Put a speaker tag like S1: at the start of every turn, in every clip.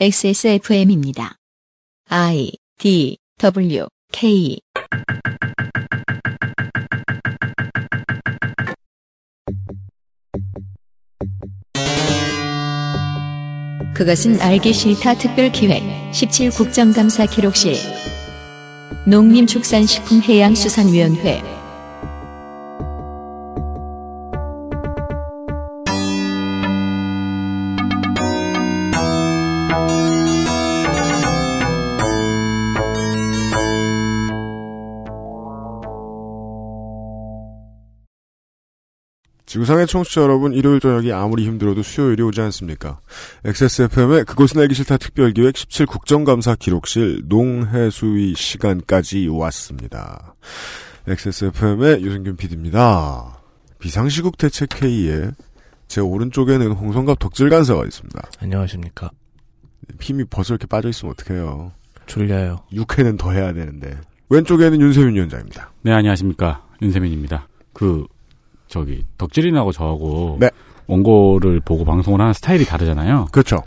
S1: XSFM입니다. I D W K 그것은 알기 싫다 특별기획 17 국정감사 기록실 농림축산식품해양수산위원회
S2: 지구상의 청취자 여러분, 일요일 저녁이 아무리 힘들어도 수요일이 오지 않습니까? XSFM의 그것은 알기 싫다 특별기획 17 국정감사 기록실 농해수위 시간까지 왔습니다. XSFM의 유승균 PD입니다. 비상시국 대책회의에 제 오른쪽에는 홍성갑 덕질 간사가 있습니다.
S3: 안녕하십니까.
S2: 힘이 벌써 이렇게 빠져있으면 어떡해요.
S3: 졸려요.
S2: 6회는 더 해야 되는데. 왼쪽에는 윤세민 위원장입니다.
S4: 네, 안녕하십니까. 윤세민입니다. 그, 저기, 덕질인하고 저하고.
S2: 네.
S4: 원고를 보고 방송을 하는 스타일이 다르잖아요.
S2: 그렇죠.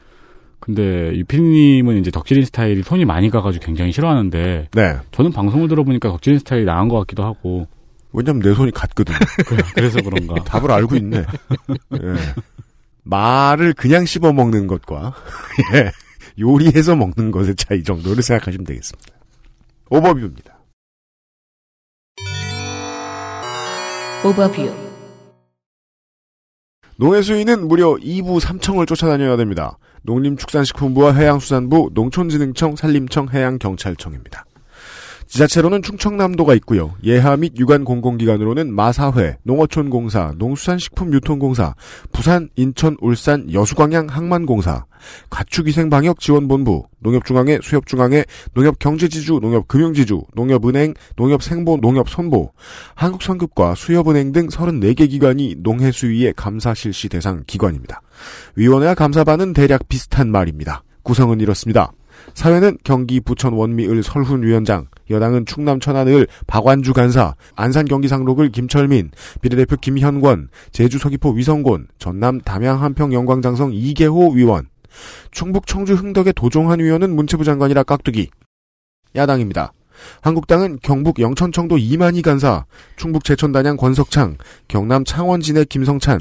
S4: 근데 유피님은 이제 덕질인 스타일이 손이 많이 가가지고 굉장히 싫어하는데.
S2: 네.
S4: 저는 방송을 들어보니까 덕질인 스타일이 나은 것 같기도 하고.
S2: 왜냐면 내 손이 갔거든.
S4: 그래서 그런가.
S2: 답을 알고 있네. 예. 말을 그냥 씹어 먹는 것과 예. 요리해서 먹는 것의 차이 정도를 생각하시면 되겠습니다. 오버뷰입니다.
S1: 오버뷰
S2: 농해수위는 무려 2부 3청을 쫓아다녀야 됩니다. 농림축산식품부와 해양수산부, 농촌진흥청, 산림청, 해양경찰청입니다. 지자체로는 충청남도가 있고요. 예하 및 유관 공공기관으로는 마사회, 농어촌공사, 농수산식품유통공사, 부산, 인천, 울산, 여수광양 항만공사, 가축위생방역지원본부, 농협중앙회, 수협중앙회, 농협경제지주, 농협금융지주, 농협은행, 농협생보, 농협선보, 한국성급과 수협은행 등 34개 기관이 농해수위의 감사 실시 대상 기관입니다. 위원회와 감사반은 대략 비슷한 말입니다. 구성은 이렇습니다. 사회는 경기 부천 원미을 설훈 위원장, 여당은 충남 천안을 박완주 간사, 안산 경기 상록을 김철민, 비례대표 김현권, 제주 서귀포 위성곤, 전남 담양 한평 영광장성 이계호 위원, 충북 청주 흥덕의 도종환 위원은 문체부 장관이라 깍두기. 야당입니다. 한국당은 경북 영천 청도 이만희 간사, 충북 제천 단양 권석창, 경남 창원진의 김성찬,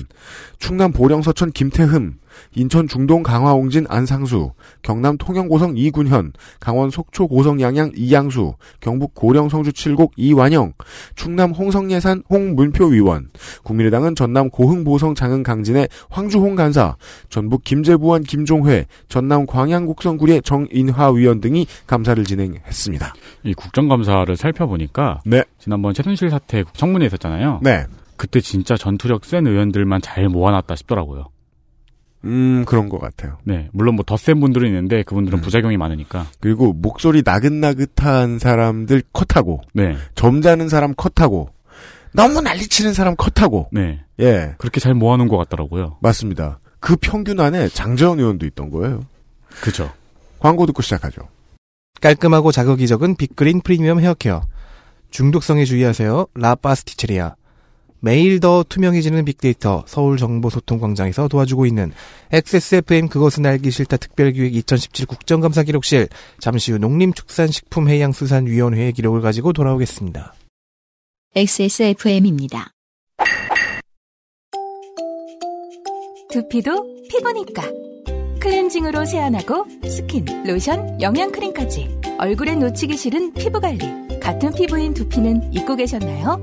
S2: 충남 보령 서천 김태흠, 인천 중동 강화옹진 안상수, 경남 통영고성 이군현, 강원 속초 고성 양양 이양수, 경북 고령 성주 칠곡 이완영, 충남 홍성예산 홍문표 위원, 국민의당은 전남 고흥 보성 장흥 강진의 황주홍 간사, 전북 김제부원 김종회, 전남 광양 곡성구리의 정인화 위원 등이 감사를 진행했습니다.
S4: 이 국정감사를 살펴보니까.
S2: 네.
S4: 지난번 최순실 사태 청문회 있었잖아요.
S2: 네.
S4: 그때 진짜 전투력 센 의원들만 잘 모아놨다 싶더라고요.
S2: 음, 그런 것 같아요.
S4: 네. 물론 뭐 더 센 분들은 있는데 그분들은
S2: 음.
S4: 부작용이 많으니까.
S2: 그리고 목소리 나긋나긋한 사람들 컷하고,
S4: 네.
S2: 점잖은 사람 컷하고, 너무 난리치는 사람 컷하고,
S4: 네.
S2: 예,
S4: 그렇게 잘 모아놓은 것 같더라고요.
S2: 맞습니다. 그 평균 안에 장재원 의원도 있던 거예요.
S4: 그죠.
S2: 광고 듣고 시작하죠.
S3: 깔끔하고 자극이 적은 빅그린 프리미엄 헤어케어. 중독성에 주의하세요. 라파스티체리아. 매일 더 투명해지는 빅데이터 서울정보소통광장에서 도와주고 있는 XSFM 그것은 알기 싫다 특별기획 2017 국정감사 기록실 잠시 후 농림축산식품해양수산위원회의 기록을 가지고 돌아오겠습니다.
S1: XSFM입니다.
S5: 두피도 피부니까 클렌징으로 세안하고 스킨, 로션, 영양크림까지 얼굴에 놓치기 싫은 피부관리 같은 피부인 두피는 잊고 계셨나요?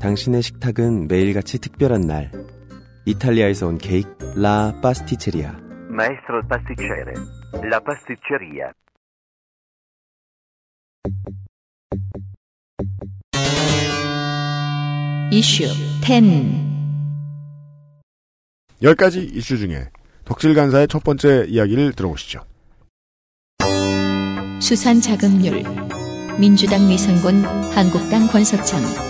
S6: 당신의 식탁은 매일같이 특별한 날. 이탈리아에서 온 케이크 La Pasticceria.
S7: Maestro pasticcere, la pasticceria.
S1: 이슈 10
S2: 10가지 이슈 중에 덕질 간사의 첫 번째 이야기를 들어보시죠.
S1: 수산 자급률 민주당 위성군 한국당 권석창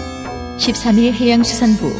S1: 13일 해양수산부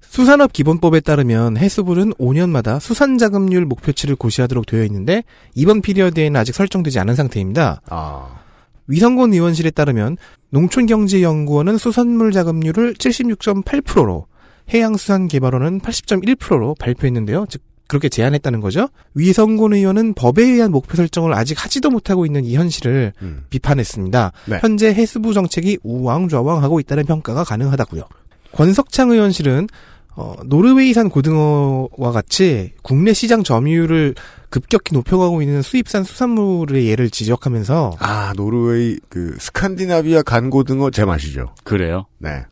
S3: 수산업 기본법에 따르면 해수부는 5년마다 수산자급률 목표치를 고시하도록 되어 있는데 이번 피리어드에는 아직 설정되지 않은 상태입니다.
S2: 아,
S3: 위성군 의원실에 따르면 농촌경제연구원은 수산물 자급률을 76.8%로 해양수산개발원은 80.1%로 발표했는데요. 즉 그렇게 제안했다는 거죠. 위성군 의원은 법에 의한 목표 설정을 아직 하지도 못하고 있는 이 현실을
S2: 음.
S3: 비판했습니다.
S2: 네.
S3: 현재 해수부 정책이 우왕좌왕하고 있다는 평가가 가능하다고요. 권석창 의원실은 어, 노르웨이산 고등어와 같이 국내 시장 점유율을 급격히 높여가고 있는 수입산 수산물의 예를 지적하면서
S2: 아, 노르웨이, 그, 스칸디나비아 간고등어 제맛이죠.
S4: 그래요.
S2: 네.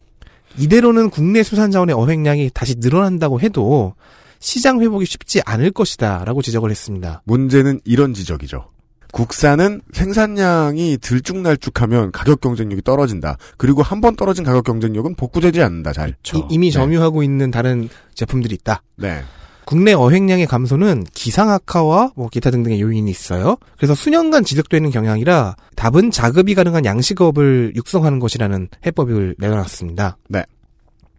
S3: 이대로는 국내 수산 자원의 어획량이 다시 늘어난다고 해도 시장 회복이 쉽지 않을 것이다 라고 지적을 했습니다.
S2: 문제는 이런 지적이죠. 국산은 생산량이 들쭉날쭉하면 가격 경쟁력이 떨어진다. 그리고 한 번 떨어진 가격 경쟁력은 복구되지 않는다. 잘.
S4: 그렇죠.
S3: 이, 미
S2: 네.
S3: 점유하고 있는 다른 제품들이 있다.
S2: 네.
S3: 국내 어획량의 감소는 기상 악화와 뭐 기타 등등의 요인이 있어요. 그래서 수년간 지속되는 경향이라 답은 자급이 가능한 양식업을 육성하는 것이라는 해법을 내놨습니다.
S2: 네.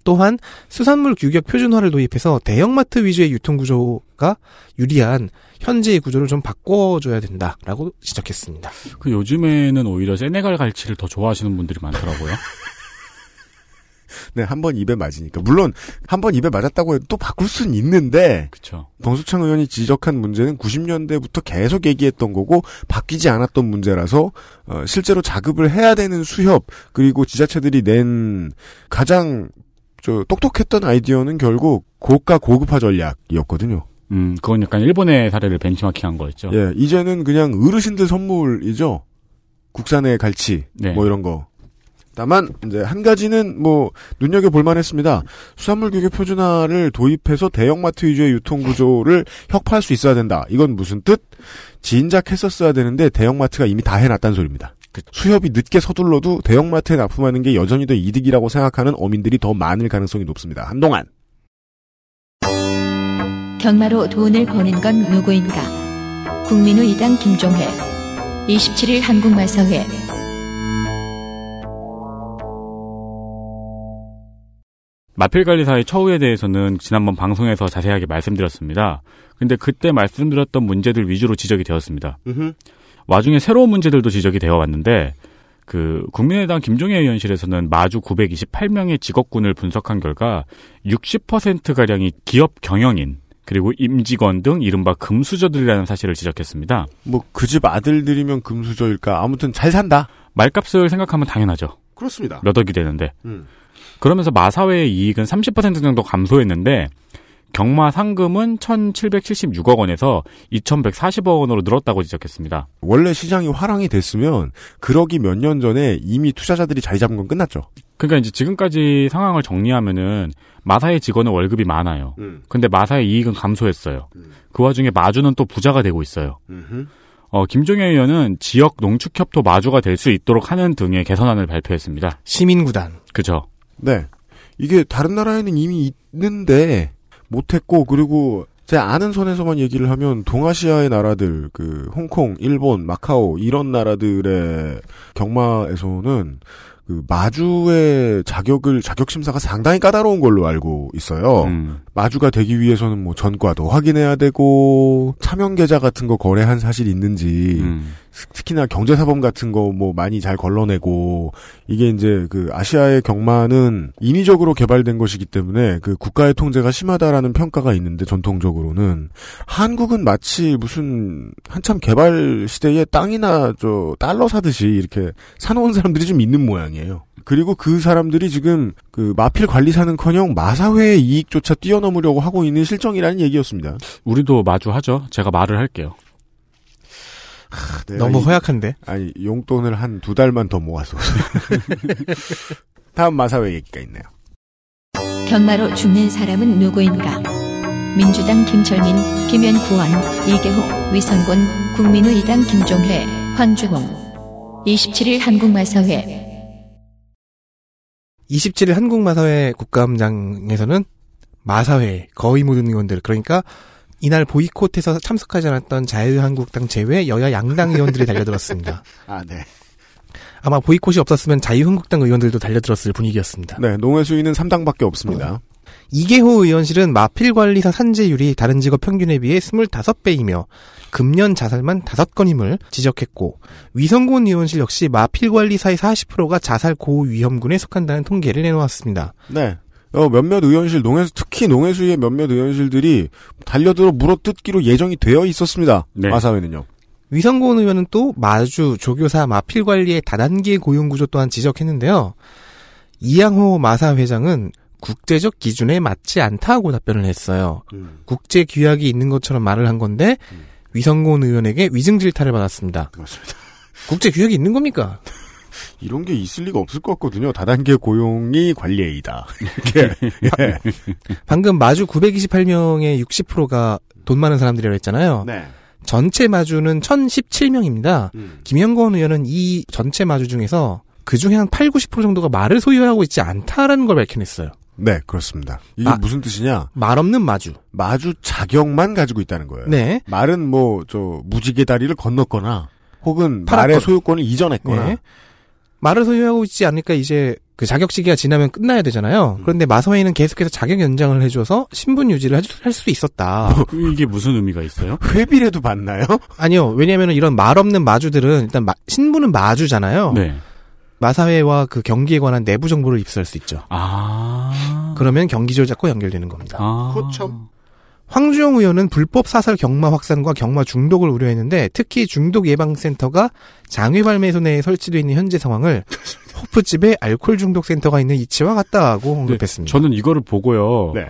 S3: 또한 수산물 규격 표준화를 도입해서 대형마트 위주의 유통 구조가 유리한 현재의 구조를 좀 바꿔줘야 된다라고 지적했습니다.
S4: 그 요즘에는 오히려 세네갈 갈치를 더 좋아하시는 분들이 많더라고요.
S2: 네, 한 번 입에 맞으니까. 물론, 한 번 입에 맞았다고 해도 또 바꿀 수는 있는데,
S4: 그렇죠.
S2: 정수창 의원이 지적한 문제는 90년대부터 계속 얘기했던 거고, 바뀌지 않았던 문제라서, 어, 실제로 자급을 해야 되는 수협, 그리고 지자체들이 낸 가장, 저, 똑똑했던 아이디어는 결국 고가 고급화 전략이었거든요.
S4: 음, 그건 약간 일본의 사례를 벤치마킹한 거였죠.
S2: 예, 이제는 그냥 어르신들 선물이죠. 국산의 갈치,
S4: 네.
S2: 뭐 이런 거. 다만 이제 한 가지는 뭐 눈여겨 볼만 했습니다. 수산물 규격 표준화를 도입해서 대형마트 위주의 유통 구조를 혁파할 수 있어야 된다. 이건 무슨 뜻? 진작 했었어야 되는데 대형마트가 이미 다 해놨다는 소리입니다. 수협이 늦게 서둘러도 대형마트에 납품하는 게 여전히 더 이득이라고 생각하는 어민들이 더 많을 가능성이 높습니다. 한동안.
S1: 경마로 돈을 버는 건 누구인가? 국민의 이당 김종회 27일 한국마사회
S4: 마필관리사의 처우에 대해서는 지난번 방송에서 자세하게 말씀드렸습니다. 근데 그때 말씀드렸던 문제들 위주로 지적이 되었습니다. 와중에 새로운 문제들도 지적이 되어 왔는데 그 국민의당 김종혜 의원실에서는 마주 928명의 직업군을 분석한 결과 60% 가량이 기업 경영인 그리고 임직원 등 이른바 금수저들이라는 사실을 지적했습니다.
S2: 뭐 그 집 아들들이면 금수저일까? 아무튼 잘 산다.
S4: 말값을 생각하면 당연하죠.
S2: 그렇습니다.
S4: 몇 억이 되는데.
S2: 음.
S4: 그러면서 마사회의 이익은 30% 정도 감소했는데 경마 상금은 1,776억 원에서 2,140억 원으로 늘었다고 지적했습니다.
S2: 원래 시장이 화랑이 됐으면 그러기 몇 년 전에 이미 투자자들이 자리 잡은 건 끝났죠.
S4: 그러니까 이제 지금까지 상황을 정리하면은 마사의 직원은 월급이 많아요. 근데 마사의 이익은 감소했어요. 그 와중에 마주는 또 부자가 되고 있어요. 어, 김종현 의원은 지역 농축협도 마주가 될 수 있도록 하는 등의 개선안을 발표했습니다.
S3: 시민구단.
S4: 그죠?
S2: 네. 이게 다른 나라에는 이미 있는데 못했고 그리고 제 아는 선에서만 얘기를 하면 동아시아의 나라들 그 홍콩, 일본, 마카오 이런 나라들의 경마에서는 그 마주의 자격을 자격 심사가 상당히 까다로운 걸로 알고 있어요.
S4: 음,
S2: 마주가 되기 위해서는 뭐 전과도 확인해야 되고 차명 계좌 같은 거 거래한 사실이 있는지
S4: 음.
S2: 특히나 경제사범 같은 거 뭐 많이 잘 걸러내고 이게 이제 그 아시아의 경마는 인위적으로 개발된 것이기 때문에 그 국가의 통제가 심하다라는 평가가 있는데 전통적으로는 한국은 마치 무슨 한참 개발 시대에 땅이나 저 달러 사듯이 이렇게 사놓은 사람들이 좀 있는 모양이에요. 그리고 그 사람들이 지금 그 마필 관리사는커녕 마사회의 이익조차 뛰어넘으려고 하고 있는 실정이라는 얘기였습니다.
S4: 우리도 마주하죠. 제가 말을 할게요.
S2: 내가
S3: 너무
S2: 이-
S3: 허약한데.
S2: 아니 용돈을 한 두 달만 더 모아서 다음 마사회 얘기가 있네요.
S1: 경마로 죽는 사람은 누구인가? 민주당 김철민, 김현구원, 이계호, 위선군, 국민의 이당 김종회, 황주홍 27일 한국마사회
S3: 27일 한국마사회 국감장에서는 마사회 거의 모든 의원들 그러니까 이날 보이콧해서 참석하지 않았던 자유한국당 제외 여야 양당 의원들이 달려들었습니다.
S2: 아, 네.
S3: 아마 보이콧이 없었으면 자유한국당 의원들도 달려들었을 분위기였습니다.
S2: 네, 농해 수위는 3당밖에 없습니다.
S3: 이계호 의원실은 마필 관리사 산재율이 다른 직업 평균에 비해 25배이며 금년 자살만 5건임을 지적했고 위성군 의원실 역시 마필 관리사의 40%가 자살 고위험군에 속한다는 통계를 내놓았습니다.
S2: 네. 어, 몇몇 의원실, 농해, 특히 농해수의 몇몇 의원실들이 달려들어 물어뜯기로 예정이 되어 있었습니다.
S4: 네.
S2: 마사회는요.
S3: 위성군 의원은 또 마주 조교사 마필 관리의 다단계 고용 구조 또한 지적했는데요. 이양호 마사 회장은 국제적 기준에 맞지 않다고 답변을 했어요. 국제 규약이 있는 것처럼 말을 한 건데 위성군 의원에게 위증 질타를 받았습니다.
S2: 그렇습니다.
S3: 국제 규약이 있는 겁니까?
S2: 이런 게 있을 리가 없을 것 같거든요. 다단계 고용이 관리에이다. 이렇게. 예.
S3: 방금 마주 928명의 60%가 돈 많은 사람들이라고 했잖아요.
S2: 네.
S3: 전체 마주는 1017명입니다.
S2: 음.
S3: 김영건 의원은 이 전체 마주 중에서 그 중에 한 8, 90% 정도가 말을 소유하고 있지 않다라는 걸 밝혀냈어요.
S2: 네, 그렇습니다. 이게
S3: 아.
S2: 무슨 뜻이냐?
S3: 말 없는 마주.
S2: 마주 자격만 가지고 있다는 거예요.
S3: 네.
S2: 말은 뭐, 저, 무지개 다리를 건넜거나, 혹은. 말의 소유권을 이전했거나,
S3: 네. 말을 소유하고 있지 않으니까 이제 그 자격 시기가 지나면 끝나야 되잖아요.
S2: 음.
S3: 그런데 마서회는 계속해서 자격 연장을 해줘서 신분 유지를 할 수 있었다.
S4: 이게 무슨 의미가 있어요?
S2: 회비라도 받나요?
S3: 아니요. 왜냐하면 이런 말 없는 마주들은 일단 마- 신분은 마주잖아요.
S4: 네.
S3: 마사회와 그 경기에 관한 내부 정보를 입수할 수 있죠.
S4: 아.
S3: 그러면 경기 조작과 연결되는 겁니다.
S4: 아.
S2: 그렇죠.
S3: 황주영 의원은 불법 사설 경마 확산과 경마 중독을 우려했는데 특히 중독 예방센터가 장외발매소 내에 설치되어 있는 현재 상황을 호프집에 알코올 중독 센터가 있는 이치와 같다고 언급했습니다.
S4: 저는 이거를 보고요.
S2: 네.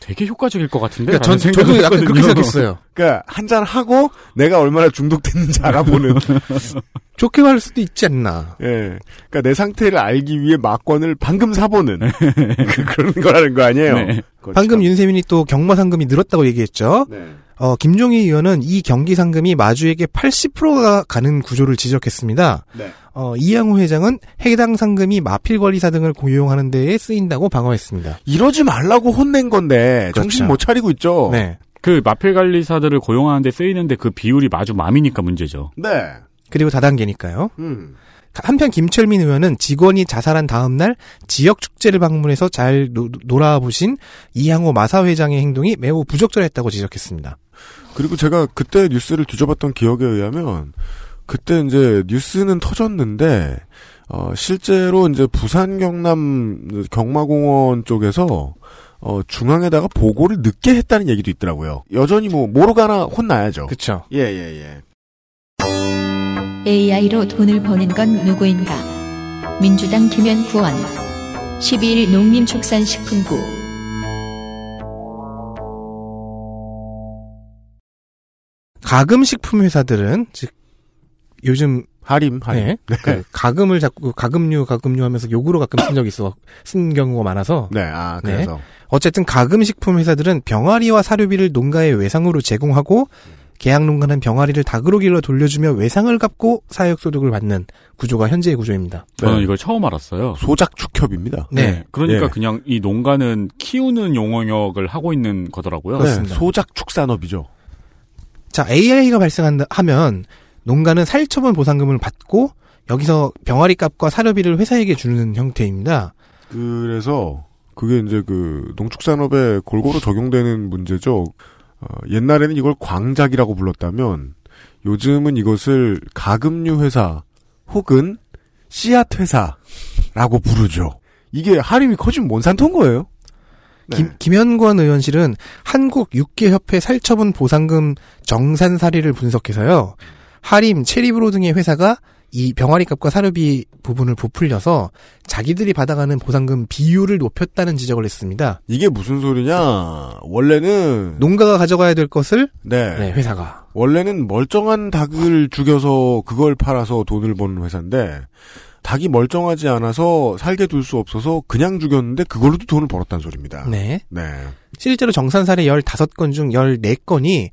S4: 되게 효과적일 것 같은데.
S3: 그러니까 전, 저도 약간 그렇게
S4: 했거든요.
S3: 생각했어요.
S2: 그니까, 한잔 하고, 내가 얼마나 중독됐는지 알아보는.
S3: 좋게 말할 수도 있지 않나.
S2: 예. 그니까 내 상태를 알기 위해 막권을 방금 사보는. 그- 그런 거라는 거 아니에요?
S4: 네.
S3: 방금
S2: 참.
S3: 윤세민이 또 경마 상금이 늘었다고 얘기했죠.
S2: 네.
S3: 어, 김종희 의원은 이 경기 상금이 마주에게 80%가 가는 구조를 지적했습니다.
S2: 네.
S3: 어, 이양호 회장은 해당 상금이 마필 관리사 등을 고용하는 데에 쓰인다고 방어했습니다.
S2: 이러지 말라고 혼낸 건데, 정신
S3: 그렇죠.
S2: 못 차리고 있죠?
S3: 네.
S4: 그 마필 관리사들을 고용하는 데 쓰이는데 그 비율이 마주 맘이니까 문제죠.
S2: 네.
S3: 그리고 다단계니까요.
S2: 음.
S3: 한편 김철민 의원은 직원이 자살한 다음 날 지역 축제를 방문해서 잘 노, 놀아보신 이양호 마사회장의 행동이 매우 부적절했다고 지적했습니다.
S2: 그리고 제가 그때 뉴스를 뒤져봤던 기억에 의하면 그때 이제 뉴스는 터졌는데 어 실제로 이제 부산 경남 경마공원 쪽에서 어 중앙에다가 보고를 늦게 했다는 얘기도 있더라고요. 여전히 뭐 모르가나 혼나야죠.
S3: 그렇죠.
S2: 예 예 예.
S1: AI로 돈을 버는 건 누구인가? 민주당 김현 구 원. 12일 농림축산식품부.
S3: 가금 식품 회사들은 즉 요즘
S2: 하림 하림.
S3: 네, 그 가금을 자꾸 가금류 가금류 하면서 욕으로 가끔 쓴 적이 있어 쓴 경우가 많아서
S2: 네, 아 그래서
S3: 어쨌든 가금 식품 회사들은 병아리와 사료비를 농가에 외상으로 제공하고 계약 농가는 병아리를 닭으로 길러 돌려주며 외상을 갚고 사육 소득을 받는 구조가 현재의 구조입니다.
S4: 저는
S2: 네.
S4: 이걸 처음 알았어요.
S2: 소작 축협입니다.
S3: 네.
S4: 그러니까
S2: 예.
S4: 그냥 이 농가는 키우는 용역을 하고 있는 거더라고요.
S2: 네. 소작 축산업이죠.
S3: 자 AI가 발생한다 하면 농가는 살처분 보상금을 받고 여기서 병아리 값과 사료비를 회사에게 주는 형태입니다.
S2: 그래서 그게 이제 그 농축산업에 골고루 적용되는 문제죠. 어, 옛날에는 이걸 광작이라고 불렀다면 요즘은 이것을 가금류 회사 혹은 씨앗 회사라고 부르죠. 이게 할인이 커지면 몬산토인 거예요. 네.
S3: 김, 김현권 의원실은 한국 육계협회 살처분 보상금 정산 사례를 분석해서요. 하림, 체리브로 등의 회사가 이 병아리 값과 사료비 부분을 부풀려서 자기들이 받아가는 보상금 비율을 높였다는 지적을 했습니다.
S2: 이게 무슨 소리냐? 원래는
S3: 농가가 가져가야 될 것을
S2: 네.
S3: 네, 회사가
S2: 원래는 멀쩡한 닭을 죽여서 그걸 팔아서 돈을 버는 회사인데 닭이 멀쩡하지 않아서 살게 둘 수 없어서 그냥 죽였는데 그걸로도 돈을 벌었다는 소리입니다.
S3: 네.
S2: 네.
S3: 실제로 정산 사례 15건 중 14건이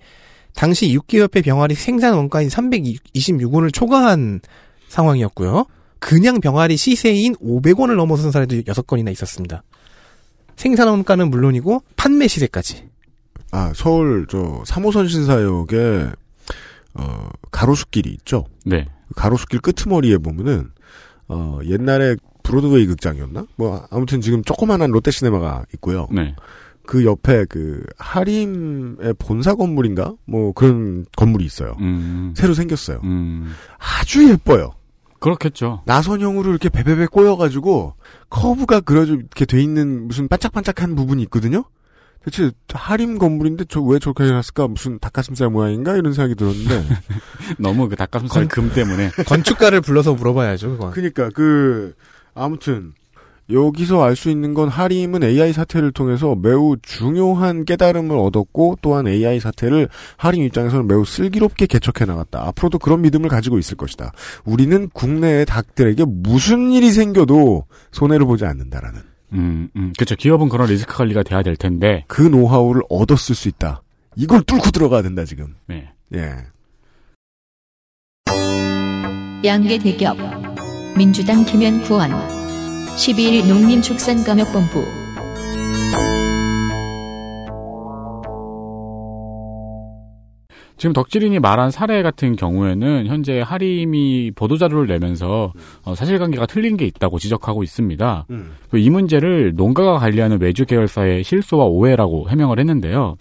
S3: 당시 육계협회 병아리 생산 원가인 326원을 초과한 상황이었고요. 그냥 병아리 시세인 500원을 넘어선 사례도 6건이나 있었습니다. 생산 원가는 물론이고 판매 시세까지.
S2: 아 서울 저 3호선 신사역에 어 가로수길이 있죠.
S4: 네.
S2: 가로수길 끄트머리에 보면은 어 옛날에 브로드웨이 극장이었나? 뭐 아무튼 지금 조그만한 롯데시네마가 있고요.
S4: 네.
S2: 그 옆에 그 하림의 본사 건물인가? 뭐 그런 건물이 있어요.
S4: 음.
S2: 새로 생겼어요.
S4: 음.
S2: 아주 예뻐요.
S4: 그렇겠죠.
S2: 나선형으로 이렇게 베베베 꼬여가지고 커브가 그려져 이렇게 돼 있는 무슨 반짝반짝한 부분이 있거든요. 대체 하림 건물인데 저 왜 저렇게 해놨을까? 무슨 닭가슴살 모양인가 이런 생각이 들었는데.
S4: 너무 그 닭가슴살 금 때문에.
S3: 건축가를 불러서 물어봐야죠, 그건.
S2: 그러니까 그 아무튼 여기서 알 수 있는 건 하림은 AI 사태를 통해서 매우 중요한 깨달음을 얻었고 또한 AI 사태를 하림 입장에서는 매우 슬기롭게 개척해 나갔다. 앞으로도 그런 믿음을 가지고 있을 것이다. 우리는 국내의 닭들에게 무슨 일이 생겨도 손해를 보지 않는다라는
S4: 음, 음. 그렇죠. 기업은 그런 리스크 관리가 돼야 될 텐데.
S2: 그 노하우를 얻었을 수 있다. 이걸 뚫고 들어가야 된다 지금.
S4: 네.
S2: 예.
S1: 양계 대기업 민주당 김현 구원 12일 농림축산감역본부
S4: 지금 덕질인이 말한 사례 같은 경우에는 현재 하림이 보도자료를 내면서 어, 사실관계가 틀린 게 있다고 지적하고 있습니다.
S2: 음.
S4: 그이 문제를 농가가 관리하는 외주 계열사의 실수와 오해라고 해명을 했는데요.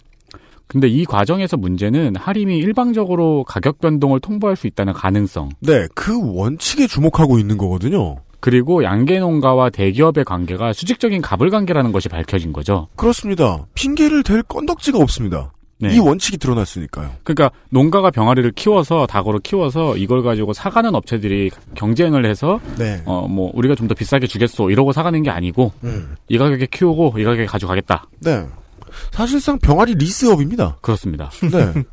S4: 근데 이 과정에서 문제는 하림이 일방적으로 가격 변동을 통보할 수 있다는 가능성,
S2: 네, 그 원칙에 주목하고 있는 거거든요.
S4: 그리고 양계 농가와 대기업의 관계가 수직적인 갑을 관계라는 것이 밝혀진 거죠.
S2: 그렇습니다. 핑계를 댈 건덕지가 없습니다.
S4: 네.
S2: 이 원칙이 드러났으니까요.
S4: 그러니까 농가가 병아리를 키워서 닭으로 키워서 이걸 가지고 사가는 업체들이 경쟁을 해서
S2: 네.
S4: 어뭐 우리가 좀 더 비싸게 주겠소 이러고 사가는 게 아니고
S2: 음.
S4: 이 가격에 키우고 이 가격에 가져가겠다
S2: 네. 사실상 병아리 리스업입니다.
S4: 그렇습니다.
S2: 네.
S4: 그러니까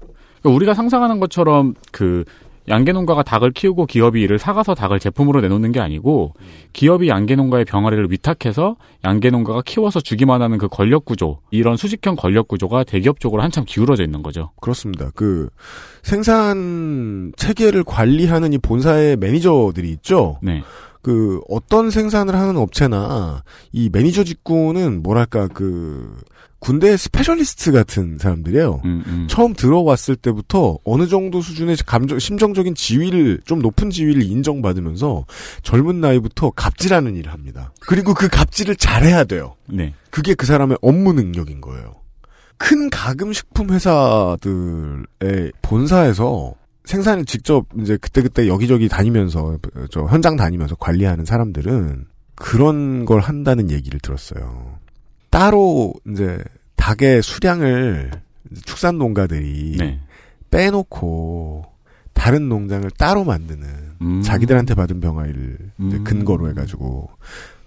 S4: 우리가 상상하는 것처럼 그 양계 농가가 닭을 키우고 기업이 이를 사가서 닭을 제품으로 내놓는 게 아니고 기업이 양계 농가의 병아리를 위탁해서 양계 농가가 키워서 주기만 하는 그 권력 구조 이런 수직형 권력 구조가 대기업 쪽으로 한참 기울어져 있는 거죠.
S2: 그렇습니다. 그 생산 체계를 관리하는 이 본사의 매니저들이 있죠.
S4: 네.
S2: 그 어떤 생산을 하는 업체나 이 매니저 직군은 뭐랄까 그 군대 specialist 같은 사람들이에요.
S4: 음, 음.
S2: 처음 들어왔을 때부터 어느 정도 수준의 감정, 심정적인 지위를, 좀 높은 지위를 인정받으면서 젊은 나이부터 갑질하는 일을 합니다. 그리고 그 갑질을 잘해야 돼요.
S4: 네.
S2: 그게 그 사람의 업무 능력인 거예요. 큰 가금식품 회사들의 본사에서 생산을 직접 이제 그때그때 여기저기 다니면서, 저 현장 다니면서 관리하는 사람들은 그런 걸 한다는 얘기를 들었어요. 따로 이제 닭의 수량을 축산 농가들이
S4: 네.
S2: 빼놓고 다른 농장을 따로 만드는
S4: 음.
S2: 자기들한테 받은 병아리를
S4: 음.
S2: 근거로 해가지고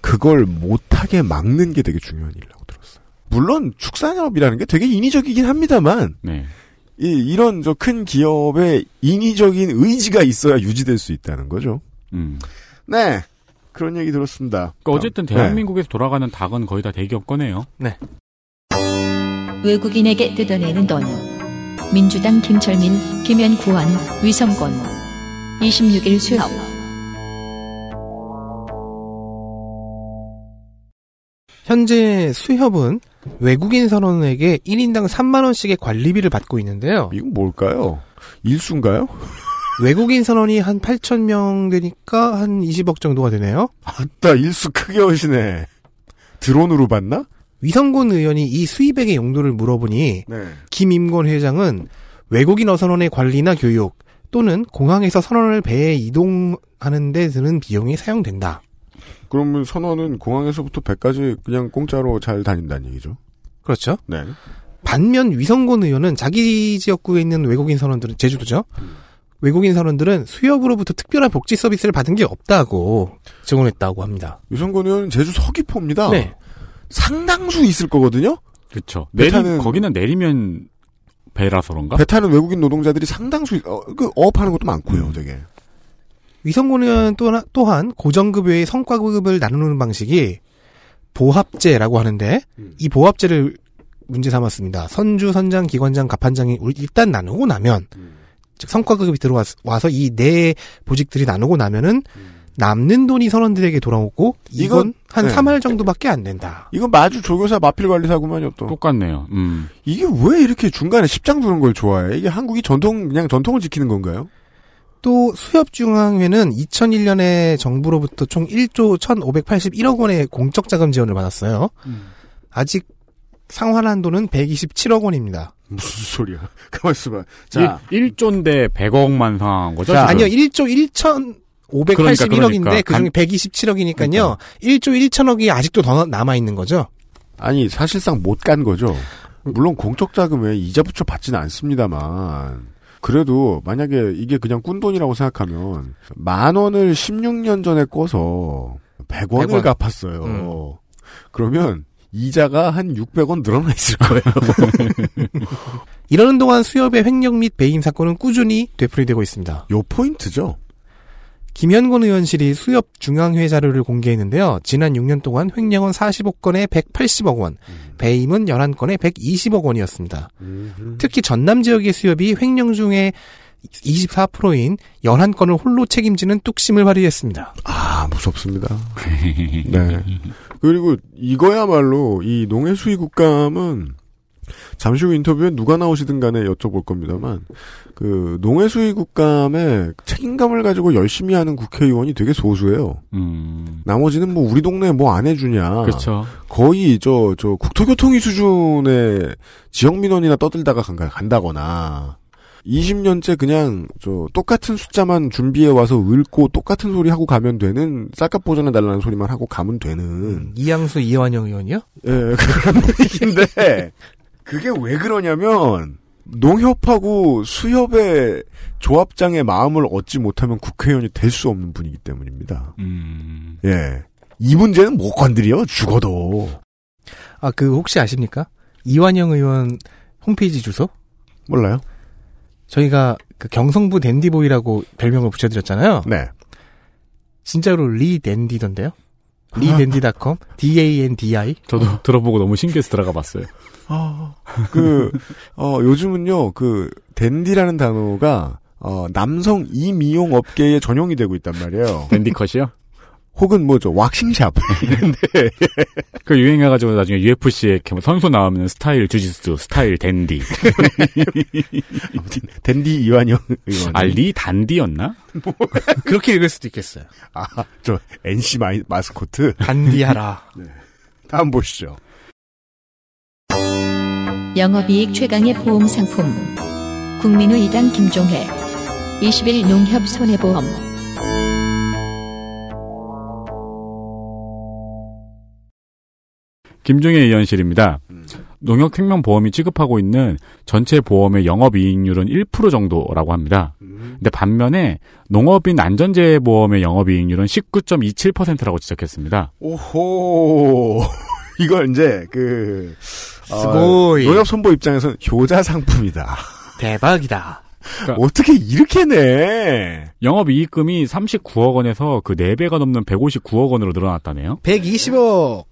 S2: 그걸 못하게 막는 게 되게 중요한 일이라고 들었어요. 물론 축산업이라는 게 되게 인위적이긴 합니다만
S4: 네.
S2: 이, 이런 저 큰 기업의 인위적인 의지가 있어야 유지될 수 있다는 거죠.
S4: 음.
S2: 네. 그런 얘기 들었습니다.
S4: 그러니까 어쨌든
S2: 네.
S4: 대한민국에서 돌아가는 닭은 거의 다 대기업 거네요.
S1: 외국인에게 뜯어내는 돈 민주당 김철민 김현 구원 위성권 26일 수업
S3: 현재 수협은 외국인 선원에게 1인당 3만원씩의 관리비를 받고 있는데요.
S2: 이건 뭘까요? 일수인가요?
S3: 외국인 선원이 한 8,000명 되니까 한 20억 정도가 되네요.
S2: 아따, 일수 크게 오시네. 드론으로 봤나?
S3: 위성군 의원이 이 수입액의 용도를 물어보니
S2: 네.
S3: 김임권 회장은 외국인 어선원의 관리나 교육 또는 공항에서 선원을 배에 이동하는 데 드는 비용이 사용된다.
S2: 그러면 선원은 공항에서부터 배까지 그냥 공짜로 잘 다닌다는 얘기죠.
S3: 그렇죠.
S2: 네.
S3: 반면 위성군 의원은 자기 지역구에 있는 외국인 선원들은 제주도죠. 외국인 선원들은 수협으로부터 특별한 복지 서비스를 받은 게 없다고 증언했다고 합니다.
S2: 유성권 의원은 제주 서귀포입니다.
S3: 네.
S2: 상당수 있을 거거든요?
S4: 그렇죠.
S2: 배
S4: 내리
S2: 타는-
S4: 거기는 내리면 배라서 그런가?
S2: 배 타는 외국인 노동자들이 상당수, 어, 그, 어업하는 것도 많고요, 되게.
S3: 의원 또한, 또한 고정급 외에 성과급을 나누는 방식이 보합제라고 하는데 이 보합제를 문제 삼았습니다. 선주, 선장, 기관장, 갑판장이 울- 일단 나누고 나면 즉 성과급이 들어와서 이 네 보직들이 나누고 나면은 남는 돈이 선원들에게 돌아오고 이건
S2: 이건-
S3: 한
S2: 네.
S3: 3할 정도밖에 안 된다.
S2: 이건 마주 조교사 마필 관리사구만요 또.
S4: 똑같네요. 음.
S2: 이게 왜 이렇게 중간에 십장 두는 걸 좋아해? 이게 한국이 전통 그냥 전통을 지키는 건가요?
S3: 또 수협중앙회는 2001년에 정부로부터 총 1조 1,581억 원의 공적 자금 지원을 받았어요. 아직 상환한 돈은 127억 원입니다.
S2: 무슨 소리야? 가만 있어봐. 자,
S4: 1, 1조인데 100억만 상한 거죠?
S2: 자?
S3: 아니요, 1조 1,581억인데
S4: 그러니까, 그러니까.
S3: 그 중에 127억이니까요. 1조 1천억이 아직도 더 남아 있는 거죠.
S2: 아니 사실상 못 간 거죠. 물론 공적 자금에 이자 붙여 받지는 않습니다만 그래도 만약에 이게 그냥 꾼 돈이라고 생각하면 만 원을 16년 전에 꿔서 100원을
S3: 100원.
S2: 갚았어요.
S3: 음.
S2: 그러면 이자가 한 600원 늘어나 있을 거예요.
S3: 이러는 동안 수협의 횡령 및 배임 사건은 꾸준히 되풀이되고 있습니다.
S2: 요 포인트죠.
S3: 김현권 의원실이 수협 중앙회 자료를 공개했는데요. 지난 6년 동안 횡령은 45건에 180억 원, 배임은 11건에 120억 원이었습니다. 특히 전남 지역의 수협이 횡령 중에 24%인 11건을 홀로 책임지는 뚝심을 발휘했습니다.
S2: 아 무섭습니다. 네. 그리고 이거야말로 이 농해 수위 국감은 잠시 후 인터뷰에 누가 나오시든 간에 여쭤볼 겁니다만 그 농해 수위 국감에 책임감을 가지고 열심히 하는 국회의원이 되게 소수예요.
S4: 음.
S2: 나머지는 뭐 우리 동네에 뭐안 해주냐.
S4: 그렇죠.
S2: 거의 저 저 국토교통위 수준의 지역 민원이나 떠들다가 간다거나 20년째 그냥 저 똑같은 숫자만 준비해 와서 읊고 똑같은 소리 하고 가면 되는 쌀값 보전해 달라는 소리만 하고 가면 되는
S3: 이양수 이완영 의원이요?
S2: 예 그런 분위기인데 그게 왜 그러냐면 농협하고 수협의 조합장의 마음을 얻지 못하면 국회의원이 될 수 없는 분이기 때문입니다.
S4: 음.
S2: 예. 이 문제는 못 건드려 죽어도
S3: 아, 그 혹시 아십니까? 이완영 의원 홈페이지 주소?
S2: 몰라요.
S3: 저희가 그 경성부 dandy boy라고 별명을 붙여드렸잖아요.
S2: 네.
S3: 진짜로 리 댄디던데요? 리댄디닷컴 D-A-N-D-I
S4: 저도 들어보고 너무 신기해서 들어가 봤어요.
S2: 그, 어, 요즘은요, 그, dandy라는 단어가, 어, 남성 이미용 업계에 전용이 되고 있단 말이에요.
S4: dandy cut이요?
S2: 혹은 뭐죠, waxing shop.
S4: 그 유행해가지고 나중에 UFC에 이렇게 뭐 선수 나오면 스타일 주짓수, 스타일
S2: dandy. Dandy 이완영 의원.
S4: 아, 리 단디였나?
S3: 그렇게 읽을 수도 있겠어요.
S2: 아, 저, NC 마이, 마스코트.
S3: 단디하라.
S2: 다음 보시죠.
S1: 영업이익 최강의 보험 상품. 국민의당 김종회. 20일 농협 손해보험.
S4: 김종혜 의원실입니다. 농협생명보험이 취급하고 있는 전체 보험의 영업이익률은 1% 정도라고 합니다. 근데 반면에 농업인 안전재해보험의 영업이익률은 19.27%라고 지적했습니다.
S2: 오호. 이걸 이제, 그, 어,
S3: 스고이.
S2: 농협 선보 입장에서는 효자 상품이다.
S3: 대박이다.
S2: 어떻게 이렇게 내?
S4: 영업 이익금이 39억 원에서 그 4배가 넘는 159억 원으로 늘어났다네요.
S3: 120억.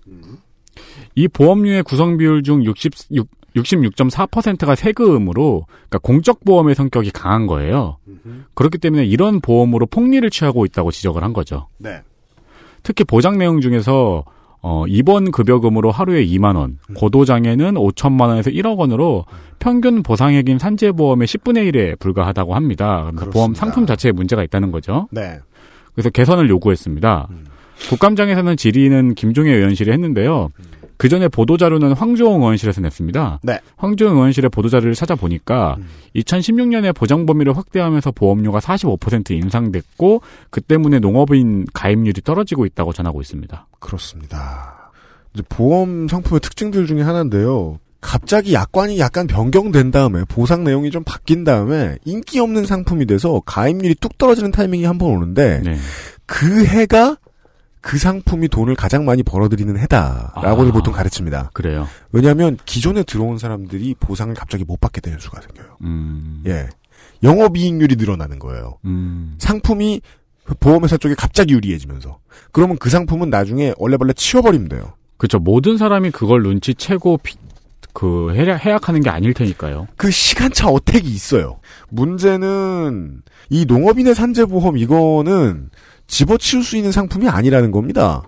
S4: 이 보험료의 구성 비율 중 66, 66.4%가 세금으로, 그러니까 공적 보험의 성격이 강한 거예요. 그렇기 때문에 이런 보험으로 폭리를 취하고 있다고 지적을 한 거죠.
S2: 네.
S4: 특히 보장 내용 중에서 어, 입원 급여금으로 하루에 2만 원, 고도장애는 5천만 원에서 1억 원으로 평균 보상액인 산재보험의 10분의 1에 불과하다고 합니다. 그러니까 보험. 상품 자체에 문제가 있다는 거죠.
S2: 네.
S4: 그래서 개선을 요구했습니다. 국감장에서는 질의는 김종혜 의원실이 했는데요. 그 전에 보도자료는 황조홍 의원실에서 냈습니다.
S2: 네.
S4: 황조홍 의원실의 보도자료를 찾아보니까
S2: 음.
S4: 2016년에 보장 범위를 확대하면서 보험료가 45% 인상됐고 그 때문에 농업인 가입률이 떨어지고 있다고 전하고 있습니다.
S2: 그렇습니다. 이제 보험 상품의 특징들 중에 하나인데요. 갑자기 약관이 약간 변경된 다음에 보상 내용이 좀 바뀐 다음에 인기 없는 상품이 돼서 가입률이 뚝 떨어지는 타이밍이 한 번 오는데
S4: 네.
S2: 그 해가 그 상품이 돈을 가장 많이 벌어들이는 해다라고는
S4: 아.
S2: 보통 가르칩니다.
S4: 그래요.
S2: 왜냐하면 기존에 들어온 사람들이 보상을 갑자기 못 받게 되는 수가 생겨요.
S4: 음.
S2: 예, 영업이익률이 늘어나는 거예요.
S4: 음.
S2: 상품이 보험회사 쪽에 갑자기 유리해지면서 그러면 그 상품은 나중에 얼레벌레 치워버리면 돼요.
S4: 그렇죠. 모든 사람이 그걸 눈치채고 피- 그 해약, 해약하는 게 아닐 테니까요.
S2: 그 시간차 어택이 있어요. 문제는 이 농업인의 산재보험 이거는 집어치울 수 있는 상품이 아니라는 겁니다.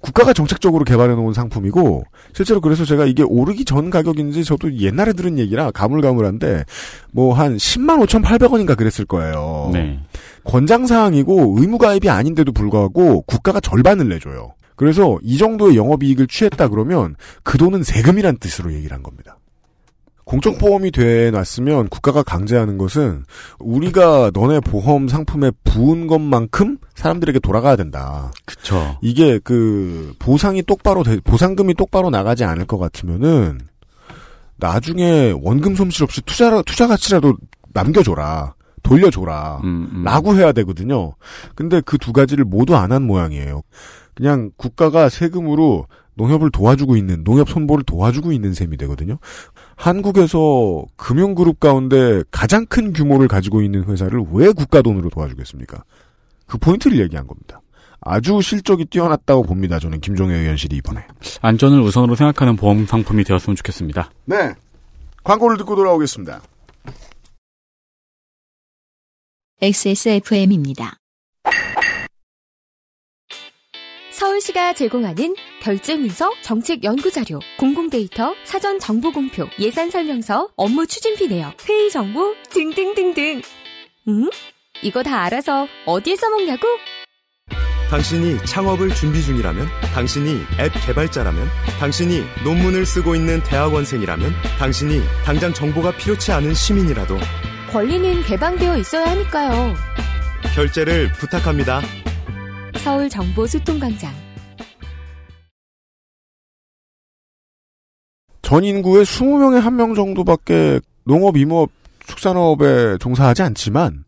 S2: 국가가 정책적으로 개발해 놓은 상품이고 실제로 그래서 제가 이게 오르기 전 가격인지 저도 옛날에 들은 얘기라 가물가물한데 뭐 한 10만 5,800원인가 그랬을 거예요.
S4: 네.
S2: 권장 사항이고 의무 가입이 아닌데도 불구하고 국가가 절반을 내줘요. 그래서 이 정도의 영업 이익을 취했다 그러면 그 돈은 세금이란 뜻으로 얘기를 한 겁니다. 공적 보험이 돼 놨으면 국가가 강제하는 것은 우리가 너네 보험 상품에 부은 것만큼 사람들에게 돌아가야 된다.
S4: 그쵸.
S2: 이게 그 보상이 똑바로 돼- 보상금이 똑바로 나가지 않을 것 같으면은 나중에 원금 손실 없이 투자 투자 가치라도 남겨줘라 돌려줘라
S4: 음, 음.
S2: 라고 해야 되거든요. 근데 그 두 가지를 모두 안 한 모양이에요. 그냥 국가가 세금으로 농협을 도와주고 있는 농협 손보를 도와주고 있는 셈이 되거든요. 한국에서 금융그룹 가운데 가장 큰 규모를 가지고 있는 회사를 왜 국가 돈으로 도와주겠습니까? 그 포인트를 얘기한 겁니다. 아주 실적이 뛰어났다고 봅니다. 저는 김종혜 의원실이 이번에.
S4: 안전을 우선으로 생각하는 보험 상품이 되었으면 좋겠습니다.
S2: 네. 광고를 듣고 돌아오겠습니다.
S1: XSFM입니다.
S8: 서울시가 제공하는 결제문서, 정책 연구자료, 공공데이터, 사전 정보 공표, 예산 설명서, 업무 추진비 내역, 회의 정보 등등등등. 음? 이거 다 알아서 어디에 써먹냐고?
S9: 당신이 창업을 준비 중이라면, 당신이 앱 개발자라면, 당신이 논문을 쓰고 있는 대학원생이라면, 당신이 당장 정보가 필요치 않은 시민이라도
S8: 권리는 개방되어 있어야 하니까요.
S9: 결제를 부탁합니다.
S8: 서울 정보 소통광장.
S2: 전 인구의 20명에 1명 정도밖에 농업, 임업, 축산업에 종사하지 않지만,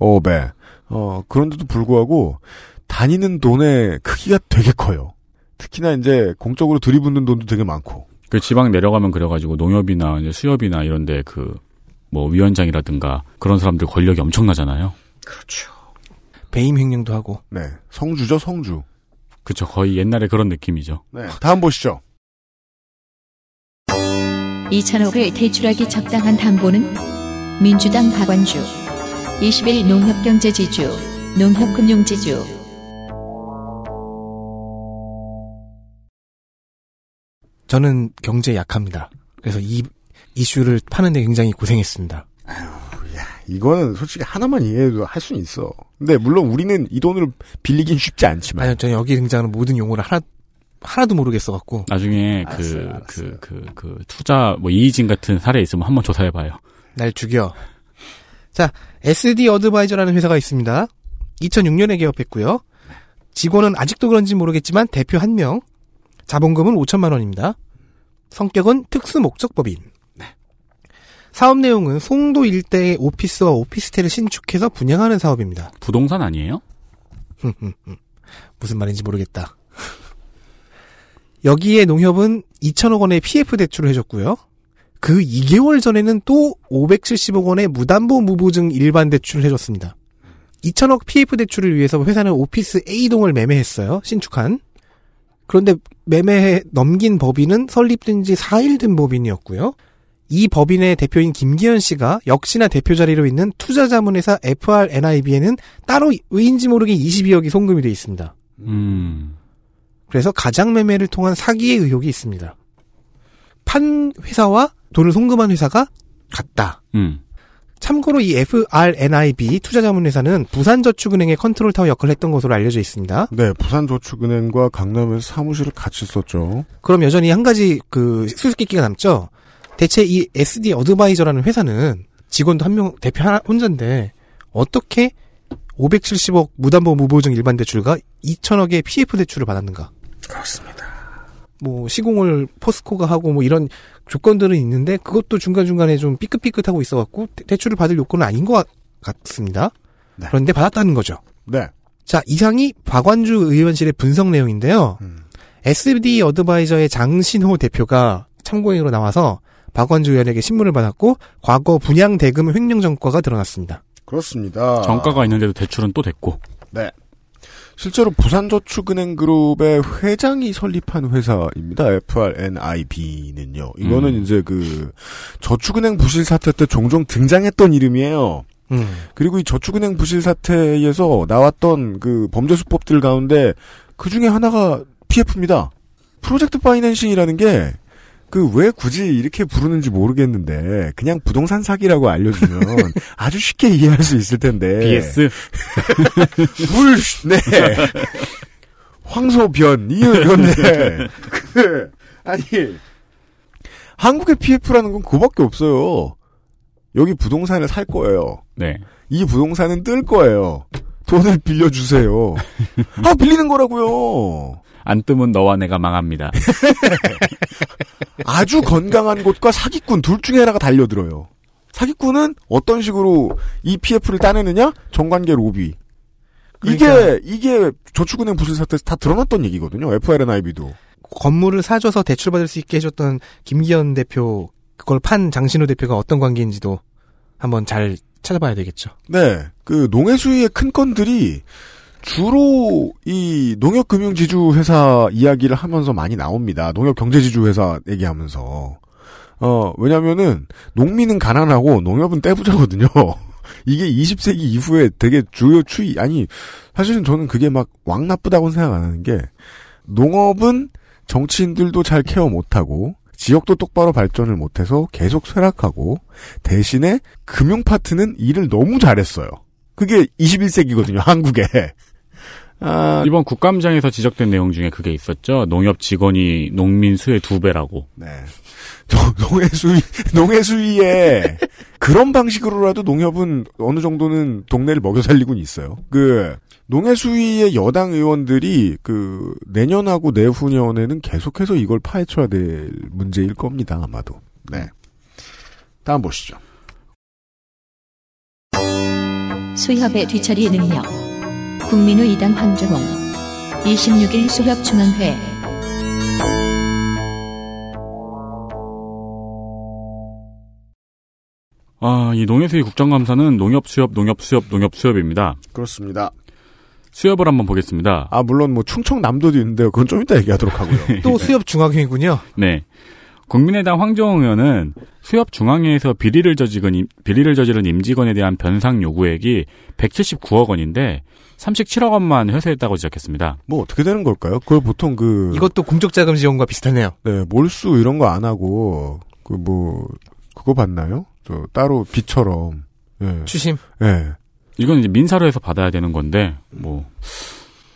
S2: 어업에, 어, 그런데도 불구하고, 다니는 돈의 크기가 되게 커요. 특히나 이제 공적으로 들이붓는 돈도 되게 많고.
S4: 그 지방 내려가면 그래가지고 농협이나 이제 수협이나 이런데 그 뭐 위원장이라든가 그런 사람들 권력이 엄청나잖아요.
S2: 그렇죠.
S3: 배임 횡령도 하고.
S2: 네. 성주죠, 성주.
S4: 그쵸. 거의 옛날에 그런 느낌이죠.
S2: 네. 다음 보시죠.
S1: 2천억을 대출하기 적당한 담보는 민주당 박완주 20일 농협경제지주 농협금융지주
S3: 저는 경제 약합니다. 그래서 이 이슈를 파는데 굉장히 고생했습니다.
S2: 이거는 솔직히 하나만 이해해도 할 수는 있어. 근데 물론 우리는 이 돈을 빌리긴 쉽지 않지만.
S3: 아니요, 저는 여기 등장하는 모든 용어를 하나 하나도 모르겠어갖고.
S4: 나중에 그그 그 그 투자 뭐 이의진 같은 사례 있으면 한번 조사해봐요.
S3: 날 죽여. 자, SD 어드바이저라는 회사가 있습니다. 2006년에 개업했고요. 직원은 아직도 그런지 모르겠지만 대표 1명. 자본금은 5천만 원입니다. 성격은 특수 목적법인. 사업 내용은 송도 일대의 오피스와 오피스텔을 신축해서 분양하는 사업입니다.
S4: 부동산 아니에요?
S3: 무슨 말인지 모르겠다. 여기에 농협은 2천억 원의 PF 대출을 해줬고요. 그 2개월 전에는 또 570억 원의 무담보 무보증 일반 대출을 해줬습니다. 2천억 PF 대출을 위해서 회사는 오피스 A동을 매매했어요. 신축한. 그런데 매매해 넘긴 법인은 설립된 지 4일 된 법인이었고요. 이 법인의 대표인 김기현 씨가 역시나 대표 자리로 있는 투자자문회사 FRNIB에는 따로 왜인지 모르게 22억이 송금이 돼 있습니다.
S4: 음.
S3: 그래서 가장 매매를 통한 사기의 의혹이 있습니다. 판 회사와 돈을 송금한 회사가 같다.
S4: 음.
S3: 참고로 이 FRNIB 투자자문회사는 부산저축은행의 컨트롤타워 역할을 했던 것으로 알려져 있습니다.
S2: 네, 부산저축은행과 강남에서 사무실을 같이 썼죠.
S3: 그럼 여전히 한 가지 그 수수께끼가 남죠. 대체 이 SD 어드바이저라는 회사는 직원도 한 명 대표 하나 혼자인데 어떻게 570억 무담보 무보증 일반 대출과 2천억의 PF 대출을 받았는가?
S2: 그렇습니다.
S3: 뭐 시공을 포스코가 하고 뭐 이런 조건들은 있는데 그것도 중간중간에 좀 삐끗삐끗하고 있어갖고 대- 대출을 받을 요건은 아닌 것 같- 같습니다.
S2: 네.
S3: 그런데 받았다는 거죠.
S2: 네.
S3: 자, 이상이 박완주 의원실의 분석 내용인데요.
S2: 음.
S3: SD 어드바이저의 장신호 대표가 참고인으로 나와서 박완주 의원에게 신문을 받았고 과거 분양 대금 횡령 전과가 드러났습니다.
S2: 그렇습니다.
S4: 정가가 있는데도 대출은 또 됐고.
S2: 네. 실제로 부산저축은행 그룹의 회장이 설립한 회사입니다. FRNIB는요. 이거는
S4: 음.
S2: 이제 그 저축은행 부실 사태 때 종종 등장했던 이름이에요.
S3: 음.
S2: 그리고 이 저축은행 부실 사태에서 나왔던 그 범죄 수법들 가운데 그 중에 하나가 PF입니다. 프로젝트 파이낸싱이라는 게 그 왜 굳이 이렇게 부르는지 모르겠는데 그냥 부동산 사기라고 알려주면 아주 쉽게 이해할 수 있을 텐데
S4: BS
S2: 물 네. 황소변 이유 이건데 그 아니 한국의 PF라는 건 그밖에 없어요. 여기 부동산을 살 거예요.
S4: 네.
S2: 이 부동산은 뜰 거예요. 돈을 빌려주세요. 아 빌리는 거라고요.
S4: 안 뜨면 너와 내가 망합니다.
S2: 아주 건강한 곳과 사기꾼 둘 중에 하나가 달려들어요. 사기꾼은 어떤 식으로 이 PF를 따내느냐? 정관계 로비. 이게
S3: 그러니까.
S2: 이게 저축은행 부실 사태에서 다 드러났던 얘기거든요. FRNIB도.
S3: 건물을 사줘서 대출받을 수 있게 해줬던 김기현 대표 그걸 판 장신호 대표가 어떤 관계인지도 한번 잘 찾아봐야 되겠죠.
S2: 네. 그 농해수위의 큰 건들이 주로 이 농협금융지주회사 이야기를 하면서 많이 나옵니다. 농협경제지주회사 얘기하면서. 어, 왜냐면은 농민은 가난하고 농협은 떼부자거든요. 이게 20세기 이후에 되게 주요 추이, 아니, 사실은 저는 그게 막 왕 나쁘다고 생각 안 하는 게 농업은 정치인들도 잘 케어 못하고 지역도 똑바로 발전을 못해서 계속 쇠락하고 대신에 금융 파트는 일을 너무 잘했어요. 그게 21세기거든요, 한국에. 아,
S4: 이번 국감장에서 지적된 내용 중에 그게 있었죠. 농협 직원이 농민 수의 두 배라고.
S2: 네. 농해 수위, 농해 수위에 그런 방식으로라도 농협은 어느 정도는 동네를 먹여 살리고는 있어요. 그, 농해 수위의 여당 의원들이 그, 내년하고 내후년에는 계속해서 이걸 파헤쳐야 될 문제일 겁니다, 아마도. 네. 다음 보시죠.
S1: 수협의 뒤처리 능력. 국민의 이당 황주홍. 26일 수협중앙회.
S4: 아, 이 농해수위 국정감사는 농협 수협, 농협 수협, 농협 수협입니다.
S2: 그렇습니다.
S4: 수협을 한번 보겠습니다.
S2: 아, 물론 뭐 충청남도도 있는데요. 그건 좀 이따 얘기하도록 하고요.
S3: 또 수협 중앙회이군요.
S4: 네. 국민의당 황정홍 의원은 수협 중앙회에서 비리를 저지른, 임- 비리를 저지른 임직원에 대한 변상 요구액이 179억 원인데 37억 원만 회수했다고 지적했습니다.
S2: 뭐 어떻게 되는 걸까요? 그걸 보통 그
S3: 이것도 공적 자금 지원과 비슷하네요.
S2: 네, 몰수 이런 거 안 하고 그 뭐 그거 봤나요? 저 따로 비처럼 예.
S3: 추심.
S2: 예.
S4: 이건 이제 민사로 해서 받아야 되는 건데 뭐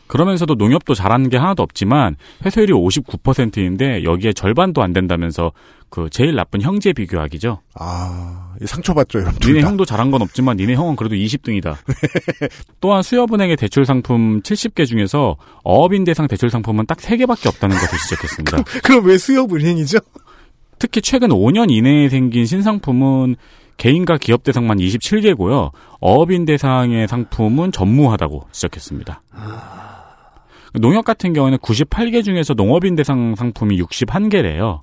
S4: 그러면서도 농협도 잘하는 게 하나도 없지만 회수율이 59%인데 여기에 절반도 안 된다면서 그 제일 나쁜 형제 비교하기죠.
S2: 아, 이 상처받죠, 이런
S4: 니네 형도 잘한 건 없지만 니네 형은 그래도 20등이다. 또한 수협은행의 대출 상품 70개 중에서 어업인 대상 대출 상품은 딱 3개밖에 없다는 것을 지적했습니다.
S3: 그럼 왜 수협은행이죠?
S4: 특히 최근 5년 이내에 생긴 신상품은 개인과 기업 대상만 27개고요. 어업인 대상의 상품은 전무하다고 지적했습니다. 농협 같은 경우에는 98개 중에서 농업인 대상 상품이 61개래요.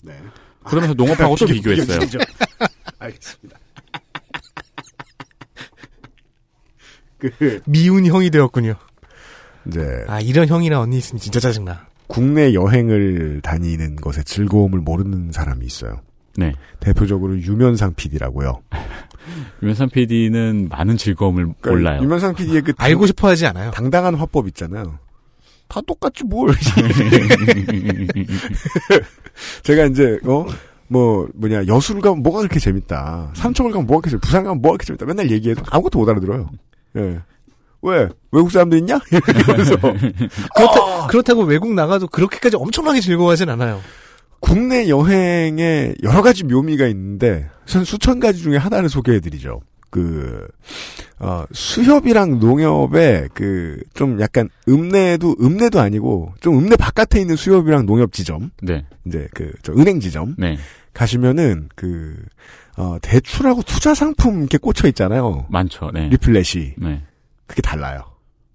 S4: 그러면서 농업하고 또
S2: 비교-
S4: 비교했어요.
S2: 알겠습니다. 그
S3: 미운 형이 되었군요.
S2: 이제
S3: 아 이런 형이나 언니 있으면 진짜 짜증나.
S2: 국내 여행을 다니는 것의 즐거움을 모르는 사람이 있어요.
S4: 네.
S2: 대표적으로 유면상 PD라고요.
S4: 유면상 PD는 많은 즐거움을 몰라요.
S2: 유면상 PD의 그
S3: 알고 싶어 하지 않아요.
S2: 당당한 화법 있잖아요. 다 똑같지 뭘. 제가 이제 어. 뭐 뭐냐 여수를 가면 뭐가 그렇게 재밌다 삼척을 가면 뭐가 그렇게 재밌다 부산 가면 뭐가 그렇게 재밌다 맨날 얘기해도 아무것도 못 알아들어요 예. 왜 외국 사람들 있냐 이러면서
S3: 그렇다, 그렇다고 외국 나가도 그렇게까지 엄청나게 즐거워하진 않아요.
S2: 국내 여행에 여러 가지 묘미가 있는데 전 수천 가지 중에 하나를 소개해드리죠. 그 어, 수협이랑 농협의 그 좀 약간 읍내도 읍내도 아니고 좀 읍내 바깥에 있는 수협이랑 농협 지점
S4: 네.
S2: 이제 그 저 은행 지점
S4: 네.
S2: 가시면은 그 어, 대출하고 투자 상품 이렇게 꽂혀 있잖아요.
S4: 많죠. 네.
S2: 리플렛이
S4: 네.
S2: 그게 달라요.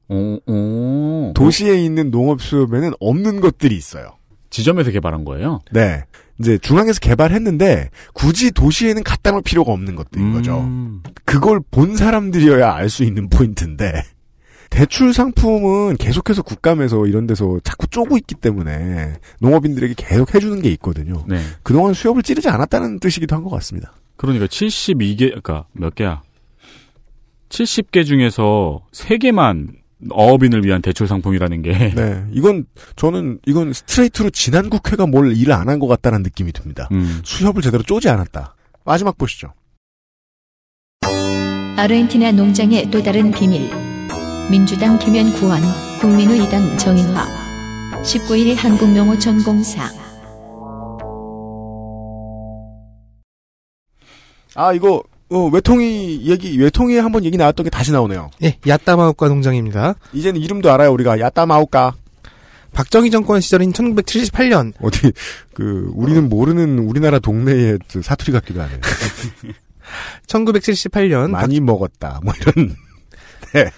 S4: 오, 오.
S2: 도시에 있는 농업 수협에는 없는 것들이 있어요.
S4: 지점에서 개발한 거예요?
S2: 네. 이제 중앙에서 개발했는데 굳이 도시에는 갖다 놓을 필요가 없는 것들인 거죠.
S4: 음.
S2: 그걸 본 사람들이어야 알 수 있는 포인트인데 대출 상품은 계속해서 국감에서 이런 데서 자꾸 쪼고 있기 때문에 농업인들에게 계속 해주는 게 있거든요.
S4: 네.
S2: 그동안 수협을 찌르지 않았다는 뜻이기도 한 것 같습니다.
S4: 그러니까 72개, 그러니까 몇 개야? 70개 중에서 3개만 어업인을 위한 대출 상품이라는 게
S2: 네, 이건 저는 이건 스트레이트로 지난 국회가 뭘 일을 안 한 것 같다는 느낌이 듭니다.
S4: 음.
S2: 수협을 제대로 쪼지 않았다. 마지막 보시죠.
S1: 아르헨티나 농장의 또 다른 비밀. 민주당 김현 구원, 국민의당 정인화. 19일 한국농어촌공사.
S2: 아 이거 어, 외통이 얘기 외통이 한번 얘기 나왔던 게 다시 나오네요.
S3: 예, 야따마오카 농장입니다.
S2: 이제는 이름도 알아요 우리가 야따마오카.
S3: 박정희 정권 시절인 1978년
S2: 어디 그 우리는 모르는 우리나라 동네의 그 사투리 같기도 하네요.
S3: 1978년
S2: 많이 먹었다 뭐 이런. 네.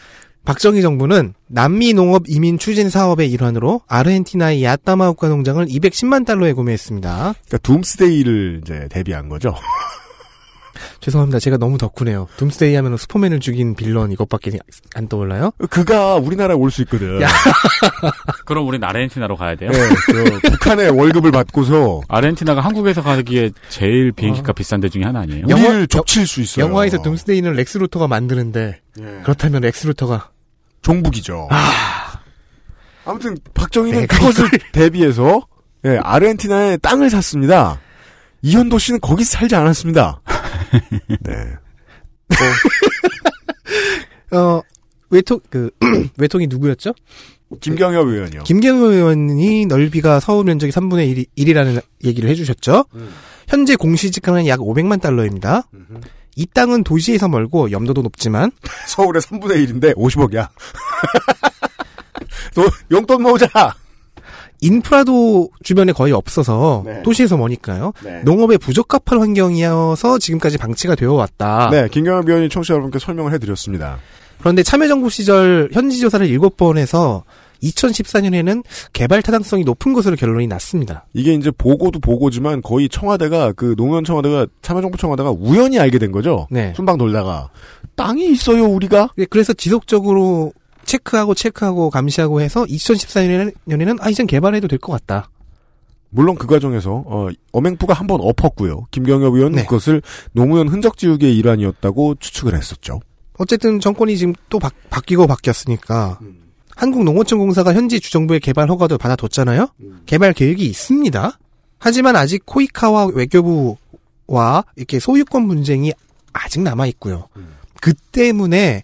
S3: 박정희 정부는 남미 농업 이민 추진 사업의 일환으로 아르헨티나의 야따마오카 농장을 210만 달러에 구매했습니다.
S2: 그러니까 둠스데이를 이제 대비한 거죠.
S3: 죄송합니다. 제가 너무 덕후네요. 둠스데이 하면 슈퍼맨을 죽인 빌런 이것밖에 안 떠올라요?
S2: 그가 우리나라에 올 수 있거든.
S3: 야.
S4: 그럼 우린 아르헨티나로 가야 돼요?
S2: 네, 저 북한의 월급을 받고서
S4: 아르헨티나가 한국에서 가기에 제일 비행기값 비싼 데 중에 하나 아니에요?
S3: 영화-
S2: 우리를 족칠 수 있어요.
S3: 영화에서 둠스데이는 렉스 루터가 만드는데
S2: 예.
S3: 그렇다면 렉스 루터가
S2: 종북이죠. 아무튼 박정희는
S3: 네,
S2: 그것을 대비해서 예, 아르헨티나에 땅을 샀습니다. 이현도 씨는 거기 살지 않았습니다. 네.
S3: 어 외통 그 외통이 누구였죠?
S2: 김경협 의원이요.
S3: 김경호 의원이 넓이가 서울 면적이 3분의 1이, 1이라는 얘기를 해주셨죠. 현재 공시지가는 약 500만 달러입니다. 이 땅은 도시에서 멀고 염도도 높지만
S2: 서울의 3분의 1인데 50억이야. 또 용돈 모으자.
S3: 인프라도 주변에 거의 없어서
S2: 네.
S3: 도시에서 머니까요.
S2: 네.
S3: 농업에 부적합한 환경이어서 지금까지 방치가 되어 왔다.
S2: 네, 김경협 의원이 청취자 여러분께 설명을 해드렸습니다.
S3: 그런데 참여정부 시절 현지 조사를 7번 해서 2014년에는 개발 타당성이 높은 것으로 결론이 났습니다.
S2: 이게 이제 보고도 보고지만 거의 청와대가 그 노무현 청와대가 참여정부 청와대가 우연히 알게 된 거죠.
S3: 네.
S2: 순방 돌다가 땅이 있어요 우리가.
S3: 예, 그래서 지속적으로 체크하고 체크하고 감시하고 해서 2014년에는 아 이젠 개발해도 될 것 같다.
S2: 물론 그 과정에서 어, 엄행부가 한 번 엎었고요. 김경엽 의원은
S3: 네.
S2: 그것을 노무현 흔적 지우기의 일환이었다고 추측을 했었죠.
S3: 어쨌든 정권이 지금 또 바, 바뀌고 바뀌었으니까 한국농어촌공사가 현지 주정부의 개발 허가도 받아뒀잖아요. 개발 계획이 있습니다. 하지만 아직 코이카와 외교부와 이렇게 소유권 분쟁이 아직 남아 있고요. 그 때문에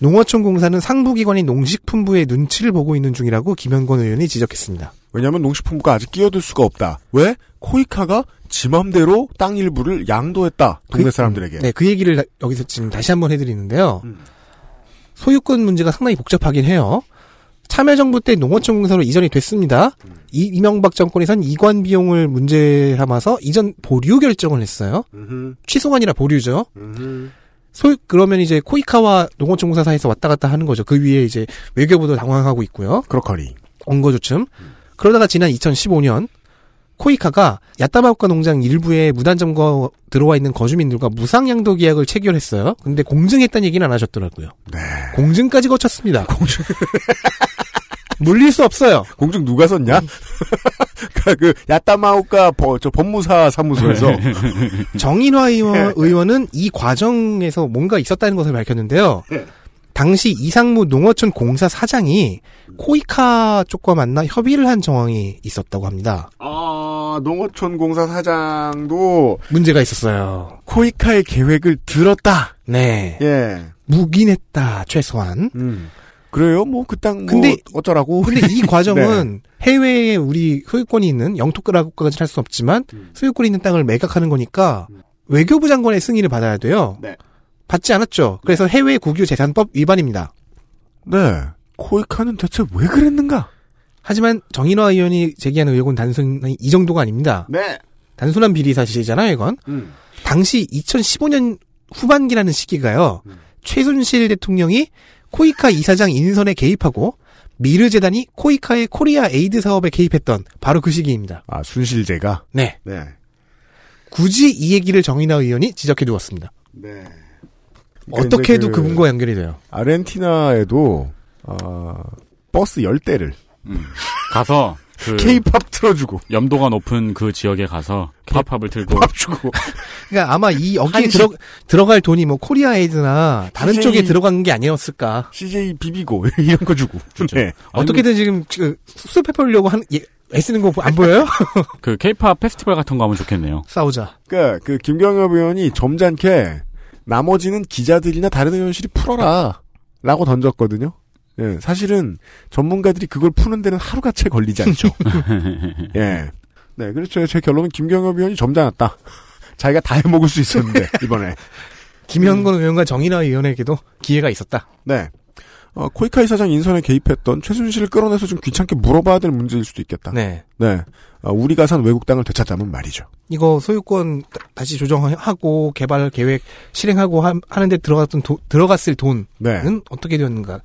S3: 농어촌 공사는 상부기관인 농식품부의 눈치를 보고 있는 중이라고 김현권 의원이 지적했습니다.
S2: 왜냐하면 농식품부가 아직 끼어들 수가 없다. 왜? 코이카가 지 맘대로 땅 일부를 양도했다. 동네
S3: 그-
S2: 사람들에게.
S3: 네, 그 얘기를 다- 여기서 지금 다시 한번 해드리는데요.
S2: 음.
S3: 소유권 문제가 상당히 복잡하긴 해요. 참여정부 때 농어촌 공사로 이전이 됐습니다.
S2: 음.
S3: 이, 이명박 정권에선 이관 비용을 문제 삼아서 이전 보류 결정을 했어요.
S2: 음흠,
S3: 취소가 아니라 보류죠.
S2: 음흠.
S3: 소 그러면 이제 코이카와 농어촌공사 사이에서 왔다 갔다 하는 거죠. 그 위에 이제 외교부도 당황하고 있고요.
S2: 그렇거리.
S3: 언거조춤. 그러다가 지난 2015년 코이카가 야따마오카 농장 일부에 무단 점거 들어와 있는 거주민들과 무상 양도 계약을 체결했어요. 근데 공증했다는 얘기는 안 하셨더라고요.
S2: 네.
S3: 공증까지 거쳤습니다. 공증. 물릴 수 없어요.
S2: 공증 누가 썼냐? 그, 그 야따마오카 버- 저 법무사 사무소에서
S3: 정인화 의원, 의원은 이 과정에서 뭔가 있었다는 것을 밝혔는데요. 당시 이상무 농어촌 공사 사장이 코이카 쪽과 만나 협의를 한 정황이 있었다고 합니다.
S2: 아, 농어촌 공사 사장도
S3: 문제가 있었어요.
S2: 코이카의 계획을 들었다.
S3: 네.
S2: 예.
S3: 묵인했다, 최소한.
S2: 음. 그래요? 뭐 그땅뭐
S3: 근데-
S2: 어쩌라고.
S3: 근데 이 과정은 해외에 우리 소유권이 있는 영토라고까지는 할수 없지만 소유권이 있는 땅을 매각하는 거니까 외교부 장관의 승인을 받아야 돼요.
S2: 네.
S3: 받지 않았죠. 그래서 해외 국유 재산법 위반입니다.
S2: 네. 코이카는 대체 왜 그랬는가?
S3: 하지만 정인화 의원이 제기하는 의혹은 단순히 이 정도가 아닙니다.
S2: 네.
S3: 단순한 비리 사실이잖아요, 이건.
S2: 음.
S3: 당시 2015년 후반기라는 시기가요.
S2: 음.
S3: 최순실 대통령이 코이카 이사장 인선에 개입하고 미르 재단이 코이카의 코리아 에이드 사업에 개입했던 바로 그 시기입니다.
S2: 아, 순실제가?
S3: 네.
S2: 네.
S3: 굳이 이 얘기를 정인화 의원이 지적해 두었습니다.
S2: 네.
S3: 어떻게 해도 그... 분과 연결이 돼요.
S2: 아르헨티나에도, 어, 버스 열대를
S4: 음. 가서 그
S2: 케이팝 틀어주고
S4: 염도가 높은 그 지역에 가서 팝팝을 틀고
S2: 밥 주고
S3: 그러니까 아마 이 여기에. 들어 들어갈 돈이 뭐 코리아 에이드나 다른
S2: CJ
S3: 쪽에 들어간 게 아니었을까.
S2: CJ 비비고 이런 거 주고. 네.
S3: 어떻게든 지금 그 수습해 보려고 한 예, 애쓰는 거 안 보여요?
S4: 그 케이팝 페스티벌 같은 거 하면 좋겠네요.
S3: 싸우자.
S2: 그러니까 그 김경엽 의원이 점잖게 나머지는 기자들이나 다른 의원실이 풀어라 라고 던졌거든요. 예, 사실은 전문가들이 그걸 푸는 데는 하루가 채 걸리지 않죠. 예. 네, 그렇죠. 제 결론은 김경엽 의원이 점잖았다. 자기가 다 해먹을 수 있었는데, 이번에.
S3: 김현건 의원과 정인아 의원에게도 기회가 있었다.
S2: 네. 어, 코이카 이 사장 인선에 개입했던 최순실을 끌어내서 좀 귀찮게 물어봐야 될 문제일 수도 있겠다.
S3: 네.
S2: 네. 어, 우리가 산 외국 땅을 되찾자면 말이죠.
S3: 이거 소유권 다- 다시 조정하고 개발 계획 실행하고 하, 하는데 들어갔던 도- 들어갔을 돈은
S2: 네.
S3: 어떻게 되었는가?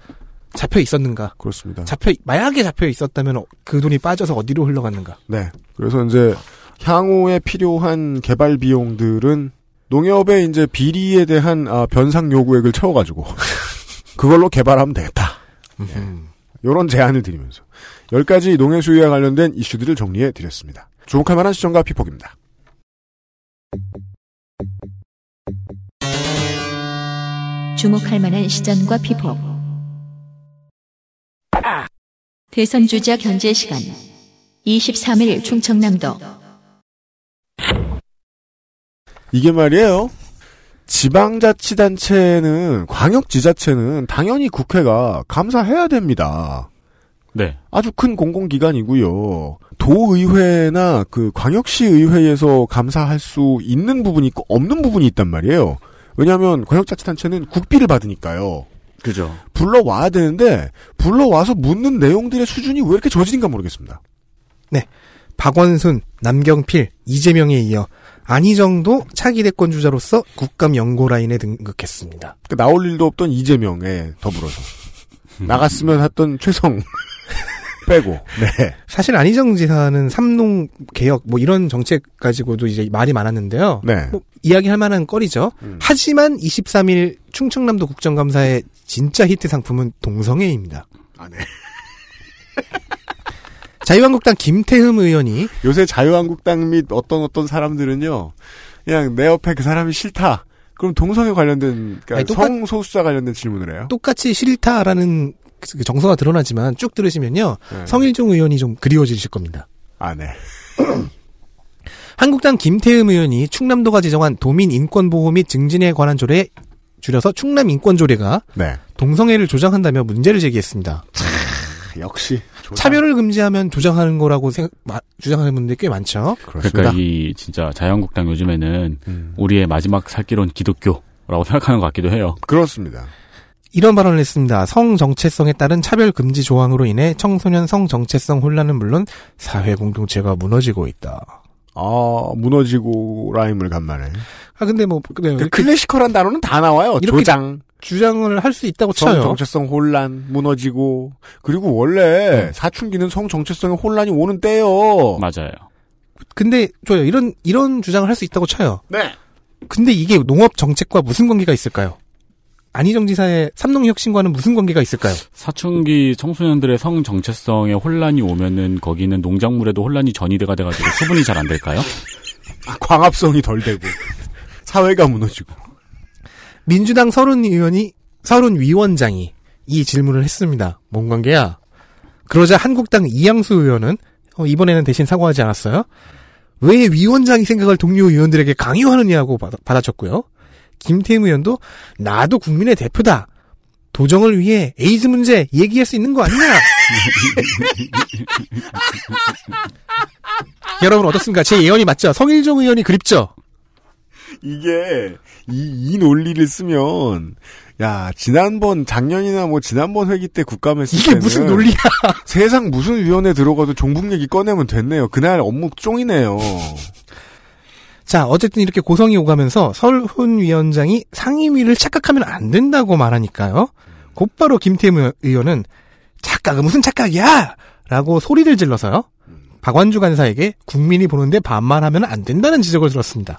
S3: 잡혀 있었는가?
S2: 그렇습니다.
S3: 잡혀 만약에 잡혀 있었다면 어- 그 돈이 빠져서 어디로 흘러갔는가?
S2: 네. 그래서 이제 향후에 필요한 개발 비용들은 농협의 이제 비리에 대한 아, 변상 요구액을 채워가지고 그걸로 개발하면 되겠다. 이런 제안을 드리면서 10가지 농해 수위와 관련된 이슈들을 정리해 드렸습니다. 주목할 만한 시청과 피폭입니다.
S1: 주목할 만한 시전과 피폭. 대선 주자 견제 시간. 23일 충청남도.
S2: 이게 말이에요. 지방자치단체는 광역지자체는 당연히 국회가 감사해야 됩니다.
S4: 네.
S2: 아주 큰 공공기관이고요. 도의회나 그 광역시 의회에서 감사할 수 있는 부분이 있고 없는 부분이 있단 말이에요. 왜냐하면 광역자치단체는 국비를 받으니까요.
S4: 그죠.
S2: 불러와야 되는데 불러와서 묻는 내용들의 수준이 왜 이렇게 저질인가 모르겠습니다.
S3: 네. 박원순, 남경필, 이재명에 이어 안희정도 차기 대권 주자로서 국감 연고 라인에 등극했습니다.
S2: 그 나올 일도 없던 이재명에 더불어서 나갔으면 했던 최성 빼고 네.
S3: 사실 안희정 지사는 삼농 개혁 뭐 이런 정책 가지고도 이제 말이 많았는데요.
S2: 네.
S3: 뭐 이야기할 만한 거리죠. 하지만 23일 충청남도 국정감사의 진짜 히트 상품은 동성애입니다.
S2: 아, 네.
S3: 자유한국당 김태흠 의원이
S2: 요새 자유한국당 및 어떤 어떤 사람들은요, 그냥 내 옆에 그 사람이 싫다. 그럼 동성애 관련된, 그러니까
S3: 아니, 똑같-
S2: 성소수자 관련된 질문을 해요.
S3: 똑같이 싫다라는 그 정서가 드러나지만 쭉 들으시면요.
S2: 네.
S3: 성일종 의원이 좀 그리워지실 겁니다.
S2: 아, 네.
S3: 한국당 김태흠 의원이 충남도가 지정한 도민 인권보호 및 증진에 관한 조례 줄여서 충남 인권조례가
S2: 네.
S3: 동성애를 조장한다며 문제를 제기했습니다.
S2: 역시.
S3: 차별을 금지하면 조장하는 거라고 생각, 마- 주장하는 분들이 꽤 많죠.
S4: 그러니까 이 진짜 자유한국당 요즘에는
S2: 음.
S4: 우리의 마지막 살길은 기독교라고 생각하는 것 같기도 해요.
S2: 그렇습니다.
S3: 이런 발언을 했습니다. 성 정체성에 따른 차별 금지 조항으로 인해 청소년 성 정체성 혼란은 물론 사회 공동체가 무너지고 있다.
S2: 아, 무너지고 라임을 간만에.
S3: 아 근데 뭐 그래요.
S2: 그 클래시컬한 단어는 다 나와요.
S3: 이렇게
S2: 조장,
S3: 주장을 할 수 있다고
S2: 성
S3: 쳐요.
S2: 정체성 혼란, 무너지고. 그리고 원래 사춘기는 성 정체성의 혼란이 오는 때요.
S4: 맞아요.
S3: 근데 좋아요. 이런 이런 주장을 할 수 있다고 쳐요.
S2: 네.
S3: 근데 이게 농업 정책과 무슨 관계가 있을까요? 안희정 지사의 삼농 혁신과는 무슨 관계가 있을까요?
S4: 사춘기 청소년들의 성 정체성에 혼란이 오면은 거기는 농작물에도 혼란이 전이가 돼가지고 수분이 잘 안 될까요?
S2: 광합성이 덜 되고. 사회가 무너지고.
S3: 민주당 서른 의원이 서른 위원장이 이 질문을 했습니다. 뭔 관계야? 그러자 한국당 이양수 의원은 어, 이번에는 대신 사과하지 않았어요. 왜 위원장이 생각을 동료 의원들에게 강요하느냐고 받아, 받아쳤고요. 김태흠 의원도 나도 국민의 대표다. 도정을 위해 에이즈 문제 얘기할 수 있는 거 아니냐? 여러분 어떻습니까? 제 예언이 맞죠? 성일종 의원이 그립죠?
S2: 이게 이, 이 논리를 쓰면 야 지난번 작년이나 뭐 지난번 회기 때 국감했을
S3: 이게
S2: 때는
S3: 무슨 논리야?
S2: 세상 무슨 위원회 들어가도 종북 얘기 꺼내면 됐네요. 그날 업무 쫑이네요.
S3: 자, 어쨌든 이렇게 고성이 오가면서 설훈 위원장이 상임위를 착각하면 안 된다고 말하니까요. 곧바로 김태무 의원은 착각은 무슨 착각이야! 라고 소리를 질러서요. 박완주 간사에게 국민이 보는데 반말하면 안 된다는 지적을 들었습니다.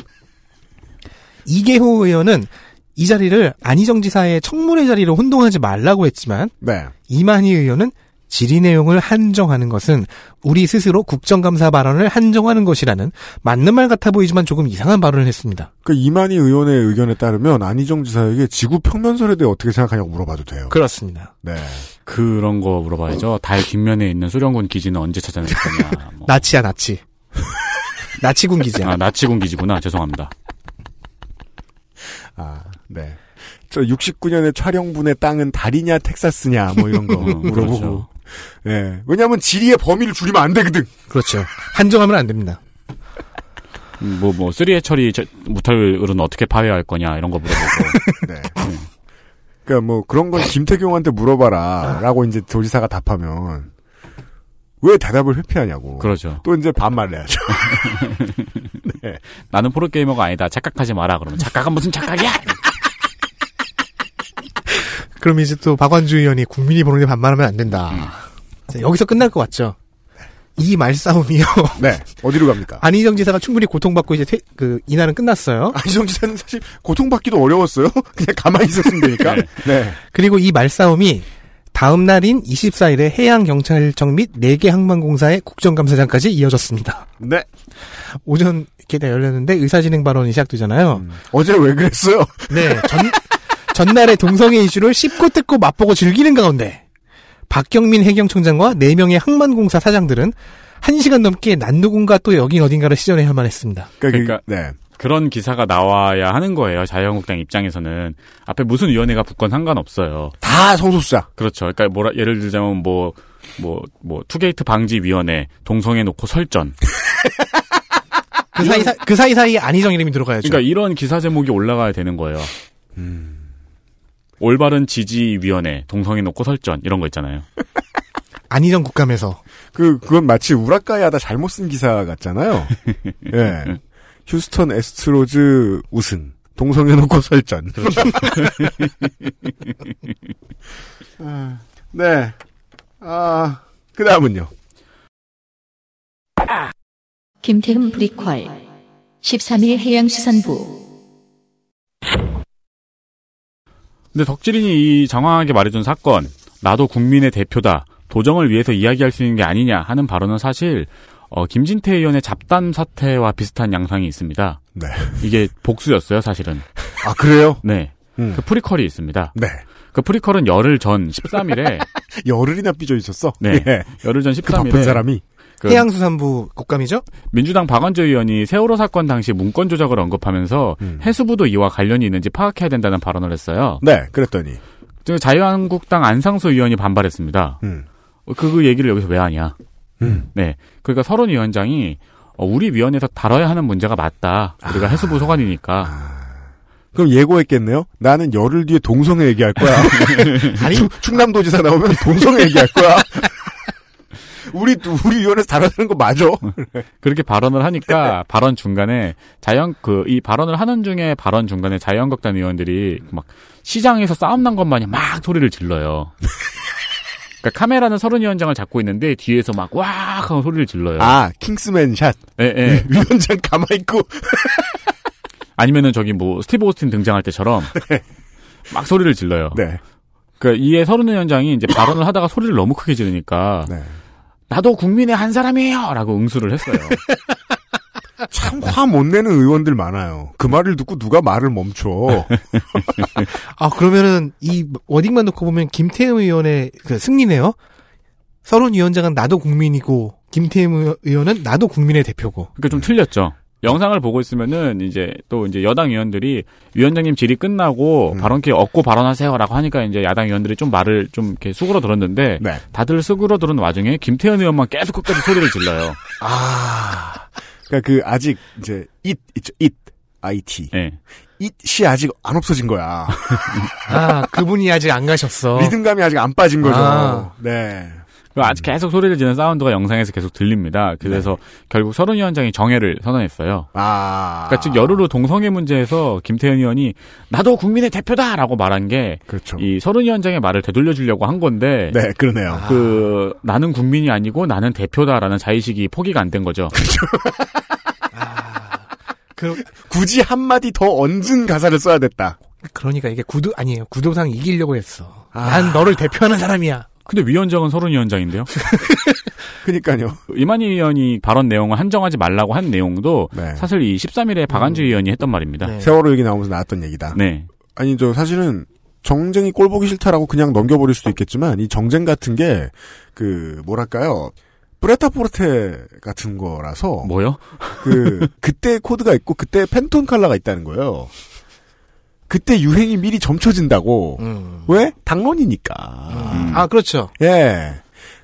S3: 이계호 의원은 이 자리를 안희정 지사의 청문회 자리로 혼동하지 말라고 했지만
S2: 네.
S3: 이만희 의원은 질의 내용을 한정하는 것은 우리 스스로 국정감사 발언을 한정하는 것이라는 맞는 말 같아 보이지만 조금 이상한 발언을 했습니다.
S2: 그 이만희 의원의 의견에 따르면 안희정 지사에게 지구 평면설에 대해 어떻게 생각하냐고 물어봐도 돼요.
S3: 그렇습니다.
S2: 네.
S4: 그런 거 물어봐야죠. 달 뒷면에 있는 소련군 기지는 언제 찾아낼 거냐. 뭐.
S3: 나치야 나치. 나치군 기지야.
S4: 아, 나치군 기지구나. 죄송합니다.
S2: 아, 네. 저 69년의 촬영분의 땅은 달이냐 텍사스냐 뭐 이런 거
S4: 음,
S2: 물어보고.
S4: 그렇죠.
S2: 예. 왜냐하면 지리의 범위를 줄이면 안 되거든.
S3: 그렇죠. 한정하면 안 됩니다.
S4: 음, 뭐, 뭐, 쓰리의 처리 저- 무탈을은 어떻게 파괴할 거냐, 이런 거 물어보고.
S2: 네. 그러니까 뭐 그런 건 김태경한테 물어봐라 라고 이제 도지사가 답하면 왜 대답을 회피하냐고.
S4: 그러죠.
S2: 또 이제 반말을 해야죠. 네.
S4: 나는 프로게이머가 아니다. 착각하지 마라. 그러면 착각은 무슨 착각이야!
S3: 그럼 이제 또 박완주 의원이 국민이 보는데 반말하면 안 된다.
S2: 음.
S3: 자, 여기서 끝날 것 같죠? 이 말싸움이요.
S2: 네. 어디로 갑니까?
S3: 안희정 지사가 충분히 고통받고 이제 퇴- 그 이날은 끝났어요.
S2: 안희정 지사는 사실 고통받기도 어려웠어요. 그냥 가만히 있었으면 되니까. 네.
S3: 그리고 이 말싸움이 다음 날인 24일에 해양경찰청 및 4개 항만공사의 국정감사장까지 이어졌습니다.
S2: 네.
S3: 오전 이렇게 다 열렸는데 의사진행 발언이 시작되잖아요.
S2: 어제 왜 그랬어요?
S3: 네, 전, 전날의 동성애 이슈를 씹고 뜯고 맛보고 즐기는 가운데 박경민 해경청장과 4명의 항만공사 사장들은 1시간 넘게 난 누군가 또 여긴 어딘가를 시전해야만 했습니다.
S4: 그러니까,
S2: 네.
S4: 그런 기사가 나와야 하는 거예요. 자유한국당 입장에서는. 앞에 무슨 위원회가 붙건 상관없어요.
S2: 다 성소수자.
S4: 그렇죠. 그러니까 뭐라, 예를 들자면 뭐, 뭐, 뭐, 투게이트 방지 위원회, 동성애 놓고 설전.
S3: 그 사이, 사, 그 사이 사이에 안희정 이름이 들어가야죠.
S4: 그러니까 이런 기사 제목이 올라가야 되는 거예요. 올바른 지지 위원회, 동성애 놓고 설전, 이런 거 있잖아요.
S3: 안희정 국감에서.
S2: 그, 그건 마치 우라카이 하다 잘못 쓴 기사 같잖아요. 예. 휴스턴 에스트로즈 우승. 동성해놓고 설전. 아, 네. 아, 그 다음은요.
S1: 김태흠 브리퀄 13일 해양수산부
S4: 근데 덕질인이 이 장황하게 말해준 사건, 나도 국민의 대표다, 도정을 위해서 이야기할 수 있는 게 아니냐 하는 발언은 사실, 어, 김진태 의원의 잡담 사태와 비슷한 양상이 있습니다.
S2: 네.
S4: 이게 복수였어요, 사실은.
S2: 아, 그래요?
S4: 네.
S2: 음.
S4: 그 prequel이 있습니다.
S2: 네.
S4: 그 prequel은 열흘 전 13일에,
S2: 열흘이나 삐져 있었어?
S4: 네.
S2: 예.
S4: 열흘
S2: 전그 바쁜
S4: 13일에,
S2: 사람이.
S4: 그
S3: 해양수산부 국감이죠?
S4: 민주당 박완주 의원이 세월호 사건 당시 문건 조작을 언급하면서
S2: 음.
S4: 해수부도 이와 관련이 있는지 파악해야 된다는 발언을 했어요.
S2: 네, 그랬더니.
S4: 즉 자유한국당 안상수 의원이 반발했습니다.
S2: 음.
S4: 어, 그, 그 얘기를 여기서 왜 하냐.
S2: 음.
S4: 네. 그러니까 서른 위원장이 어, 우리 위원회에서 다뤄야 하는 문제가 맞다. 우리가 해수부 소관이니까.
S2: 그럼 예고했겠네요? 나는 열흘 뒤에 동성애 얘기할 거야.
S3: 아니,
S2: 충- 충남도지사 나오면 동성애 얘기할 거야. 우리, 우리 위원회에서 다뤄야 거 맞아.
S4: 그렇게 발언을 하니까 발언 중간에 자연 그 이 발언을 하는 중에 발언 중간에 자유한국당 의원들이 막 시장에서 싸움 난 것 마냥 막 소리를 질러요. 그러니까 카메라는 서른 위원장을 잡고 있는데 뒤에서 막 와 하고 소리를 질러요.
S2: 아, 킹스맨 샷.
S4: 예, 예.
S2: 위원장 가만있고.
S4: 아니면은 저기 뭐 스티브 오스틴 등장할 때처럼 막 소리를 질러요.
S2: 네.
S4: 그러니까 이에 서른 위원장이 이제 발언을 하다가 소리를 너무 크게 지르니까
S2: 네.
S4: 나도 국민의 한 사람이에요라고 응수를 했어요.
S2: 참 화 못 내는 의원들 많아요. 그 말을 듣고 누가 말을 멈춰.
S3: 아, 그러면은 이 워딩만 놓고 보면 김태흠 의원의 그 승리네요? 서른 위원장은 나도 국민이고, 김태흠 의원은 나도 국민의 대표고.
S4: 그러니까 좀 틀렸죠. 영상을 보고 있으면은 이제 또 이제 여당 의원들이 위원장님 질의 끝나고
S2: 음.
S4: 발언 기회 얻고 발언하세요라고 하니까 이제 야당 의원들이 좀 말을 좀 이렇게 수그러 들었는데
S2: 네.
S4: 다들 수그러 들은 와중에 김태현 의원만 계속 끝까지 소리를 질러요.
S2: 아. 그러니까 그 아직 이제 it 있죠. it it
S4: 예.
S2: it이 아직 안 없어진 거야.
S3: 아, 그분이 아직 안 가셨어.
S2: 리듬감이 아직 안 빠진 거죠.
S3: 아.
S2: 네.
S4: 그 아직 계속 소리를 지르는 사운드가 영상에서 계속 들립니다. 그래서 결국 서른 위원장이 정해를 선언했어요.
S2: 아.
S4: 그러니까 즉 여르르 동성애 문제에서 김태현 의원이 나도 국민의 대표다라고 말한 게
S2: 그렇죠.
S4: 이 서른 위원장의 말을 되돌려 주려고 한 건데
S2: 네, 그러네요.
S4: 그 나는 국민이 아니고 나는 대표다라는 자의식이 포기가 안 된 거죠.
S3: 그,
S2: 굳이 한 마디 더 얹은 가사를 써야 됐다.
S3: 그러니까 이게 구도, 아니에요. 구도상 이기려고 했어.
S2: 아.
S3: 난 너를 대표하는 사람이야.
S4: 근데 위원장은 설훈 위원장인데요.
S2: 그니까요.
S4: 이만희 의원이 발언 내용을 한정하지 말라고 한 내용도
S2: 네.
S4: 사실 이 13일에 박완주 의원이 했던 말입니다.
S3: 네.
S2: 세월호 얘기 나오면서 나왔던 얘기다.
S4: 네.
S2: 아니 저 사실은 정쟁이 꼴 보기 싫다라고 그냥 넘겨버릴 수도 있겠지만 이 정쟁 같은 게 그 뭐랄까요 브레타포르테 같은 거라서
S4: 뭐요?
S2: 그 그때 코드가 있고 그때 팬톤 컬러가 있다는 거예요. 그때 유행이 미리 점쳐진다고.
S3: 음.
S2: 왜? 당론이니까.
S3: 아 그렇죠.
S2: 예.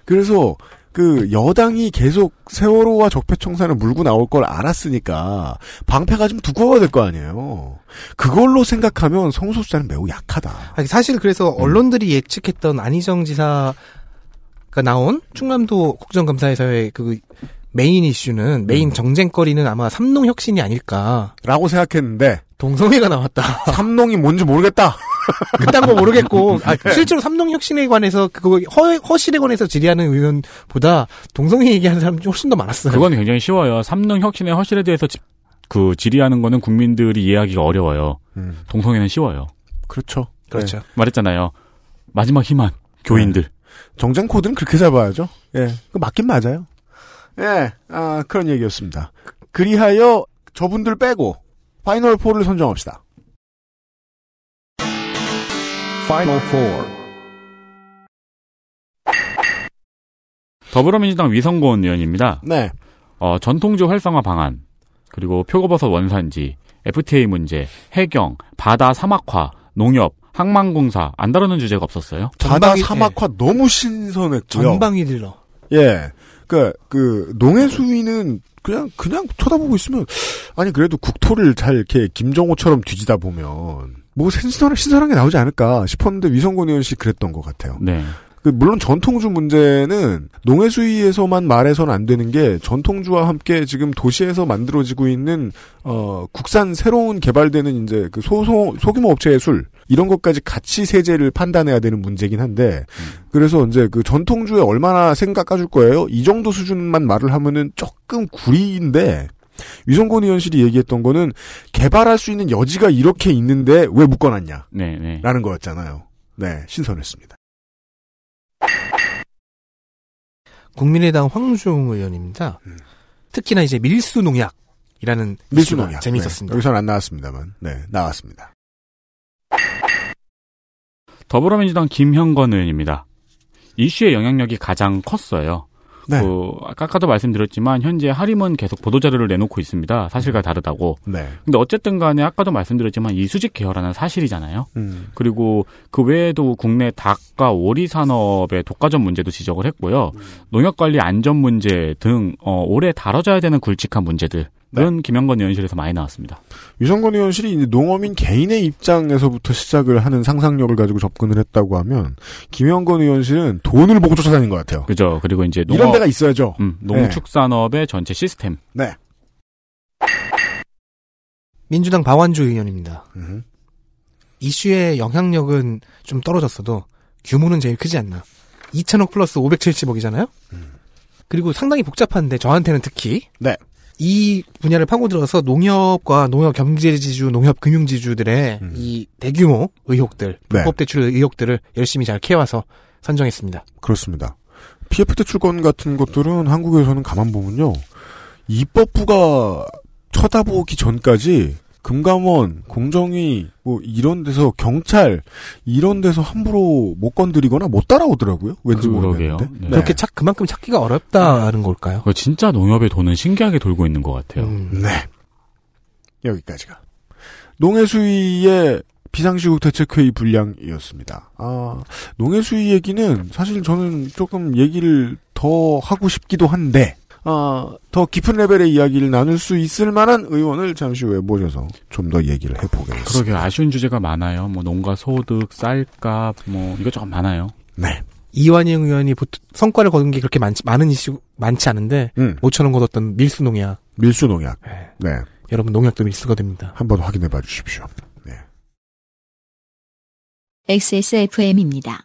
S2: 그래서 그 여당이 계속 세월호와 적폐청산을 물고 나올 걸 알았으니까 방패가 좀 두꺼워야 될 거 아니에요. 그걸로 생각하면 성소수자는 매우 약하다.
S3: 아니, 사실 그래서 언론들이 예측했던 안희정 지사가 나온 충남도 국정감사에서의 그 메인 이슈는 메인 정쟁거리는 아마 삼농 혁신이 아닐까.
S2: 라고 생각했는데
S3: 동성애가 나왔다.
S2: 삼농이 뭔지 모르겠다.
S3: 그딴 거 모르겠고 아, 실제로 삼농 혁신에 관해서 그거 허, 허실에 관해서 질의하는 의원보다 동성애 얘기하는 사람이 훨씬 더 많았어요.
S4: 그건 굉장히 쉬워요. 삼농 혁신의 허실에 대해서 지- 그 질의하는 거는 국민들이 이해하기가 어려워요.
S2: 음,
S4: 동성애는 쉬워요.
S2: 그렇죠.
S3: 그렇죠.
S4: 말했잖아요. 마지막 희망 교인들.
S2: 정쟁 코드는 그렇게 잡아야죠. 예. 그 맞긴 맞아요. 예. 아, 그런 얘기였습니다. 그리하여 저분들 빼고 final 4를 선정합시다.
S10: Final Four.
S4: 더불어민주당 위성곤 의원입니다.
S2: 네.
S4: 어, 전통주 활성화 방안, 그리고 표고버섯 원산지, FTA 문제, 해경, 바다 사막화, 농협, 항만공사 안 다루는 주제가 없었어요.
S2: 바다
S3: 전방위-
S2: 사막화 너무 신선했고요.
S3: 전방위 딜러.
S2: 예. 그, 그, 농해 수위는 그냥, 그냥 쳐다보고 있으면, 아니, 그래도 국토를 잘 이렇게 김정호처럼 뒤지다 보면, 뭐 신선한, 신선한 게 나오지 않을까 싶었는데 위성곤 의원 씨 그랬던 것 같아요.
S4: 네.
S2: 그 물론 전통주 문제는 농해 수위에서만 말해서는 안 되는 게 전통주와 함께 지금 도시에서 만들어지고 있는 어 국산 새로운 개발되는 이제 그 소소 소규모 업체의 술 이런 것까지 같이 세제를 판단해야 되는 문제긴 한데 그래서 이제 그 전통주에 얼마나 생각 가줄 거예요? 이 정도 수준만 말을 하면은 조금 구리인데 위성곤 의원실이 얘기했던 거는 개발할 수 있는 여지가 이렇게 있는데 왜 묶어놨냐?
S4: 네, 네.
S2: 라는 거였잖아요. 네, 신선했습니다.
S3: 국민의당 황중 의원입니다. 특히나 이제 밀수 농약 이라는
S2: 음. 밀수
S3: 이슈가
S2: 농약.
S3: 재미있었습니다.
S2: 네, 여기서는 안 나왔습니다만, 네, 나왔습니다.
S4: 더불어민주당 김형건 의원입니다. 이슈의 영향력이 가장 컸어요.
S2: 네.
S4: 그 아까도 말씀드렸지만 현재 하림은 계속 보도 자료를 내놓고 있습니다. 사실과 다르다고.
S2: 네.
S4: 근데 어쨌든 간에 아까도 말씀드렸지만 이 수직 계열화는 사실이잖아요.
S2: 음.
S4: 그리고 그 외에도 국내 닭과 오리 산업의 독과점 문제도 지적을 했고요. 농약 관리 안전 문제 등 어, 올해 다뤄져야 되는 굵직한 문제들 은 김영건 의원실에서 많이 나왔습니다.
S2: 유성건 의원실이 이제 농어민 개인의 입장에서부터 시작을 하는 상상력을 가지고 접근을 했다고 하면, 김영건 의원실은 돈을 보고 쫓아다닌 것 같아요.
S4: 그죠. 그리고 이제
S2: 이런
S4: 농업,
S2: 데가 있어야죠.
S4: 음, 농축산업의 전체 시스템.
S2: 네.
S3: 민주당 박완주 의원입니다.
S2: 음.
S3: 이슈의 영향력은 좀 떨어졌어도 규모는 제일 크지 않나. 2천억 플러스 570억이잖아요? 그리고 상당히 복잡한데 저한테는 특히
S2: 네.
S3: 이 분야를 파고들어서 농협과 농협 경제지주, 농협 금융지주들의 이 대규모 의혹들, 불법 대출 의혹들을 열심히 잘 캐와서 선정했습니다.
S2: 그렇습니다. PF 대출권 같은 것들은 한국에서는 가만 보면요. 입법부가 쳐다보기 전까지 금감원, 공정위, 뭐 이런 데서 경찰 이런 데서 함부로 못 건드리거나 못 따라오더라고요. 왠지. 모르겠는데.
S4: 네.
S3: 그렇게 착 그만큼 찾기가 어렵다는 걸까요?
S4: 그거 진짜 농협의 돈은 신기하게 돌고 있는 것 같아요.
S2: 네. 여기까지가 농해수위의 비상시국 대책회의 분량이었습니다. 아, 농해수위 얘기는 사실 저는 조금 얘기를 더 하고 싶기도 한데, 아, 더 깊은 레벨의 이야기를 나눌 수 있을 만한 의원을 잠시 후에 모셔서 좀 더 얘기를 해보겠습니다.
S4: 그러게 아쉬운 주제가 많아요. 뭐 농가 소득, 쌀값, 뭐 이것저것 많아요.
S2: 네.
S3: 이완영 의원이 보통 성과를 거둔 게 그렇게 많지, 많은 이슈 많지 않은데
S2: 음.
S3: 5천 원 거뒀던 밀수 농약.
S2: 밀수 농약. 네.
S3: 여러분 농약도 밀수가 됩니다.
S2: 한번 확인해 봐 주십시오.
S1: XSFM입니다.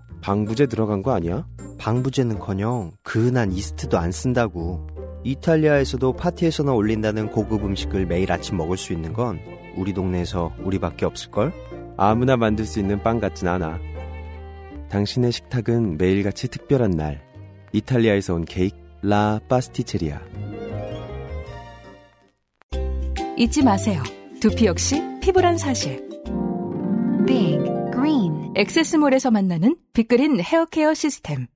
S6: 방부제 들어간 거 아니야? 방부제는커녕 그은한 이스트도 안 쓴다고. 이탈리아에서도 파티에서나 올린다는 고급 음식을 매일 아침 먹을 수 있는 건 우리 동네에서 우리밖에 없을걸? 아무나 만들 수 있는 빵 같진 않아. 당신의 식탁은 매일같이 특별한 날. 이탈리아에서 온 케이크 라 파스티체리아.
S5: 잊지 마세요. 두피 역시 피부란 사실. 엑세스몰에서 만나는 빅그린 헤어케어 시스템.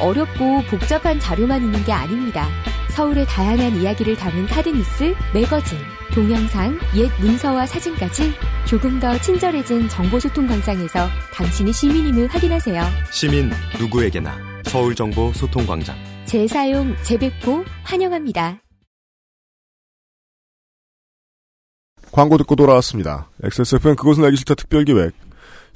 S8: 어렵고 복잡한 자료만 있는 게 아닙니다. 서울의 다양한 이야기를 담은 카드뉴스, 매거진, 동영상, 옛 문서와 사진까지 조금 더 친절해진 정보소통 광장에서 당신이 시민임을 확인하세요.
S9: 시민 누구에게나 서울정보소통광장.
S8: 재사용, 재배포 환영합니다.
S2: 광고 듣고 돌아왔습니다. XSFM 그것은 알기 싫다 특별기획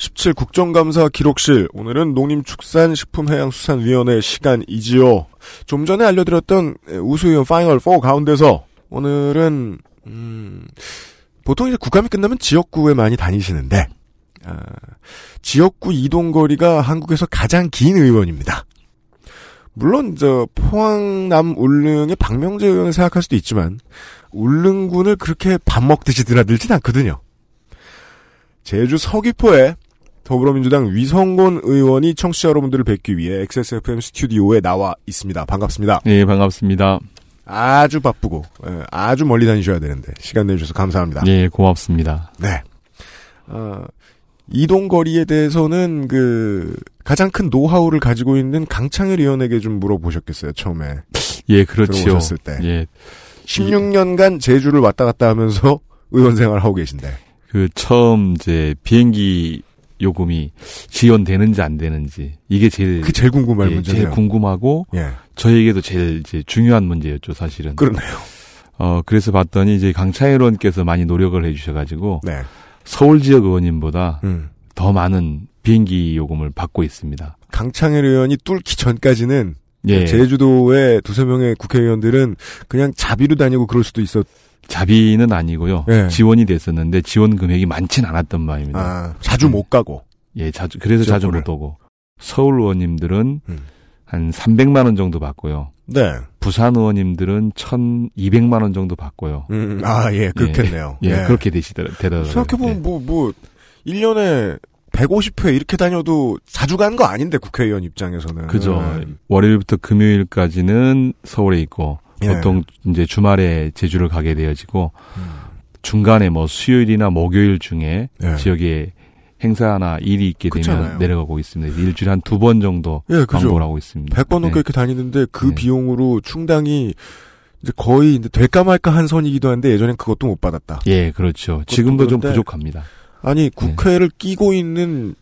S2: 17 국정감사 기록실 오늘은 농림축산식품해양수산위원회 시간이지요. 좀 전에 알려드렸던 우수위원 파이널 4 가운데서 오늘은 음, 보통 이제 국감이 끝나면 지역구에 많이 다니시는데 아, 지역구 이동 거리가 한국에서 가장 긴 의원입니다. 물론 저 포항남 울릉의 박명재 의원을 생각할 수도 있지만 울릉군을 그렇게 밥 먹듯이 드나들진 않거든요. 제주 서귀포에 더불어민주당 위성곤 의원이 청취자 여러분들을 뵙기 위해 XSFM 스튜디오에 나와 있습니다. 반갑습니다.
S11: 예, 반갑습니다.
S2: 아주 바쁘고 예, 아주 멀리 다니셔야 되는데 시간 내주셔서 감사합니다.
S11: 예, 고맙습니다.
S2: 네. 어, 이동 거리에 대해서는 그 가장 큰 노하우를 가지고 있는 강창일 의원에게 좀 물어보셨겠어요 처음에.
S11: 예, 그렇죠.
S2: 들어오셨을 때.
S11: 예.
S2: 16년간 제주를 왔다 갔다 하면서 의원 생활을 하고 계신데.
S11: 그 처음 이제 비행기 요금이 지원되는지 안 되는지 이게 제일
S2: 그 제일 궁금할
S11: 예,
S2: 문제네요.
S11: 제일 궁금하고
S2: 예.
S11: 저에게도 제일 이제 중요한 문제였죠, 사실은.
S2: 그러네요.
S11: 어 그래서 봤더니 이제 강차일 의원께서 많이 노력을 해주셔가지고
S2: 네.
S11: 서울 지역 의원님보다
S2: 음.
S11: 더 많은 비행기 요금을 받고 있습니다.
S2: 강창일 의원이 뚫기 전까지는
S11: 예.
S2: 제주도의 두세 명의 국회의원들은 그냥 자비로 다니고 그럴 수도 있었.
S11: 자비는 아니고요.
S2: 예.
S11: 지원이 됐었는데 지원 금액이 많진 않았던 바입니다.
S2: 아, 자주 못 가고.
S11: 예, 자주 그래서 자주
S2: 지역구를.
S11: 못 오고 서울 의원님들은
S2: 음.
S11: 한 300만 원 정도 받고요.
S2: 네.
S11: 부산 의원님들은 1,200만 원 정도 받고요.
S2: 음, 아, 예, 그렇겠네요.
S11: 예,
S2: 예.
S11: 그렇게 되시더라, 되더라고요.
S2: 생각해보면
S11: 예.
S2: 뭐, 뭐, 1년에 150회 이렇게 다녀도 자주 가는 거 아닌데, 국회의원 입장에서는.
S11: 그죠.
S2: 음.
S11: 월요일부터 금요일까지는 서울에 있고
S2: 예.
S11: 보통 이제 주말에 제주를 가게 되어지고
S2: 음.
S11: 중간에 뭐 수요일이나 목요일 중에
S2: 예.
S11: 지역에 행사나 일이 있게 되면
S2: 그렇잖아요.
S11: 내려가고 있습니다. 일주일에 한 두 번 정도
S2: 예, 그죠.
S11: 광고를 하고 있습니다.
S2: 100번 넘게
S11: 네.
S2: 이렇게 다니는데 그
S11: 네.
S2: 비용으로 충당이 이제 거의 이제 될까 말까 한 선이기도 한데 예전엔 그것도 못 받았다.
S11: 예, 그렇죠. 지금도 좀 부족합니다.
S2: 아니, 국회를 끼고 있는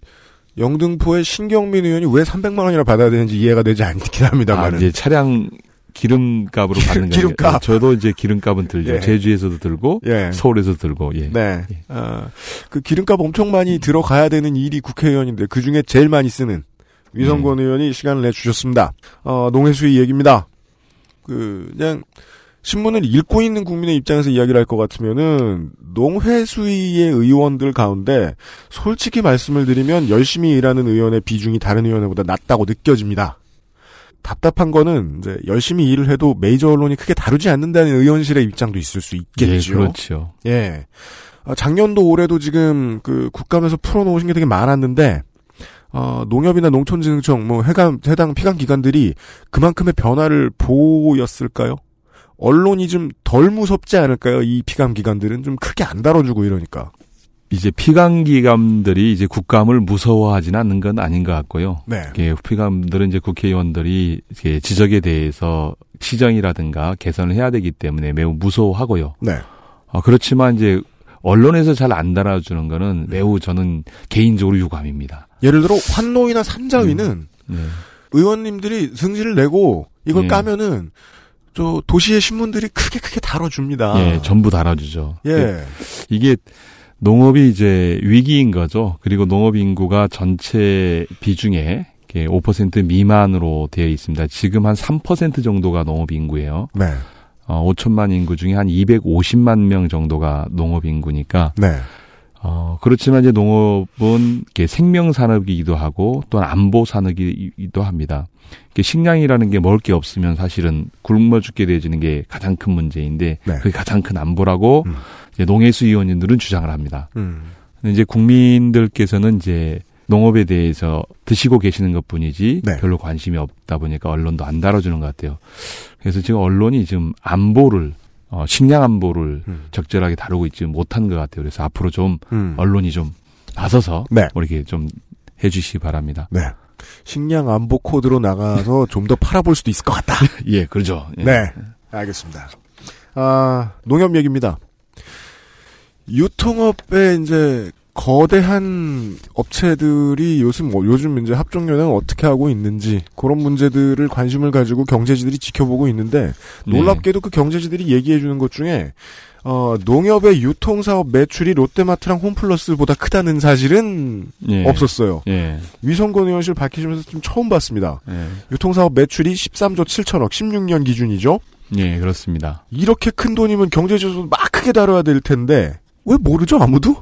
S2: 영등포의 신경민 의원이 왜 300만 원이나 받아야 되는지 이해가 되지 않긴
S11: 아,
S2: 합니다만은.
S11: 이제 차량 기름값으로 받는 거예요.
S2: 기름값.
S11: 예, 저도 이제 기름값은 들죠.
S2: 예.
S11: 제주에서도 들고
S2: 예.
S11: 서울에서도 들고. 예.
S2: 네. 아, 그 기름값 엄청 많이 들어가야 되는 일이 국회의원인데 그 중에 제일 많이 쓰는 위성권 의원이 시간을 내 주셨습니다. 어, 농해수의 얘기입니다. 그, 그냥, 신문을 읽고 있는 국민의 입장에서 이야기를 할 것 같으면은, 농해수위의 의원들 가운데, 솔직히 말씀을 드리면, 열심히 일하는 의원의 비중이 다른 의원보다 낮다고 느껴집니다. 답답한 거는, 이제, 열심히 일을 해도 메이저 언론이 크게 다루지 않는다는 의원실의 입장도 있을 수 있겠죠.
S11: 예, 그렇죠.
S2: 예. 어, 작년도 올해도 지금 그 국감에서 풀어놓으신 게 되게 많았는데, 어, 농협이나 농촌진흥청, 뭐, 해감, 해당 피감 기관들이 그만큼의 변화를 보였을까요? 언론이 좀 덜 무섭지 않을까요? 이 피감 기관들은 좀 크게 안 다뤄주고 이러니까.
S11: 이제 피감기감들이 이제 국감을 무서워하지는 않는 건 아닌 것 같고요.
S2: 네.
S11: 피감들은 이제 국회의원들이 이렇게 지적에 대해서 시정이라든가 개선을 해야 되기 때문에 매우 무서워하고요.
S2: 네.
S11: 어, 그렇지만 이제 언론에서 잘 안 달아주는 거는 매우 저는 개인적으로 유감입니다.
S2: 예를 들어, 환노위나 산자위는
S11: 네.
S2: 의원님들이 승질을 내고 이걸
S11: 예.
S2: 까면은, 저, 도시의 신문들이 크게 크게 다뤄줍니다.
S11: 예, 전부 달아주죠.
S2: 예.
S11: 이게 농업이 이제 위기인 거죠. 그리고 농업 인구가 전체 비중에 이렇게 5% 미만으로 되어 있습니다. 지금 한 3% 정도가 농업 인구예요.
S2: 네.
S11: 어, 5천만 인구 중에 한 250만 명 정도가 농업 인구니까
S2: 네.
S11: 어, 그렇지만 이제 농업은 생명 산업이기도 하고 또한 안보 산업이기도 합니다. 식량이라는 게 먹을 게 없으면 사실은 굶어 죽게 되어지는 게 가장 큰 문제인데
S2: 네.
S11: 그게 가장 큰 안보라고
S2: 음.
S11: 농해수 위원님들은 주장을 합니다.
S2: 음.
S11: 근데 이제 국민들께서는 이제 농업에 대해서 드시고 계시는 것 뿐이지
S2: 네.
S11: 별로 관심이 없다 보니까 언론도 안 다뤄주는 것 같아요. 그래서 지금 언론이 지금 안보를 어, 식량 안보를
S2: 음.
S11: 적절하게 다루고 있지 못한 것 같아요. 그래서 앞으로 좀
S2: 음.
S11: 언론이 좀 나서서
S2: 네.
S11: 뭐 이렇게 좀 해주시기 바랍니다.
S2: 네. 식량 안보 코드로 나가서 좀 더 팔아볼 수도 있을 것 같다.
S11: 예, 그러죠. 예.
S2: 네. 알겠습니다. 아, 농협 얘기입니다. 유통업에 이제 거대한 업체들이 요즘 뭐 요즘 이제 합종연행 어떻게 하고 있는지 그런 문제들을 관심을 가지고 경제지들이 지켜보고 있는데 놀랍게도 그 경제지들이 얘기해 주는 것 중에 어, 농협의 유통사업 매출이 롯데마트랑 홈플러스보다 크다는 사실은
S11: 예.
S2: 없었어요.
S11: 예.
S2: 위성권 의원실 밝히시면서 좀 처음 봤습니다.
S11: 예.
S2: 유통사업 매출이 13조 7천억, 16년 기준이죠.
S11: 예, 그렇습니다.
S2: 이렇게 큰 돈이면 경제지수 막 크게 다뤄야 될 텐데 왜 모르죠 아무도?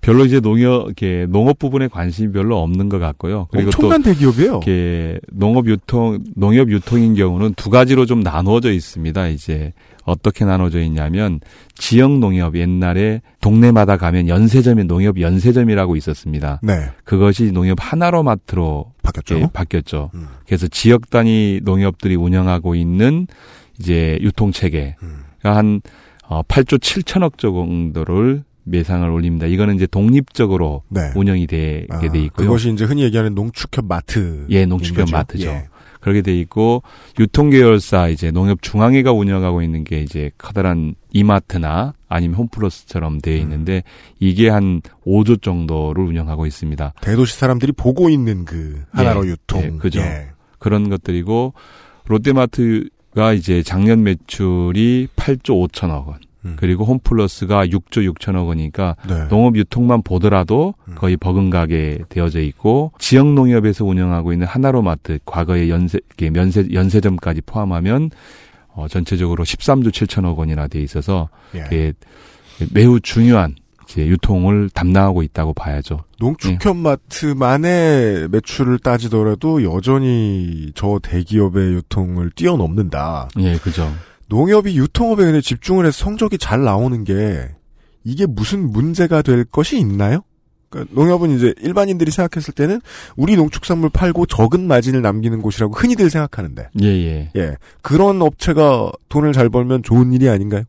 S11: 별로 이제 농업, 이렇게 농업 부분에 관심이 별로 없는 것 같고요. 그리고
S2: 엄청난
S11: 또
S2: 대기업이에요.
S11: 이렇게 농업 유통, 농협 유통인 경우는 두 가지로 좀 나누어져 있습니다. 이제 어떻게 나눠져 있냐면 지역 농협 옛날에 동네마다 가면 연세점이 농협 연세점이라고 있었습니다.
S2: 네.
S11: 그것이 농협 하나로마트로
S2: 바뀌었죠.
S11: 예, 바뀌었죠.
S2: 음.
S11: 그래서 지역 단위 농협들이 운영하고 있는 이제 유통 체계
S2: 음.
S11: 한 어, 8조 7천억 정도를 매상을 올립니다. 이거는 이제 독립적으로
S2: 네.
S11: 운영이 되게
S2: 아,
S11: 돼 있고요.
S2: 그것이 이제 흔히 얘기하는 농축협 마트.
S11: 예, 농축협
S2: 거죠.
S11: 마트죠.
S2: 예.
S11: 그렇게 돼 있고 유통계열사 이제 농협중앙회가 운영하고 있는 게 이제 커다란 이마트나 아니면 홈플러스처럼 되어 있는데 이게 한 5조 정도를 운영하고 있습니다.
S2: 대도시 사람들이 보고 있는 그 하나로
S11: 예,
S2: 유통.
S11: 예, 그죠.
S2: 예.
S11: 그런 것들이고 롯데마트 가 이제 작년 매출이 8조 5천억 원.
S2: 음.
S11: 그리고 홈플러스가 6조 6천억 원이니까
S2: 네.
S11: 농업 유통만 보더라도
S2: 음.
S11: 거의 버금가게 되어져 있고 지역 농협에서 운영하고 있는 하나로마트 과거의 연세 면세 연세점까지 포함하면 어 전체적으로 13조 7천억 원이나 돼 있어서
S2: 예.
S11: 매우 중요한 이제 유통을 담당하고 있다고 봐야죠.
S2: 농축협 마트만의 매출을 따지더라도 여전히 저 대기업의 유통을 뛰어넘는다.
S11: 예, 그죠.
S2: 농협이 유통업에 근데 집중을 해서 성적이 잘 나오는 게 이게 무슨 문제가 될 것이 있나요? 그러니까 농협은 이제 일반인들이 생각했을 때는 우리 농축산물 팔고 적은 마진을 남기는 곳이라고 흔히들 생각하는데
S11: 예, 예.
S2: 예 그런 업체가 돈을 잘 벌면 좋은 일이 아닌가요?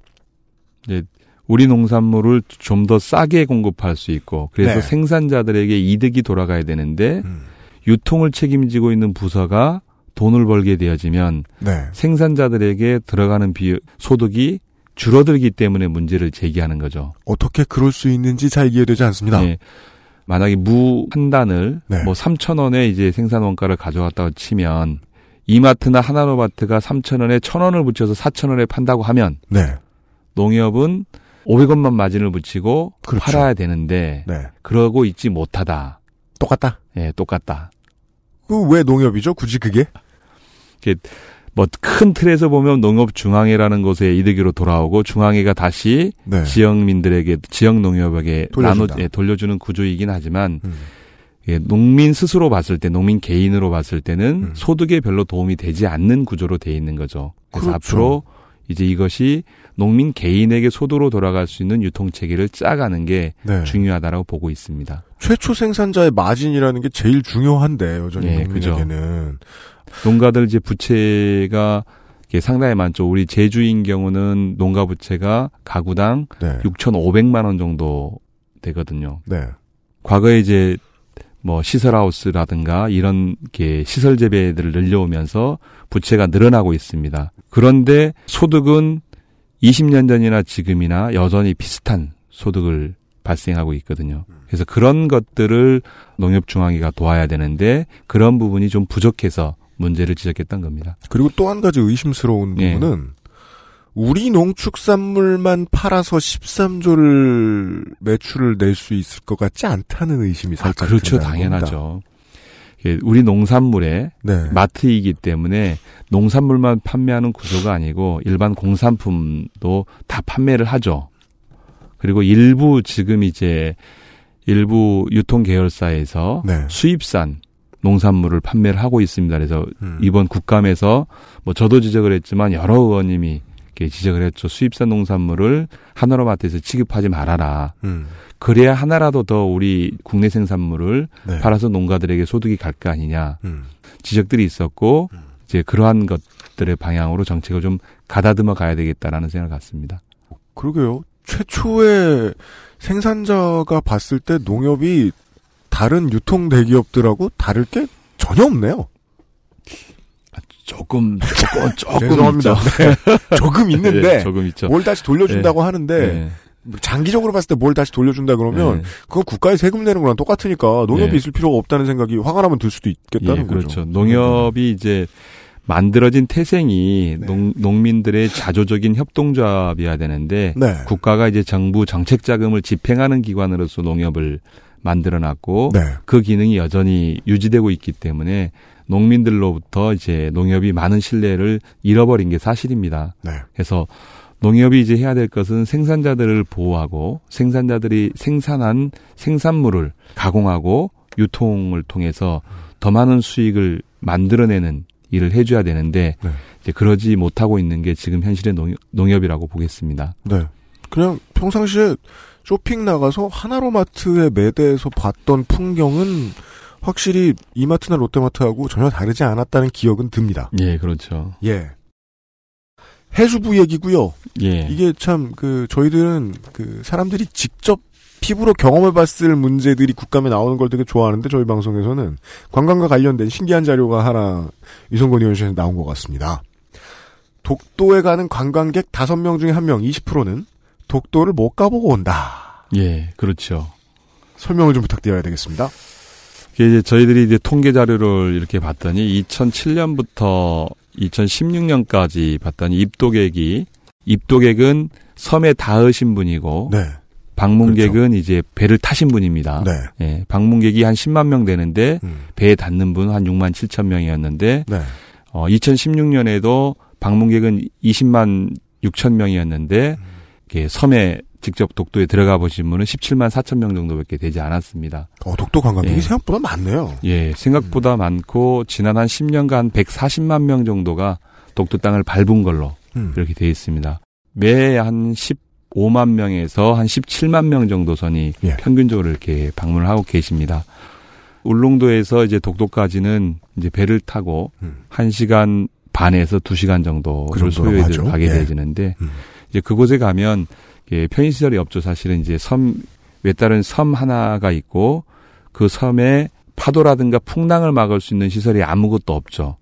S11: 이제 우리 농산물을 좀 더 싸게 공급할 수 있고 그래서
S2: 네.
S11: 생산자들에게 이득이 돌아가야 되는데
S2: 음.
S11: 유통을 책임지고 있는 부서가 돈을 벌게 되어지면
S2: 네.
S11: 생산자들에게 들어가는 비 소득이 줄어들기 때문에 문제를 제기하는 거죠.
S2: 어떻게 그럴 수 있는지 잘 이해되지 않습니다.
S11: 예. 만약에 무 한 단을
S2: 네.
S11: 뭐 3천 원에 이제 생산 원가를 가져갔다고 치면 이마트나 하나로마트가 3천 원에 1천 원을 붙여서 4천 원에 판다고 하면
S2: 네.
S11: 농협은 500원만 마진을 붙이고
S2: 그렇죠.
S11: 팔아야 되는데
S2: 네.
S11: 그러고 있지 못하다.
S2: 똑같다.
S11: 예, 똑같다.
S2: 그 왜 농협이죠? 굳이 그게?
S11: 뭐큰 틀에서 보면 농협 중앙회라는 곳에 이득으로 돌아오고 중앙회가 다시
S2: 네.
S11: 지역민들에게 지역 농협에게 나눠
S2: 돌려준다.
S11: 예, 돌려주는 구조이긴 하지만
S2: 음.
S11: 예, 농민 스스로 봤을 때 농민 개인으로 봤을 때는
S2: 음.
S11: 소득에 별로 도움이 되지 않는 구조로 돼 있는 거죠. 그래서
S2: 그렇죠.
S11: 앞으로 이제 이것이 농민 개인에게 소득으로 돌아갈 수 있는 유통 체계를 짜가는 게
S2: 네.
S11: 중요하다라고 보고 있습니다.
S2: 최초 생산자의 마진이라는 게 제일 중요한데 여전히
S11: 예,
S2: 농민에게는
S11: 농가들 이제 부채가 상당히 많죠. 우리 제주인 경우는 농가 부채가 가구당
S2: 네.
S11: 6,500만 원 정도 되거든요.
S2: 네.
S11: 과거에 이제 뭐 시설하우스라든가 이런 게 시설 재배들을 늘려오면서 부채가 늘어나고 있습니다. 그런데 소득은 20년 전이나 지금이나 여전히 비슷한 소득을 발생하고 있거든요. 그래서 그런 것들을 농협중앙회가 도와야 되는데 그런 부분이 좀 부족해서 문제를 지적했던 겁니다.
S2: 그리고 또 한 가지 의심스러운
S11: 예.
S2: 부분은 우리 농축산물만 팔아서 13조를 매출을 낼 수 있을 것 같지 않다는 의심이
S11: 아,
S2: 살짝
S11: 그렇죠.
S2: 든다는 겁니다.
S11: 예, 우리 농산물의
S2: 네.
S11: 마트이기 때문에 농산물만 판매하는 구조가 아니고 일반 공산품도 다 판매를 하죠. 그리고 일부 지금 이제 일부 유통 계열사에서
S2: 네.
S11: 수입산 농산물을 판매를 하고 있습니다. 그래서
S2: 음.
S11: 이번 국감에서 뭐 저도 지적을 했지만 여러 의원님이 이렇게 지적을 했죠. 수입산 농산물을 하나로마트에서 취급하지 말아라.
S2: 음.
S11: 그래야 하나라도 더 우리 국내 생산물을
S2: 네.
S11: 팔아서 농가들에게 소득이 갈 거 아니냐
S2: 음.
S11: 지적들이 있었고 이제 그러한 것들의 방향으로 정책을 좀 가다듬어 가야 되겠다라는 생각을 갖습니다.
S2: 그러게요. 최초의 생산자가 봤을 때 농협이 다른 유통 대기업들하고 다를 게 전혀 없네요.
S11: 조금 조금 조금
S2: 죄송합니다. 네. 조금 있는데
S11: 네, 조금 있죠.
S2: 뭘 다시 돌려준다고
S11: 네.
S2: 하는데
S11: 네.
S2: 장기적으로 봤을 때 뭘 다시 돌려준다 그러면
S11: 네.
S2: 그건 국가에 세금 내는 거랑 똑같으니까 농협이
S11: 네.
S2: 있을 필요가 없다는 생각이 화가 나면 들 수도 있겠다는
S11: 예,
S2: 거죠.
S11: 그렇죠. 농협이 이제 만들어진 태생이
S2: 네.
S11: 농, 농민들의 자조적인 협동조합이어야 되는데
S2: 네.
S11: 국가가 이제 정부 정책 자금을 집행하는 기관으로서 농협을 만들어 놨고
S2: 네.
S11: 그 기능이 여전히 유지되고 있기 때문에 농민들로부터 이제 농협이 많은 신뢰를 잃어버린 게 사실입니다.
S2: 네.
S11: 그래서 농협이 이제 해야 될 것은 생산자들을 보호하고 생산자들이 생산한 생산물을 가공하고 유통을 통해서 더 많은 수익을 만들어내는 일을 해줘야 되는데
S2: 네.
S11: 이제 그러지 못하고 있는 게 지금 현실의 농협, 농협이라고 보겠습니다.
S2: 네. 그냥 평상시에 쇼핑 나가서 하나로마트에 매대에서 봤던 풍경은 확실히 이마트나 롯데마트하고 전혀 다르지 않았다는 기억은 듭니다.
S11: 예, 그렇죠.
S2: 예. 해수부 얘기고요.
S11: 예.
S2: 이게 참 그 저희들은 그 사람들이 직접 피부로 경험해봤을 문제들이 국감에 나오는 걸 되게 좋아하는데 저희 방송에서는 관광과 관련된 신기한 자료가 하나 유성권 의원실에서 나온 것 같습니다. 독도에 가는 관광객 5명 중에 1명 20%는 독도를 못 가보고 온다.
S11: 예, 그렇죠.
S2: 설명을 좀 부탁드려야 되겠습니다.
S11: 이게 이제 저희들이 이제 통계 자료를 이렇게 봤더니 2007년부터 2016년까지 봤더니 입도객이 입도객은 섬에 닿으신 분이고
S2: 네.
S11: 방문객은 이제 배를 타신 분입니다.
S2: 네.
S11: 예, 방문객이 한 10만 명 되는데
S2: 음.
S11: 배에 닿는 분 한 6만 7천 명이었는데
S2: 네.
S11: 어, 2016년에도 방문객은 20만 6천 명이었는데 이렇게 섬에 직접 독도에 들어가 보신 분은 17만 4천 명 정도밖에 되지 않았습니다.
S2: 어, 독도 관광객이
S11: 예.
S2: 생각보다 많네요.
S11: 예, 생각보다 많고 지난 한 10년간 140만 명 정도가 독도 땅을 밟은 걸로
S2: 음.
S11: 이렇게 되어 있습니다. 매 한 15만 명에서 한 17만 명 정도 선이
S2: 예.
S11: 평균적으로 이렇게 방문을 하고 계십니다. 울릉도에서 이제 독도까지는 이제 배를 타고
S2: 음.
S11: 1시간 반에서 2시간 정도를
S2: 그
S11: 소요해. 가게
S2: 예.
S11: 되어지는데
S2: 음.
S11: 이제 그곳에 가면 예, 편의시설이 없죠. 사실은 이제 섬 외따른 섬 하나가 있고 그 섬에 파도라든가 풍랑을 막을 수 있는 시설이 아무것도 없죠.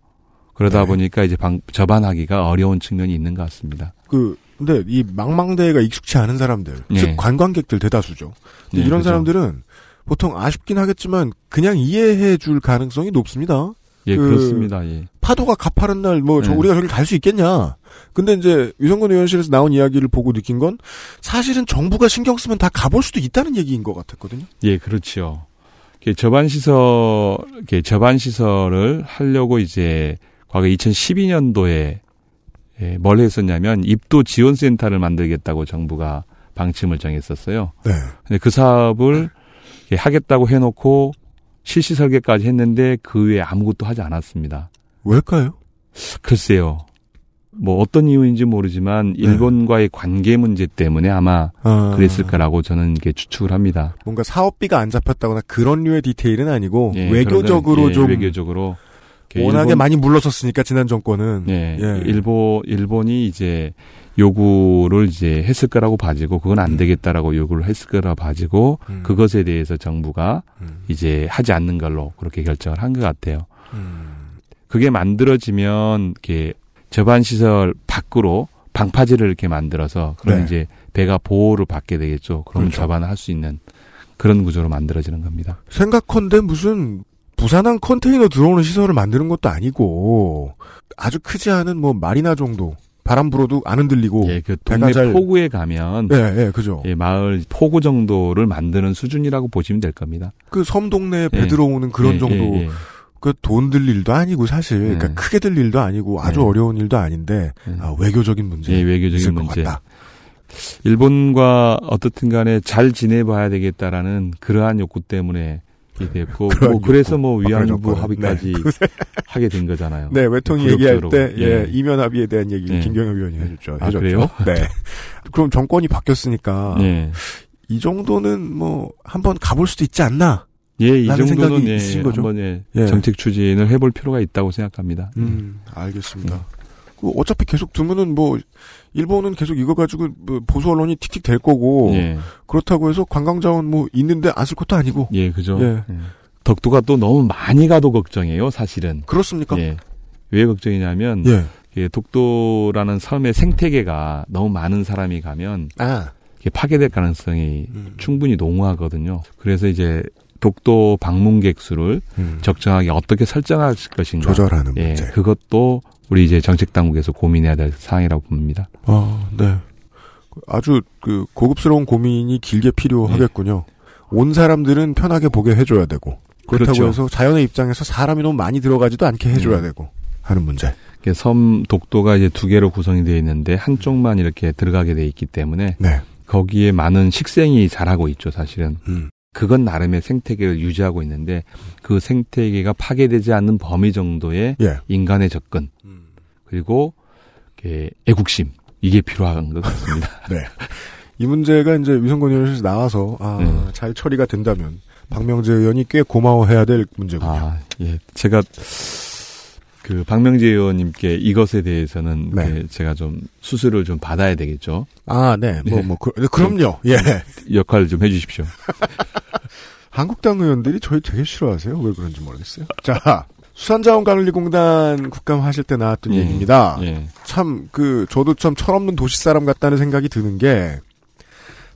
S11: 그러다
S2: 네.
S11: 보니까 이제 방, 접안하기가 어려운 측면이 있는 것 같습니다.
S2: 그 근데 이 망망대해가 익숙치 않은 사람들,
S11: 네.
S2: 즉 관광객들 대다수죠.
S11: 네,
S2: 이런
S11: 그죠.
S2: 사람들은 보통 아쉽긴 하겠지만 그냥 이해해 줄 가능성이 높습니다.
S11: 예,
S2: 그
S11: 그렇습니다. 예.
S2: 파도가 가파른 날뭐
S11: 네.
S2: 우리가 저길 갈수 있겠냐. 근데 이제 유성근 의원실에서 나온 이야기를 보고 느낀 건 사실은 정부가 신경 쓰면 다 가볼 수도 있다는 얘기인 것 같았거든요.
S11: 예. 이렇게 저반 시설, 저반 시설을 하려고 이제 과거 2012년도에 예, 뭘 했었냐면 입도 지원 센터를 만들겠다고 정부가 방침을 정했었어요.
S2: 네.
S11: 근데 그 사업을 하겠다고 해놓고 실시 설계까지 했는데 그 외에 아무것도 하지 않았습니다.
S2: 왜일까요?
S11: 글쎄요. 뭐 어떤 이유인지 모르지만 일본과의 관계 문제 때문에 아마
S2: 네. 아.
S11: 그랬을 거라고 저는 이렇게 추측을 합니다.
S2: 뭔가 사업비가 안 잡혔다거나 그런 류의 디테일은 아니고
S11: 예,
S2: 외교적으로
S11: 예,
S2: 좀
S11: 외교적으로
S2: 워낙에
S11: 일본-
S2: 많이 물러섰으니까 지난 정권은
S11: 예,
S2: 예.
S11: 일본 일본이 이제 요구를 이제 했을 거라고 봐지고 그건 안 되겠다라고 요구를 했을 거라 봐지고
S2: 음.
S11: 그것에 대해서 정부가
S2: 음.
S11: 이제 하지 않는 걸로 그렇게 결정을 한 것 같아요.
S2: 음.
S11: 그게 만들어지면 이렇게 저반 시설 밖으로 방파제를 이렇게 만들어서 그럼
S2: 네.
S11: 이제 배가 보호를 받게 되겠죠. 그럼
S2: 그렇죠.
S11: 저반을 할 수 있는 그런 구조로 만들어지는 겁니다.
S2: 생각컨대 무슨 부산항 컨테이너 들어오는 시설을 만드는 것도 아니고 아주 크지 않은 뭐 마리나 정도 바람 불어도 안 흔들리고
S11: 예, 그 동네
S2: 잘-
S11: 포구에 가면
S2: 예, 예, 그죠.
S11: 예, 마을 포구 정도를 만드는 수준이라고 보시면 될 겁니다.
S2: 그 섬 동네에 배
S11: 예.
S2: 들어오는 그런
S11: 예,
S2: 정도
S11: 예, 예.
S2: 그 돈 들 일도 아니고 사실 그러니까
S11: 네.
S2: 크게 들 일도 아니고 아주
S11: 네.
S2: 어려운 일도 아닌데 아, 외교적인 문제
S11: 예, 외교적인
S2: 것
S11: 문제.
S2: 같다.
S11: 일본과 어떻든 간에 잘 지내봐야 되겠다라는 그러한 욕구 때문에 됐고, 뭐 그래서 뭐 위안부
S2: 조건.
S11: 합의까지
S2: 네.
S11: 하게 된 거잖아요.
S2: 네, 외통이 얘기할
S11: 굴욕적으로.
S2: 때, 예,
S11: 예.
S2: 이면 합의에 대한 얘기를
S11: 예.
S2: 김경엽 의원이 해줬죠.
S11: 아,
S2: 해줬죠.
S11: 그래요?
S2: 네. 그럼 정권이 바뀌었으니까,
S11: 예.
S2: 이 정도는 뭐, 한번 가볼 수도 있지 않나?
S11: 예, 이 정도는 예,
S2: 있으신 거죠?
S11: 한번 예,
S2: 예.
S11: 정책 추진을 해볼 필요가 있다고 생각합니다.
S2: 음, 알겠습니다. 그 어차피 계속 두면은 뭐, 일본은 계속 이거 가지고 뭐 보수 언론이 틱틱 될 거고,
S11: 예.
S2: 그렇다고 해서 관광 자원 뭐 있는데 안 쓸 것도 아니고.
S11: 예, 그죠.
S2: 예.
S11: 예. 덕도가 또 너무 많이 가도 걱정이에요, 사실은.
S2: 그렇습니까?
S11: 예. 왜 걱정이냐면,
S2: 예.
S11: 예, 독도라는 섬의 생태계가 너무 많은 사람이 가면
S2: 아.
S11: 파괴될 가능성이
S2: 음.
S11: 충분히 농후하거든요. 그래서 이제 독도 방문객 수를
S2: 음.
S11: 적정하게 어떻게 설정할 것인가.
S2: 조절하는
S11: 예,
S2: 문제.
S11: 그것도 우리 이제 정책 당국에서 고민해야 될 사항이라고 봅니다.
S2: 아, 네. 아주 그 고급스러운 고민이 길게 필요하겠군요. 온 사람들은 편하게 보게 해줘야 되고 그렇다고
S11: 그렇죠.
S2: 해서 자연의 입장에서 사람이 너무 많이 들어가지도 않게 해줘야
S11: 음.
S2: 되고 하는 문제.
S11: 섬 독도가 이제 두 개로 구성이 되어 있는데 한쪽만 이렇게 들어가게 돼 있기 때문에
S2: 네.
S11: 거기에 많은 식생이 자라고 있죠, 사실은.
S2: 음.
S11: 그건 나름의 생태계를 유지하고 있는데 그 생태계가 파괴되지 않는 범위 정도의
S2: 예.
S11: 인간의 접근 그리고 애국심 이게 필요한 것 같습니다.
S2: 네. 이 문제가 이제 위성권 의원실에서 나와서 아,
S11: 네.
S2: 잘 처리가 된다면 박명재 의원이 꽤 고마워해야 될 문제군요.
S11: 아, 예. 제가 그 박명재 의원님께 이것에 대해서는
S2: 네.
S11: 예, 제가 좀 수술을 좀 받아야 되겠죠.
S2: 아, 네. 뭐,
S11: 네.
S2: 뭐, 그, 그럼요. 예.
S11: 역할을 좀 해주십시오.
S2: 한국당 의원들이 저희 되게 싫어하세요. 왜 그런지 모르겠어요. 자, 수산자원관리공단 국감 하실 때 나왔던
S11: 예.
S2: 얘기입니다.
S11: 예.
S2: 참, 그, 저도 참 철없는 도시 사람 같다는 생각이 드는 게,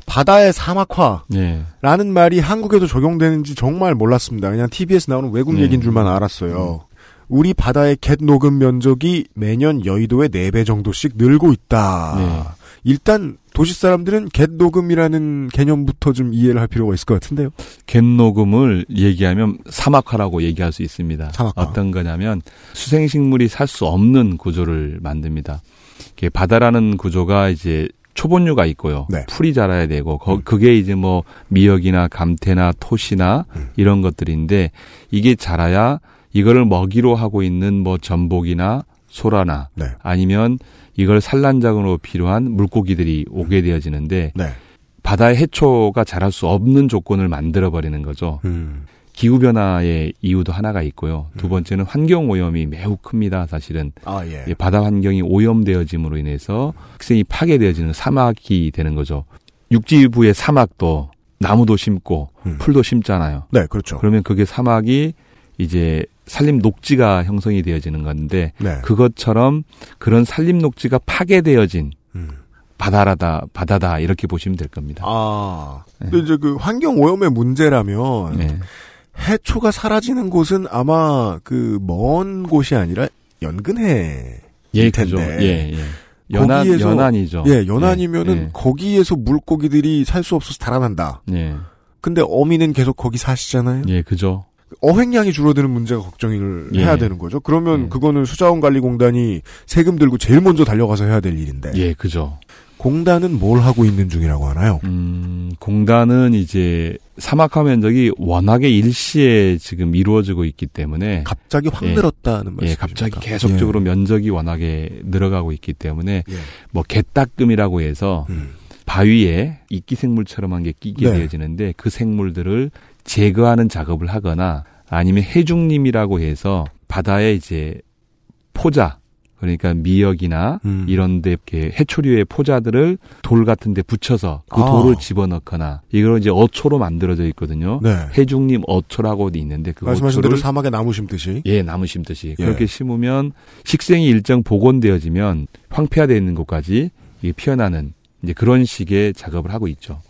S2: 바다의 사막화라는
S11: 예.
S2: 말이 한국에도 적용되는지 정말 몰랐습니다. 그냥 TV에서 나오는 외국
S11: 네.
S2: 얘기인 줄만 알았어요. 우리 바다의 갯 녹음 면적이 매년 여의도의 4배 정도씩 늘고 있다.
S11: 네.
S2: 일단 도시 사람들은 갯 녹음이라는 개념부터 좀 이해를 할 필요가 있을 것 같은데요.
S11: 갯 녹음을 얘기하면 사막화라고 얘기할 수 있습니다.
S2: 사막화.
S11: 어떤 거냐면 수생식물이 살 수 없는 구조를 만듭니다. 이게 바다라는 구조가 이제 초본류가 있고요.
S2: 네.
S11: 풀이 자라야 되고 거-
S2: 음.
S11: 그게 이제 뭐 미역이나 감태나 토시나
S2: 음.
S11: 이런 것들인데 이게 자라야 이거를 먹이로 하고 있는 뭐 전복이나 소라나
S2: 네.
S11: 아니면 이걸 산란작으로 필요한 물고기들이 오게 되어지는데
S2: 네.
S11: 바다의 해초가 자랄 수 없는 조건을 만들어 버리는 거죠.
S2: 음.
S11: 기후 변화의 이유도 하나가 있고요. 두
S2: 음.
S11: 번째는 환경 오염이 매우 큽니다. 사실은
S2: 아, 예.
S11: 이 바다 환경이 오염되어짐으로 인해서 식생이 파괴되어지는 사막이 되는 거죠. 육지부의 사막도 나무도 심고
S2: 음.
S11: 풀도 심잖아요.
S2: 네, 그렇죠.
S11: 그러면 그게 사막이 이제 산림 녹지가 형성이 되어지는 건데
S2: 네.
S11: 그것처럼 그런 산림 녹지가 파괴되어진
S2: 음.
S11: 바다라다 바다다 이렇게 보시면 될 겁니다.
S2: 아. 근데 이제 그 환경 오염의 문제라면
S11: 네.
S2: 해초가 사라지는 곳은 아마 그 먼 곳이 아니라 연근해.
S11: 예,
S2: 텐데.
S11: 그죠. 예, 예. 연안
S2: 거기에서-
S11: 연안이죠.
S2: 예, 연안이면은
S11: 예,
S2: 거기에서 물고기들이 살 수 없어서 달아난다.
S11: 예,
S2: 근데 어미는 계속 거기 사시잖아요.
S11: 예, 그죠.
S2: 어획량이 줄어드는 문제가 걱정을
S11: 예.
S2: 해야 되는 거죠. 그러면
S11: 예.
S2: 그거는 수자원관리공단이 세금 들고 제일 먼저 달려가서 해야 될 일인데.
S11: 예, 그죠.
S2: 공단은 뭘 하고 있는 중이라고 하나요?
S11: 음, 공단은 이제 사막화 면적이 워낙에 일시에 지금 이루어지고 있기 때문에
S2: 갑자기 확
S11: 예.
S2: 늘었다는 말씀이십니까?
S11: 예, 갑자기 계속적으로
S2: 예.
S11: 면적이 워낙에 늘어가고 있기 때문에
S2: 예.
S11: 뭐 개따금이라고 해서
S2: 음.
S11: 바위에 이끼 생물처럼 한 게 끼게
S2: 네.
S11: 되어지는데 그 생물들을 제거하는 작업을 하거나 아니면 해중림이라고 해서 바다에 이제 포자 그러니까 미역이나
S2: 음.
S11: 이런 데 이렇게 해초류의 포자들을 돌 같은 데 붙여서 그
S2: 아.
S11: 돌을 집어넣거나 이걸 이제 어초로 만들어져 있거든요.
S2: 네.
S11: 해중림 어초라고 있는데 그
S2: 말씀하신
S11: 어초를
S2: 대로 사막에 나무 심듯이.
S11: 예, 나무 심듯이
S2: 예.
S11: 그렇게 심으면 식생이 일정 복원되어지면 황폐화되어 있는 곳까지 이게 피어나는 이제 그런 식의 작업을 하고 있죠.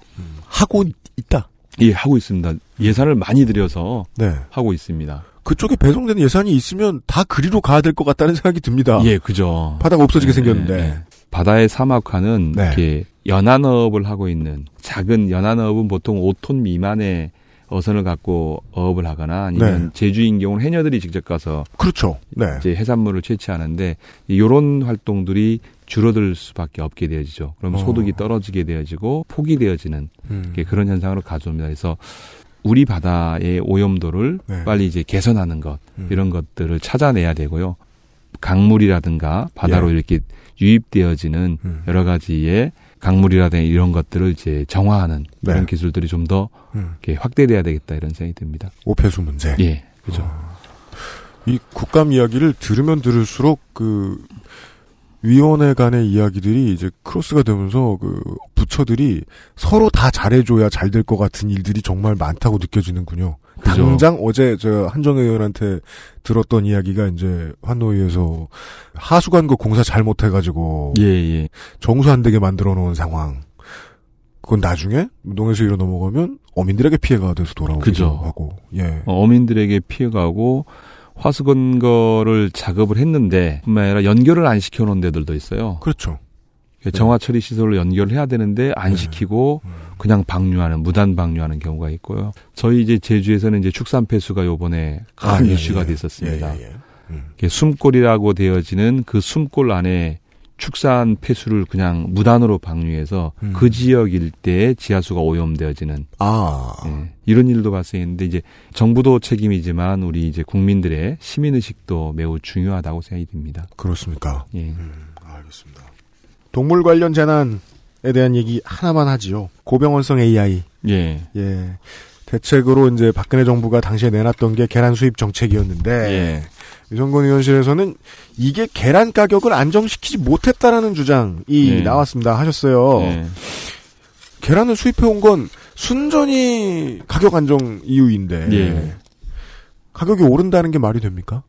S2: 하고 있다.
S11: 예, 하고 있습니다. 예산을 많이 들여서
S2: 네.
S11: 하고 있습니다.
S2: 그쪽에 배송되는 예산이 있으면 다 그리로 가야 될 것 같다는 생각이 듭니다.
S11: 예, 그죠.
S2: 바다가 없어지게
S11: 예,
S2: 생겼는데.
S11: 예, 예. 바다의 사막화는
S2: 네.
S11: 이렇게 연안어업을 하고 있는 작은 연안어업은 보통 5톤 미만의 어선을 갖고 어업을 하거나 아니면
S2: 네.
S11: 제주인 경우는 해녀들이 직접 가서
S2: 그렇죠. 네.
S11: 이제 해산물을 채취하는데 이런 활동들이 줄어들 수밖에 없게 되어지죠. 그럼
S2: 어.
S11: 소득이 떨어지게 되어지고 포기되어지는
S2: 음.
S11: 게 그런 현상으로 가져옵니다. 그래서 우리 바다의 오염도를
S2: 네.
S11: 빨리 이제 개선하는 것
S2: 음.
S11: 이런 것들을 찾아내야 되고요. 강물이라든가 바다로
S2: 예.
S11: 이렇게 유입되어지는
S2: 음.
S11: 여러 가지의 강물이라든가 이런 것들을 이제 정화하는
S2: 네.
S11: 이런 기술들이 좀더
S2: 음.
S11: 확대돼야 되겠다 이런 생각이 듭니다.
S2: 오폐수 문제.
S11: 예, 그죠.
S2: 이 국감 이야기를 들으면 들을수록 그 위원회 간의 이야기들이 이제 크로스가 되면서 그 부처들이 서로 다 잘해줘야 잘 될 것 같은 일들이 정말 많다고 느껴지는군요.
S11: 그죠.
S2: 당장 어제 저 한정혜 의원한테 들었던 이야기가 이제 환노위에서 하수관거 공사 잘못해가지고
S11: 예, 예.
S2: 정수 안 되게 만들어 놓은 상황. 그건 나중에 농해수 위로 넘어가면 어민들에게 피해가 돼서 돌아오기도
S11: 그죠.
S2: 하고. 예.
S11: 어, 어민들에게 피해가고 화수 건거를 작업을 했는데 뿐만 아니라 연결을 안 시켜놓은 데들도 있어요.
S2: 그렇죠.
S11: 정화 처리 시설로 연결을 해야 되는데 안
S2: 네.
S11: 시키고
S2: 음.
S11: 그냥 방류하는 무단 방류하는 경우가 있고요. 저희 이제 제주에서는 이제 축산 폐수가 요번에 큰
S2: 아, 예,
S11: 이슈가
S2: 예.
S11: 됐었습니다.
S2: 예, 예, 예. 음.
S11: 숨골이라고 되어지는 그 숨골 안에 축산 폐수를 그냥 무단으로 방류해서
S2: 음.
S11: 그 지역 일대에 지하수가 오염되어지는
S2: 아.
S11: 예, 이런 일도 발생했는데 이제 정부도 책임이지만 우리 이제 국민들의 시민 의식도 매우 중요하다고 생각이 듭니다.
S2: 그렇습니까?
S11: 예.
S2: 음, 알겠습니다. 동물 관련 재난에 대한 얘기 하나만 하지요. 고병원성 AI.
S11: 예.
S2: 예. 대책으로 이제 박근혜 정부가 당시에 내놨던 게 계란 수입 정책이었는데
S11: 예.
S2: 유성건 의원실에서는 이게 계란 가격을 안정시키지 못했다라는 주장이
S11: 예.
S2: 나왔습니다. 하셨어요.
S11: 예.
S2: 계란을 수입해 온 건 순전히 가격 안정 이유인데
S11: 예.
S2: 가격이 오른다는 게 말이 됩니까?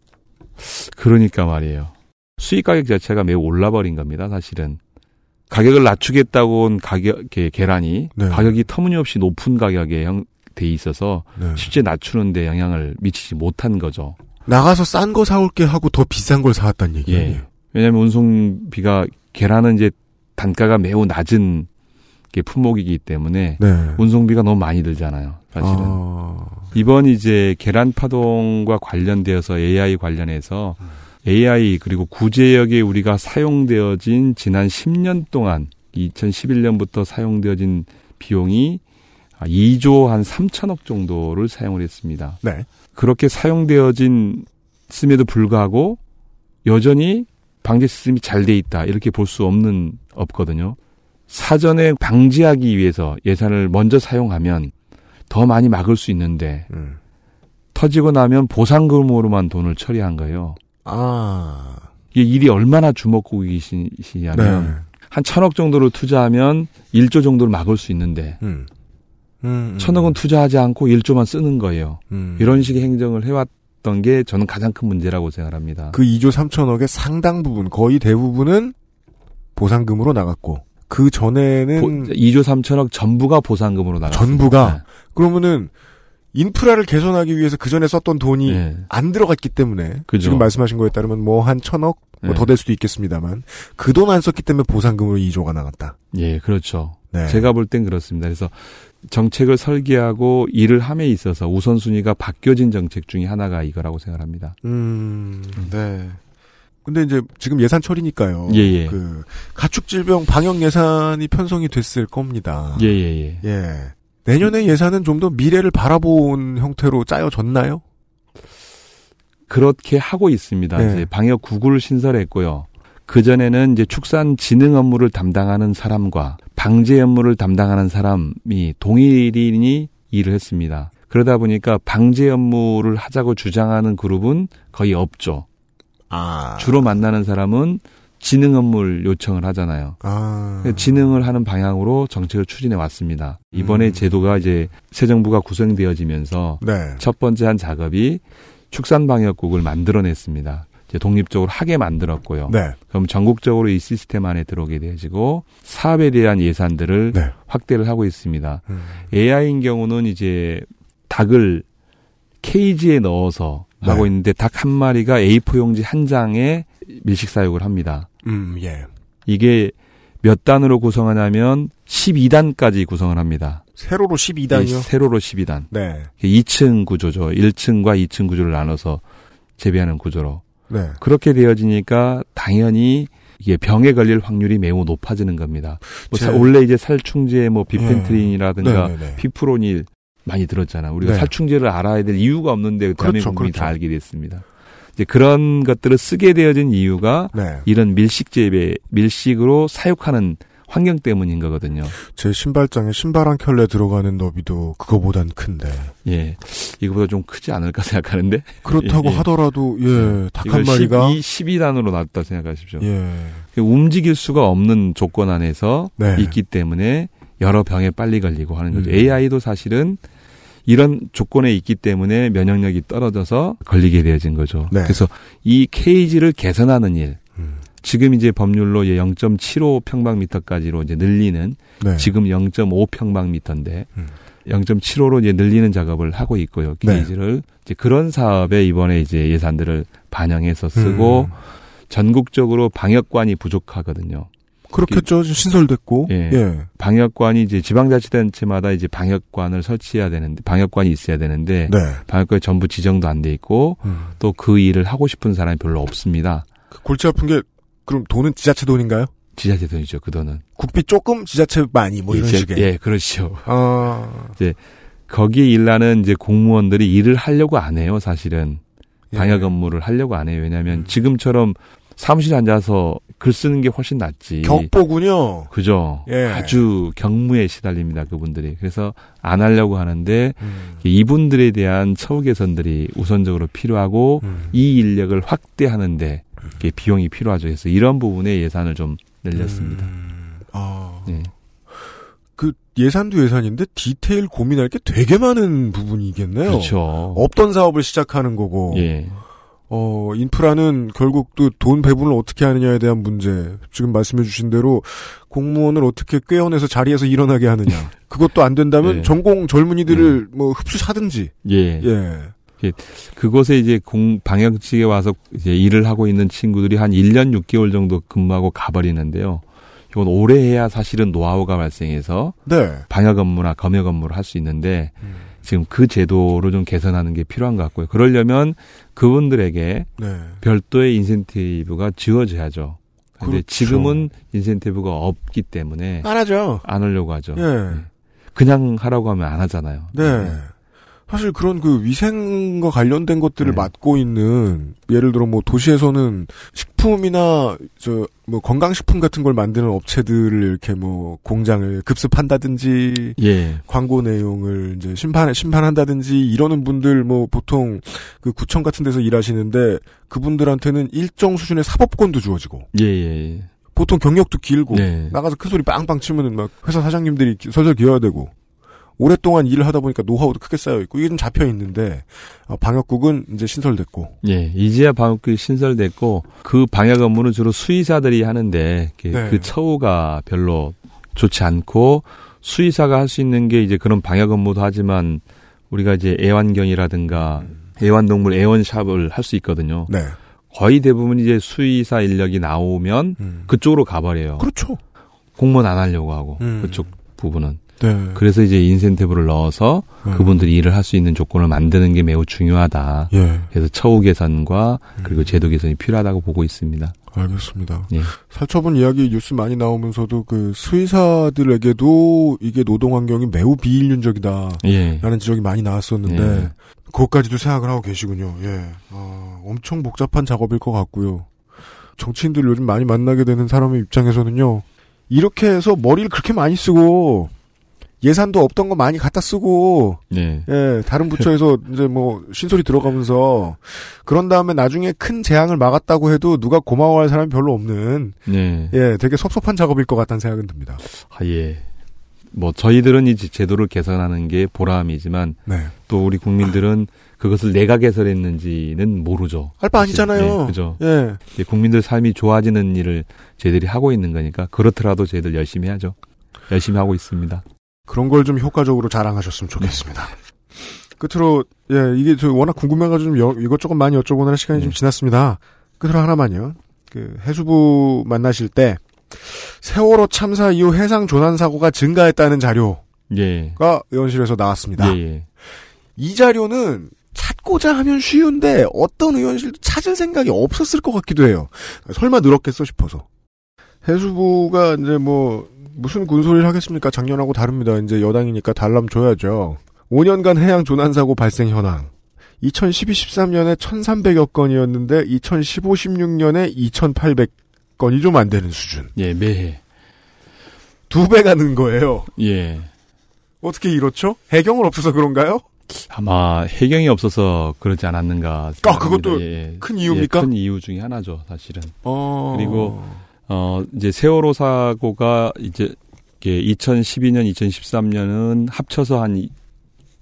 S11: 그러니까 말이에요. 수익 가격 자체가 매우 올라버린 겁니다. 사실은 가격을 낮추겠다고 온 가격 게- 계란이
S2: 네.
S11: 가격이 터무니없이 높은 가격에 형, 돼 있어서
S2: 네.
S11: 실제 낮추는데 영향을 미치지 못한 거죠.
S2: 나가서 싼 거 사올게 하고 더 비싼 걸 사왔단 얘기예요.
S11: 예. 왜냐하면 운송비가 계란은 이제 단가가 매우 낮은 게 품목이기 때문에
S2: 네.
S11: 운송비가 너무 많이 들잖아요. 사실은
S2: 아,
S11: 이번 이제 계란 파동과 관련되어서 AI 관련해서 AI 그리고 구제역에 우리가 사용되어진 지난 10년 동안 2011년부터 사용되어진 비용이 2조 한 3천억 정도를 사용을 했습니다.
S2: 네.
S11: 그렇게 사용되어진 씀에도 불구하고 여전히 방제 시스템이 잘 돼 있다 이렇게 볼 수 없는 없거든요. 사전에 방지하기 위해서 예산을 먼저 사용하면 더 많이 막을 수 있는데
S2: 음.
S11: 터지고 나면 보상금으로만 돈을 처리한 거예요.
S2: 아,
S11: 이게 일이 얼마나 주먹구기시냐면
S2: 네.
S11: 한 천억 정도를 투자하면 1조 정도를 막을 수 있는데
S2: 음. 음, 음.
S11: 천억은 투자하지 않고 1조만 쓰는 거예요.
S2: 음.
S11: 이런 식의 행정을 해왔던 게 저는 가장 큰 문제라고 생각합니다.
S2: 그 2조 3천억의 상당 부분, 거의 대부분은 보상금으로 나갔고, 그 전에는
S11: 보- 2조 3천억 전부가 보상금으로 나갔습니다.
S2: 전부가 그러면은 인프라를 개선하기 위해서 그 전에 썼던 돈이
S11: 네.
S2: 안 들어갔기 때문에
S11: 그죠.
S2: 지금 말씀하신 거에 따르면 뭐 한 천억
S11: 네.
S2: 뭐더될 수도 있겠습니다만 그 돈 안 썼기 때문에 보상금으로 2조가 나갔다.
S11: 예, 그렇죠.
S2: 네.
S11: 제가 볼 땐 그렇습니다. 그래서 정책을 설계하고 일을 함에 있어서 우선순위가 바뀌어진 정책 중에 하나가 이거라고 생각합니다.
S2: 음, 네. 근데 이제 지금 예산 처리니까요.
S11: 예, 예.
S2: 그 가축 질병 방역 예산이 편성이 됐을 겁니다.
S11: 예, 예, 예.
S2: 예. 내년의 예산은 좀 더 미래를 바라본 형태로 짜여졌나요?
S11: 그렇게 하고 있습니다.
S2: 네.
S11: 이제 방역 구구를 신설했고요. 그 전에는 이제 축산 진흥 업무를 담당하는 사람과 방제 업무를 담당하는 사람이 동일인이 일을 했습니다. 그러다 보니까 방제 업무를 하자고 주장하는 그룹은 거의 없죠.
S2: 아.
S11: 주로 만나는 사람은 진흥 업무를 요청을 하잖아요.
S2: 아.
S11: 진흥을 하는 방향으로 정책을 추진해 왔습니다. 이번에
S2: 음.
S11: 제도가 이제 새 정부가 구성되어지면서
S2: 네.
S11: 첫 번째 한 작업이 축산방역국을 만들어냈습니다. 이제 독립적으로 하게 만들었고요.
S2: 네.
S11: 그럼 전국적으로 이 시스템 안에 들어오게 되어지고 사업에 대한 예산들을
S2: 네.
S11: 확대를 하고 있습니다.
S2: 음.
S11: AI인 경우는 이제 닭을 케이지에 넣어서
S2: 네.
S11: 하고 있는데 닭 한 마리가 A4 용지 한 장에 밀식 사육을 합니다.
S2: 음, 예.
S11: 이게 몇 단으로 구성하냐면 12단까지 구성을 합니다.
S2: 세로로 12단이요?
S11: 예, 세로로 12단.
S2: 네.
S11: 2층 구조죠. 1층과 2층 구조를 나눠서 재배하는 구조로.
S2: 네.
S11: 그렇게 되어지니까 당연히 이게 병에 걸릴 확률이 매우 높아지는 겁니다. 뭐
S2: 제-
S11: 사- 원래 이제 살충제 뭐 비펜트린이라든가
S2: 네, 네, 네.
S11: 피프로닐 많이 들었잖아. 우리가
S2: 네.
S11: 살충제를 알아야 될 이유가 없는데 대한민국
S2: 그렇죠, 그렇죠.
S11: 다 알게 됐습니다. 이제 그런 것들을 쓰게 되어진 이유가
S2: 네.
S11: 이런 밀식 재배, 밀식으로 사육하는 환경 때문인 거거든요.
S2: 제 신발장에 신발 한 켤레 들어가는 너비도 그거보단 큰데.
S11: 예. 이거보다 좀 크지 않을까 생각하는데.
S2: 그렇다고
S11: 예, 예.
S2: 하더라도, 예, 닭 한 마리가.
S11: 12, 12단으로 놨다 생각하십시오.
S2: 예.
S11: 움직일 수가 없는 조건 안에서
S2: 네.
S11: 있기 때문에 여러 병에 빨리 걸리고 하는 거죠.
S2: 음.
S11: AI도 사실은 이런 조건에 있기 때문에 면역력이 떨어져서 걸리게 되어진 거죠.
S2: 네.
S11: 그래서 이 케이지를 개선하는 일.
S2: 음.
S11: 지금 이제 법률로 0.75 평방미터까지로 이제 늘리는
S2: 네.
S11: 지금 0.5 평방미터인데
S2: 음.
S11: 0.75로 이제 늘리는 작업을 하고 있고요.
S2: 네.
S11: 케이지를 이제 그런 사업에 이번에 이제 예산들을 반영해서 쓰고
S2: 음.
S11: 전국적으로 방역관이 부족하거든요.
S2: 그렇겠죠. 신설됐고.
S11: 예.
S2: 예.
S11: 방역관이 이제 지방자치단체마다 이제 방역관을 설치해야 되는데 방역관이 있어야 되는데
S2: 네.
S11: 방역관이 전부 지정도 안 돼 있고
S2: 음.
S11: 또그 일을 하고 싶은 사람이 별로 없습니다.
S2: 그 골치 아픈 게, 그럼 돈은 지자체 돈인가요?
S11: 지자체 돈이죠, 그 돈은.
S2: 국비 조금, 지자체 많이, 뭐 이런
S11: 예,
S2: 식의.
S11: 예, 그렇죠.
S2: 아.
S11: 이제 거기에 일하는 이제 공무원들이 일을 하려고 안 해요, 사실은.
S2: 예.
S11: 방역 업무를 하려고 안 해요. 왜냐하면 지금처럼 사무실에 앉아서 글 쓰는 게 훨씬 낫지.
S2: 격보군요.
S11: 그죠.
S2: 예.
S11: 아주 경무에 시달립니다, 그분들이. 그래서 안 하려고 하는데
S2: 음.
S11: 이분들에 대한 처우 개선들이 우선적으로 필요하고
S2: 음.
S11: 이 인력을 확대하는데 비용이 필요하죠. 그래서 이런 부분에 예산을 좀 늘렸습니다.
S2: 음. 아.
S11: 예.
S2: 그 예산도 예산인데 디테일 고민할 게 되게 많은 부분이겠네요.
S11: 그렇죠.
S2: 없던 사업을 시작하는 거고.
S11: 예.
S2: 어, 인프라는 결국 또 돈 배분을 어떻게 하느냐에 대한 문제. 지금 말씀해 주신 대로 공무원을 어떻게 꿰어내서 자리에서 일어나게 하느냐. 그것도 안 된다면
S11: 예.
S2: 전공 젊은이들을 뭐 흡수하든지.
S11: 예.
S2: 예.
S11: 그곳에 이제 공 방역직에 와서 이제 일을 하고 있는 친구들이 한 1년 6개월 정도 근무하고 가버리는데요. 이건 오래 해야 사실은 노하우가 발생해서
S2: 네.
S11: 방역 업무나 검역 업무를 할 수 있는데
S2: 음.
S11: 지금 그 제도를 좀 개선하는 게 필요한 것 같고요. 그러려면 그분들에게
S2: 네.
S11: 별도의 인센티브가 지어져야죠. 근데
S2: 그렇죠.
S11: 지금은 인센티브가 없기 때문에
S2: 안 하죠.
S11: 안 하려고 하죠.
S2: 예.
S11: 그냥 하라고 하면 안 하잖아요.
S2: 네. 사실 그런 그 위생과 관련된 것들을
S11: 네.
S2: 맡고 있는 예를 들어 뭐 도시에서는 식품이나 저 뭐 건강식품 같은 걸 만드는 업체들을 이렇게 뭐 공장을 급습한다든지
S11: 예.
S2: 광고 내용을 이제 심판 심판한다든지 이러는 분들 뭐 보통 그 구청 같은 데서 일하시는데 그분들한테는 일정 수준의 사법권도 주어지고
S11: 예, 예, 예.
S2: 보통 경력도 길고
S11: 네.
S2: 나가서 큰 소리 빵빵 치면은 막 회사 사장님들이 기- 설설 기어야 되고 오랫동안 일을 하다 보니까 노하우도 크게 쌓여 있고 이게 좀 잡혀 있는데 어, 방역국은 이제 신설됐고
S11: 예, 이제야 방역국이 신설됐고 그 방역 업무는 주로 수의사들이 하는데 그,
S2: 네.
S11: 그 처우가 별로 좋지 않고 수의사가 할 수 있는 게 이제 그런 방역 업무도 하지만 우리가 이제 애완경이라든가 애완동물 애원샵을 할 수 있거든요.
S2: 네
S11: 거의 대부분 이제 수의사 인력이 나오면
S2: 음.
S11: 그쪽으로 가버려요.
S2: 그렇죠
S11: 공무원 안 하려고 하고
S2: 음.
S11: 그쪽 부분은.
S2: 네
S11: 그래서 이제 인센티브를 넣어서
S2: 음.
S11: 그분들이 일을 할 수 있는 조건을 만드는 게 매우 중요하다.
S2: 예
S11: 그래서 처우 개선과 그리고
S2: 음.
S11: 제도 개선이 필요하다고 보고 있습니다.
S2: 알겠습니다
S11: 예.
S2: 살처분 이야기 뉴스 많이 나오면서도 그 수의사들에게도 이게 노동 환경이 매우 비인륜적이다
S11: 예.
S2: 라는 지적이 많이 나왔었는데
S11: 예.
S2: 그것까지도 생각을 하고 계시군요. 예. 아, 엄청 복잡한 작업일 것 같고요. 정치인들 요즘 많이 만나게 되는 사람의 입장에서는요. 이렇게 해서 머리를 그렇게 많이 쓰고 예산도 없던 거 많이 갖다 쓰고
S11: 예.
S2: 예, 다른 부처에서 이제 뭐 신소리 들어가면서 그런 다음에 나중에 큰 재앙을 막았다고 해도 누가 고마워할 사람이 별로 없는
S11: 예.
S2: 예, 되게 섭섭한 작업일 것 같다는 생각은 듭니다.
S11: 아, 예. 뭐 저희들은 이 제도를 개선하는 게 보람이지만
S2: 네.
S11: 또 우리 국민들은 그것을 내가 개선했는지는 모르죠.
S2: 할바
S11: 사실.
S2: 아니잖아요.
S11: 예, 그죠.
S2: 예.
S11: 예, 국민들 삶이 좋아지는 일을 저희들이 하고 있는 거니까 그렇더라도 저희들 열심히 하죠. 열심히 하고 있습니다.
S2: 그런 걸 좀 효과적으로 자랑하셨으면 좋겠습니다. 끝으로 예 이게 저 워낙 궁금해가지고 좀 여- 이것저것 많이 여쭤보느라 시간이 좀 지났습니다. 끝으로 하나만요. 그 해수부 만나실 때 세월호 참사 이후 해상 조난 사고가 증가했다는 자료
S11: 예.
S2: 의원실에서 나왔습니다.
S11: 예, 예.
S2: 이 자료는 찾고자 하면 쉬운데 어떤 의원실도 찾을 생각이 없었을 것 같기도 해요. 설마 늘었겠어 싶어서. 해수부가 이제 뭐 무슨 군소리를 하겠습니까? 작년하고 다릅니다. 이제 여당이니까 달람 줘야죠. 5년간 해양 조난 사고 발생 현황. 2012, 13년에 1,300여 건이었는데 2015, 16년에 2,800건이 좀 안 되는 수준.
S11: 예, 매해.
S2: 두 배 가 는 거예요.
S11: 예.
S2: 어떻게 이렇죠? 해경을 없어서 그런가요?
S11: 아마 해경이 없어서 그러지 않았는가.
S2: 아, 그것도
S11: 생각합니다.
S2: 큰 이유입니까?
S11: 예, 큰 이유 중에 하나죠, 사실은.
S2: 어...
S11: 그리고 어 이제 세월호 사고가 이제 이게 2012년, 2013년은 합쳐서 한 이-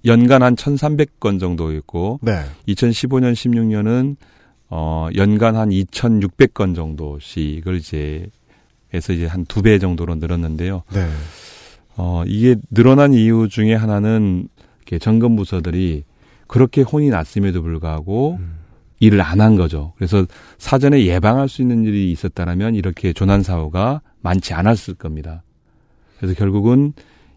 S11: 연간 한 1,300건 정도였고
S2: 네.
S11: 2015년, 16년은 어 연간 한 2,600건 정도씩을 이제 해서 이제 한 두 배 정도로 늘었는데요.
S2: 네.
S11: 어 이게 늘어난 이유 중에 하나는 이렇게 정금 부서들이 그렇게 혼이 났음에도 불구하고 일을 안 한 거죠. 그래서 사전에 예방할 수 있는 일이 있었다면 이렇게 조난 사고가 많지 않았을 겁니다. 그래서 결국은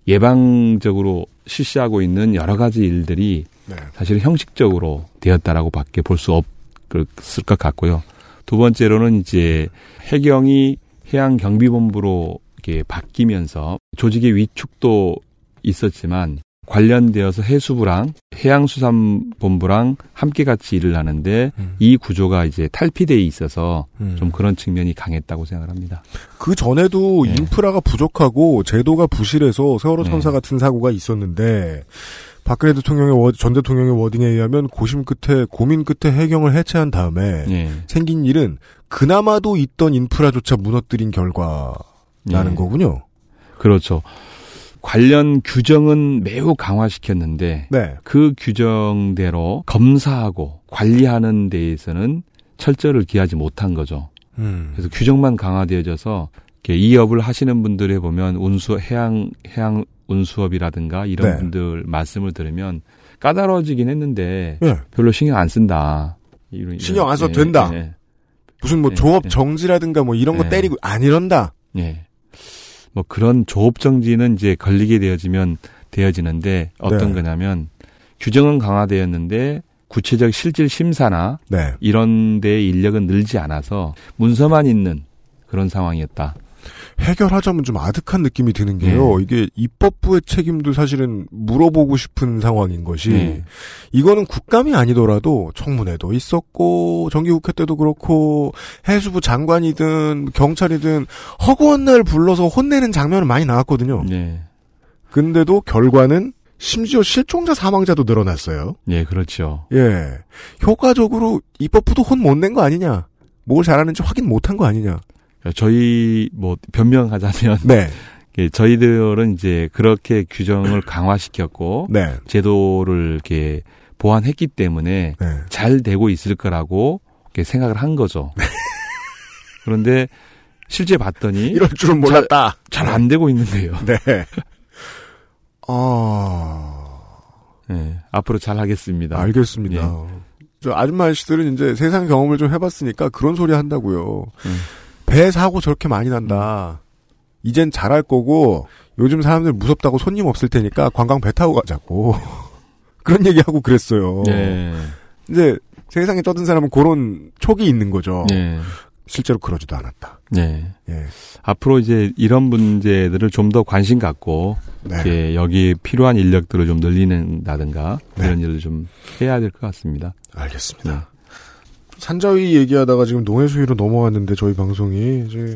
S11: 예방적으로 실시하고 있는 여러 가지 일들이
S2: 네.
S11: 사실 형식적으로 되었다라고 밖에 볼 수 없을 것 같고요. 두 번째로는 이제 해경이 해양 경비본부로 이렇게 바뀌면서 조직의 위축도 있었지만 관련되어서 해수부랑 해양수산본부랑 함께 같이 일을 하는데 이 구조가 이제 탈피돼 있어서
S2: 음.
S11: 좀 그런 측면이 강했다고 생각을 합니다.
S2: 그 전에도
S11: 네.
S2: 인프라가 부족하고 제도가 부실해서 세월호
S11: 네.
S2: 참사 같은 사고가 있었는데 박근혜 대통령의 워- 전 대통령의 워딩에 의하면 고심 끝에 고민 끝에 해경을 해체한 다음에
S11: 예.
S2: 생긴 일은 그나마도 있던 인프라조차 무너뜨린 결과라는
S11: 예.
S2: 거군요.
S11: 그렇죠. 관련 규정은 매우 강화시켰는데
S2: 네.
S11: 그 규정대로 검사하고 관리하는 데에서는 철저를 기하지 못한 거죠.
S2: 음.
S11: 그래서 규정만 강화되어져서 이렇게 이업을 하시는 분들에 보면 운수 해양 해양 운수업이라든가 이런
S2: 네.
S11: 분들 말씀을 들으면 까다로워지긴 했는데
S2: 예.
S11: 별로 신경 안 쓴다. 이런-
S2: 신경 안 써도
S11: 예,
S2: 된다.
S11: 예,
S2: 무슨 뭐
S11: 예,
S2: 조업
S11: 예.
S2: 정지라든가 뭐 이런 거
S11: 예.
S2: 때리고 안 이런다.
S11: 예. 뭐 그런 조업 정지는 이제 걸리게 되어지면 되어지는데 어떤
S2: 네.
S11: 거냐면 규정은 강화되었는데 구체적 실질 심사나
S2: 네.
S11: 이런 데 인력은 늘지 않아서 문서만 있는 그런 상황이었다.
S2: 해결하자면 좀 아득한 느낌이 드는 게요.
S11: 네.
S2: 이게 입법부의 책임도 사실은 물어보고 싶은 상황인 것이
S11: 네.
S2: 이거는 국감이 아니더라도 청문회도 있었고 정기국회 때도 그렇고 해수부 장관이든 경찰이든 허구한 날 불러서 혼내는 장면은 많이 나왔거든요.
S11: 네.
S2: 근데도 결과는 심지어 실종자 사망자도 늘어났어요.
S11: 네, 그렇죠.
S2: 예. 효과적으로 입법부도 혼 못 낸 거 아니냐. 뭘 잘하는지 확인 못 한 거 아니냐.
S11: 저희 뭐 변명하자면
S2: 네.
S11: 예, 저희들은 이제 그렇게 규정을 강화시켰고
S2: 네.
S11: 제도를 이렇게 보완했기 때문에
S2: 네.
S11: 잘 되고 있을 거라고 이렇게 생각을 한 거죠. 그런데 실제 봤더니
S2: 이럴 줄은 몰랐다.
S11: 잘 안 되고 있는 거예요.
S2: 네. 아.
S11: 네, 앞으로 잘 하겠습니다.
S2: 알겠습니다.
S11: 예.
S2: 저 아줌마 아저씨들은 이제 세상 경험을 좀 해봤으니까 그런 소리 한다고요.
S11: 음.
S2: 배 사고 저렇게 많이 난다. 이젠 잘할 거고 요즘 사람들 무섭다고 손님 없을 테니까 관광 배 타고 가자고 그런 얘기하고 그랬어요.
S11: 네.
S2: 이제 세상에 떠든 사람은 그런 촉이 있는 거죠.
S11: 네.
S2: 실제로 그러지도 않았다.
S11: 네.
S2: 예.
S11: 앞으로 이제 이런 문제들을 좀 더 관심 갖고
S2: 네.
S11: 이렇게 여기 필요한 인력들을 좀 늘리는다든가
S2: 네.
S11: 이런 일을 좀 해야 될 것 같습니다.
S2: 알겠습니다. 산자위 얘기하다가 지금 농해수위로 넘어왔는데 저희 방송이 이제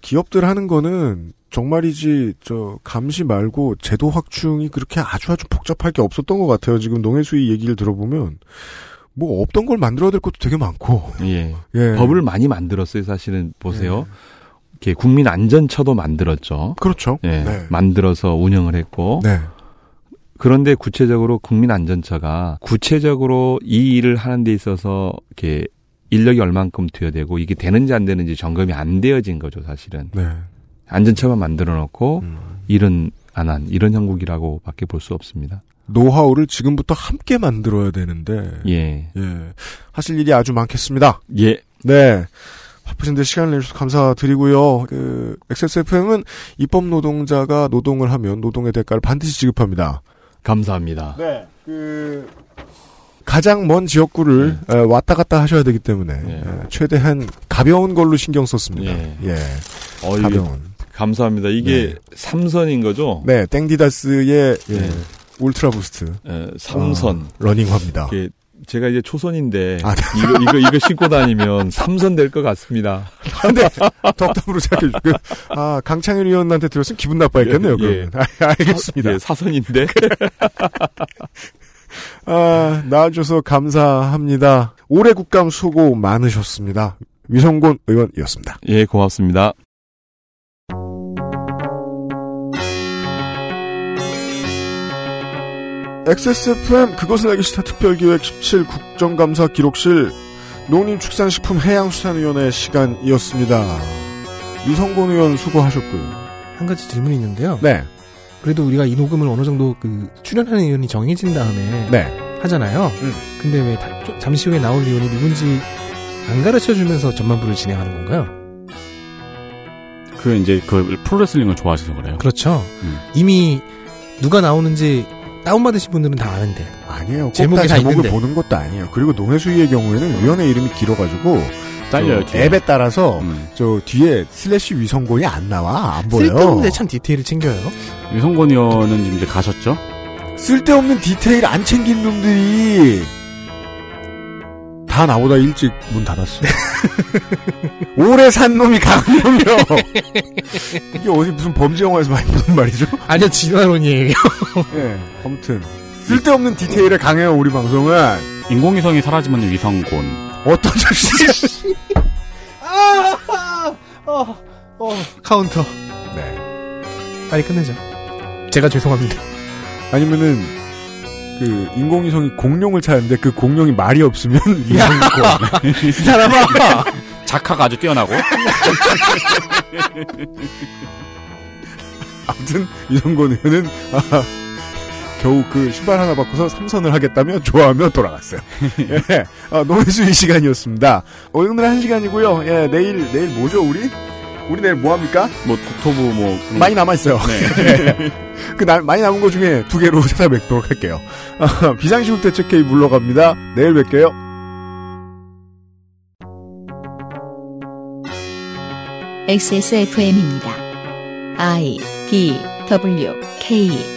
S2: 기업들 하는 거는 정말이지 저 감시 말고 제도 확충이 그렇게 아주 아주 복잡할 게 없었던 것 같아요. 지금 농해수위 얘기를 들어보면 뭐 없던 걸 만들어야 될 것도 되게 많고.
S11: 예.
S2: 예.
S11: 법을 많이 만들었어요. 사실은 보세요. 이렇게 국민 안전처도 만들었죠.
S2: 그렇죠.
S11: 예.
S2: 네.
S11: 만들어서 운영을 했고
S2: 네.
S11: 그런데 구체적으로 국민안전처가 구체적으로 이 일을 하는 데 있어서 이렇게 인력이 얼만큼 투여되고 이게 되는지 안 되는지 점검이 안 되어진 거죠, 사실은.
S2: 네.
S11: 안전처만 만들어 놓고
S2: 음.
S11: 일은 안 한 이런 형국이라고 밖에 볼 수 없습니다.
S2: 노하우를 지금부터 함께 만들어야 되는데.
S11: 예.
S2: 예. 하실 일이 아주 많겠습니다.
S11: 예.
S2: 네. 바쁘신데 시간을 내주셔서 감사드리고요. 그, XSFM은 입법 노동자가 노동을 하면 노동의 대가를 반드시 지급합니다.
S11: 감사합니다.
S2: 네. 그, 가장 먼 지역구를 에, 왔다 갔다 하셔야 되기 때문에 에, 최대한 가벼운 걸로 신경 썼습니다.
S11: 예.
S2: 예.
S11: 어,
S2: 가벼운.
S11: 감사합니다. 이게 삼선인 거죠?
S2: 네, 땡디다스의 예,
S11: 네.
S2: 울트라 부스트.
S11: 예, 삼선.
S2: 어, 러닝화입니다.
S11: 제가 이제 초선인데
S2: 아, 네.
S11: 이거 이거 이거 신고 다니면 삼선 될 것 같습니다.
S2: 근데 덕담으로 생각해 주고 아 강창일 의원한테 들었으면 기분 나빠했겠네요.
S11: 예,
S2: 그러면 아, 알겠습니다.
S11: 사, 예, 사선인데
S2: 아 나와줘서 감사합니다. 올해 국감 수고 많으셨습니다. 위성곤 의원이었습니다.
S11: 예 고맙습니다.
S2: XSFM 그것은 알기 싫다 특별기획 17 국정감사 기록실 농림축산식품해양수산위원회 시간이었습니다. 이성곤 의원 수고하셨고요.
S3: 한 가지 질문이 있는데요.
S2: 네.
S3: 그래도 우리가 이 녹음을 어느 정도 그 출연하는 의원이 정해진 다음에
S2: 네.
S3: 하잖아요.
S2: 음.
S3: 근데 왜 다- 좀 잠시 후에 나올 의원이 누군지 안 가르쳐 주면서 전반부를 진행하는 건가요?
S4: 그 이제 그 프로레슬링을 좋아하셔서 그래요.
S3: 그렇죠.
S4: 음.
S3: 이미 누가 나오는지 다운받으신 분들은 다 아는데.
S2: 아니에요.
S3: 제목이
S2: 꼭다
S3: 다
S2: 제목을
S3: 있는데.
S2: 보는 것도 아니에요. 그리고 농해수위의 경우에는 위원회 이름이 길어가지고
S4: 잘려요,
S2: 저
S4: 뒤에.
S2: 앱에 따라서
S4: 음.
S2: 저 뒤에 슬래시 위성곤이 안 나와 안 보여요.
S3: 쓸데없는데 참 디테일을 챙겨요.
S4: 유성권 의원은 이제 가셨죠?
S2: 쓸데없는 디테일 안 챙긴 놈들이 다 나보다 일찍 문 닫았어. 오래 산 놈이 강한 놈이요. 이게 어디 무슨 범죄 영화에서 많이 보는 말이죠?
S3: 아니요, 진화론이에요.
S2: 예, 아무튼 쓸데없는 디테일에 강해요 우리 방송은.
S4: 인공위성이 사라지면 위성곤.
S2: 어떤 자식?
S3: 아, 어, 어, 카운터.
S2: 네.
S3: 빨리 끝내죠. 제가 죄송합니다.
S2: 아니면은 그 인공위성이 공룡을 찾는데 그 공룡이 말이 없으면 위성곤.
S3: 이 사람아!
S4: 작화가 아주 뛰어나고.
S2: 아무튼 위성곤 의원은 아, 겨우 그 신발 하나 바꿔서 삼선을 하겠다며 좋아하며 돌아갔어요. 예, 아, 노회수의 시간이었습니다. 오늘 한 시간이고요. 예, 내일 내일 뭐죠 우리? 우리 내일 뭐 합니까?
S4: 뭐 국토부 뭐 그런
S2: 많이 남아 있어요.
S4: 네.
S2: 그 나- 많이 남은 것 중에 두 개로 찾아뵙도록 할게요. 아, 비상시국 대책 회의 물러갑니다. 내일 뵐게요.
S1: XSFM입니다. I D W K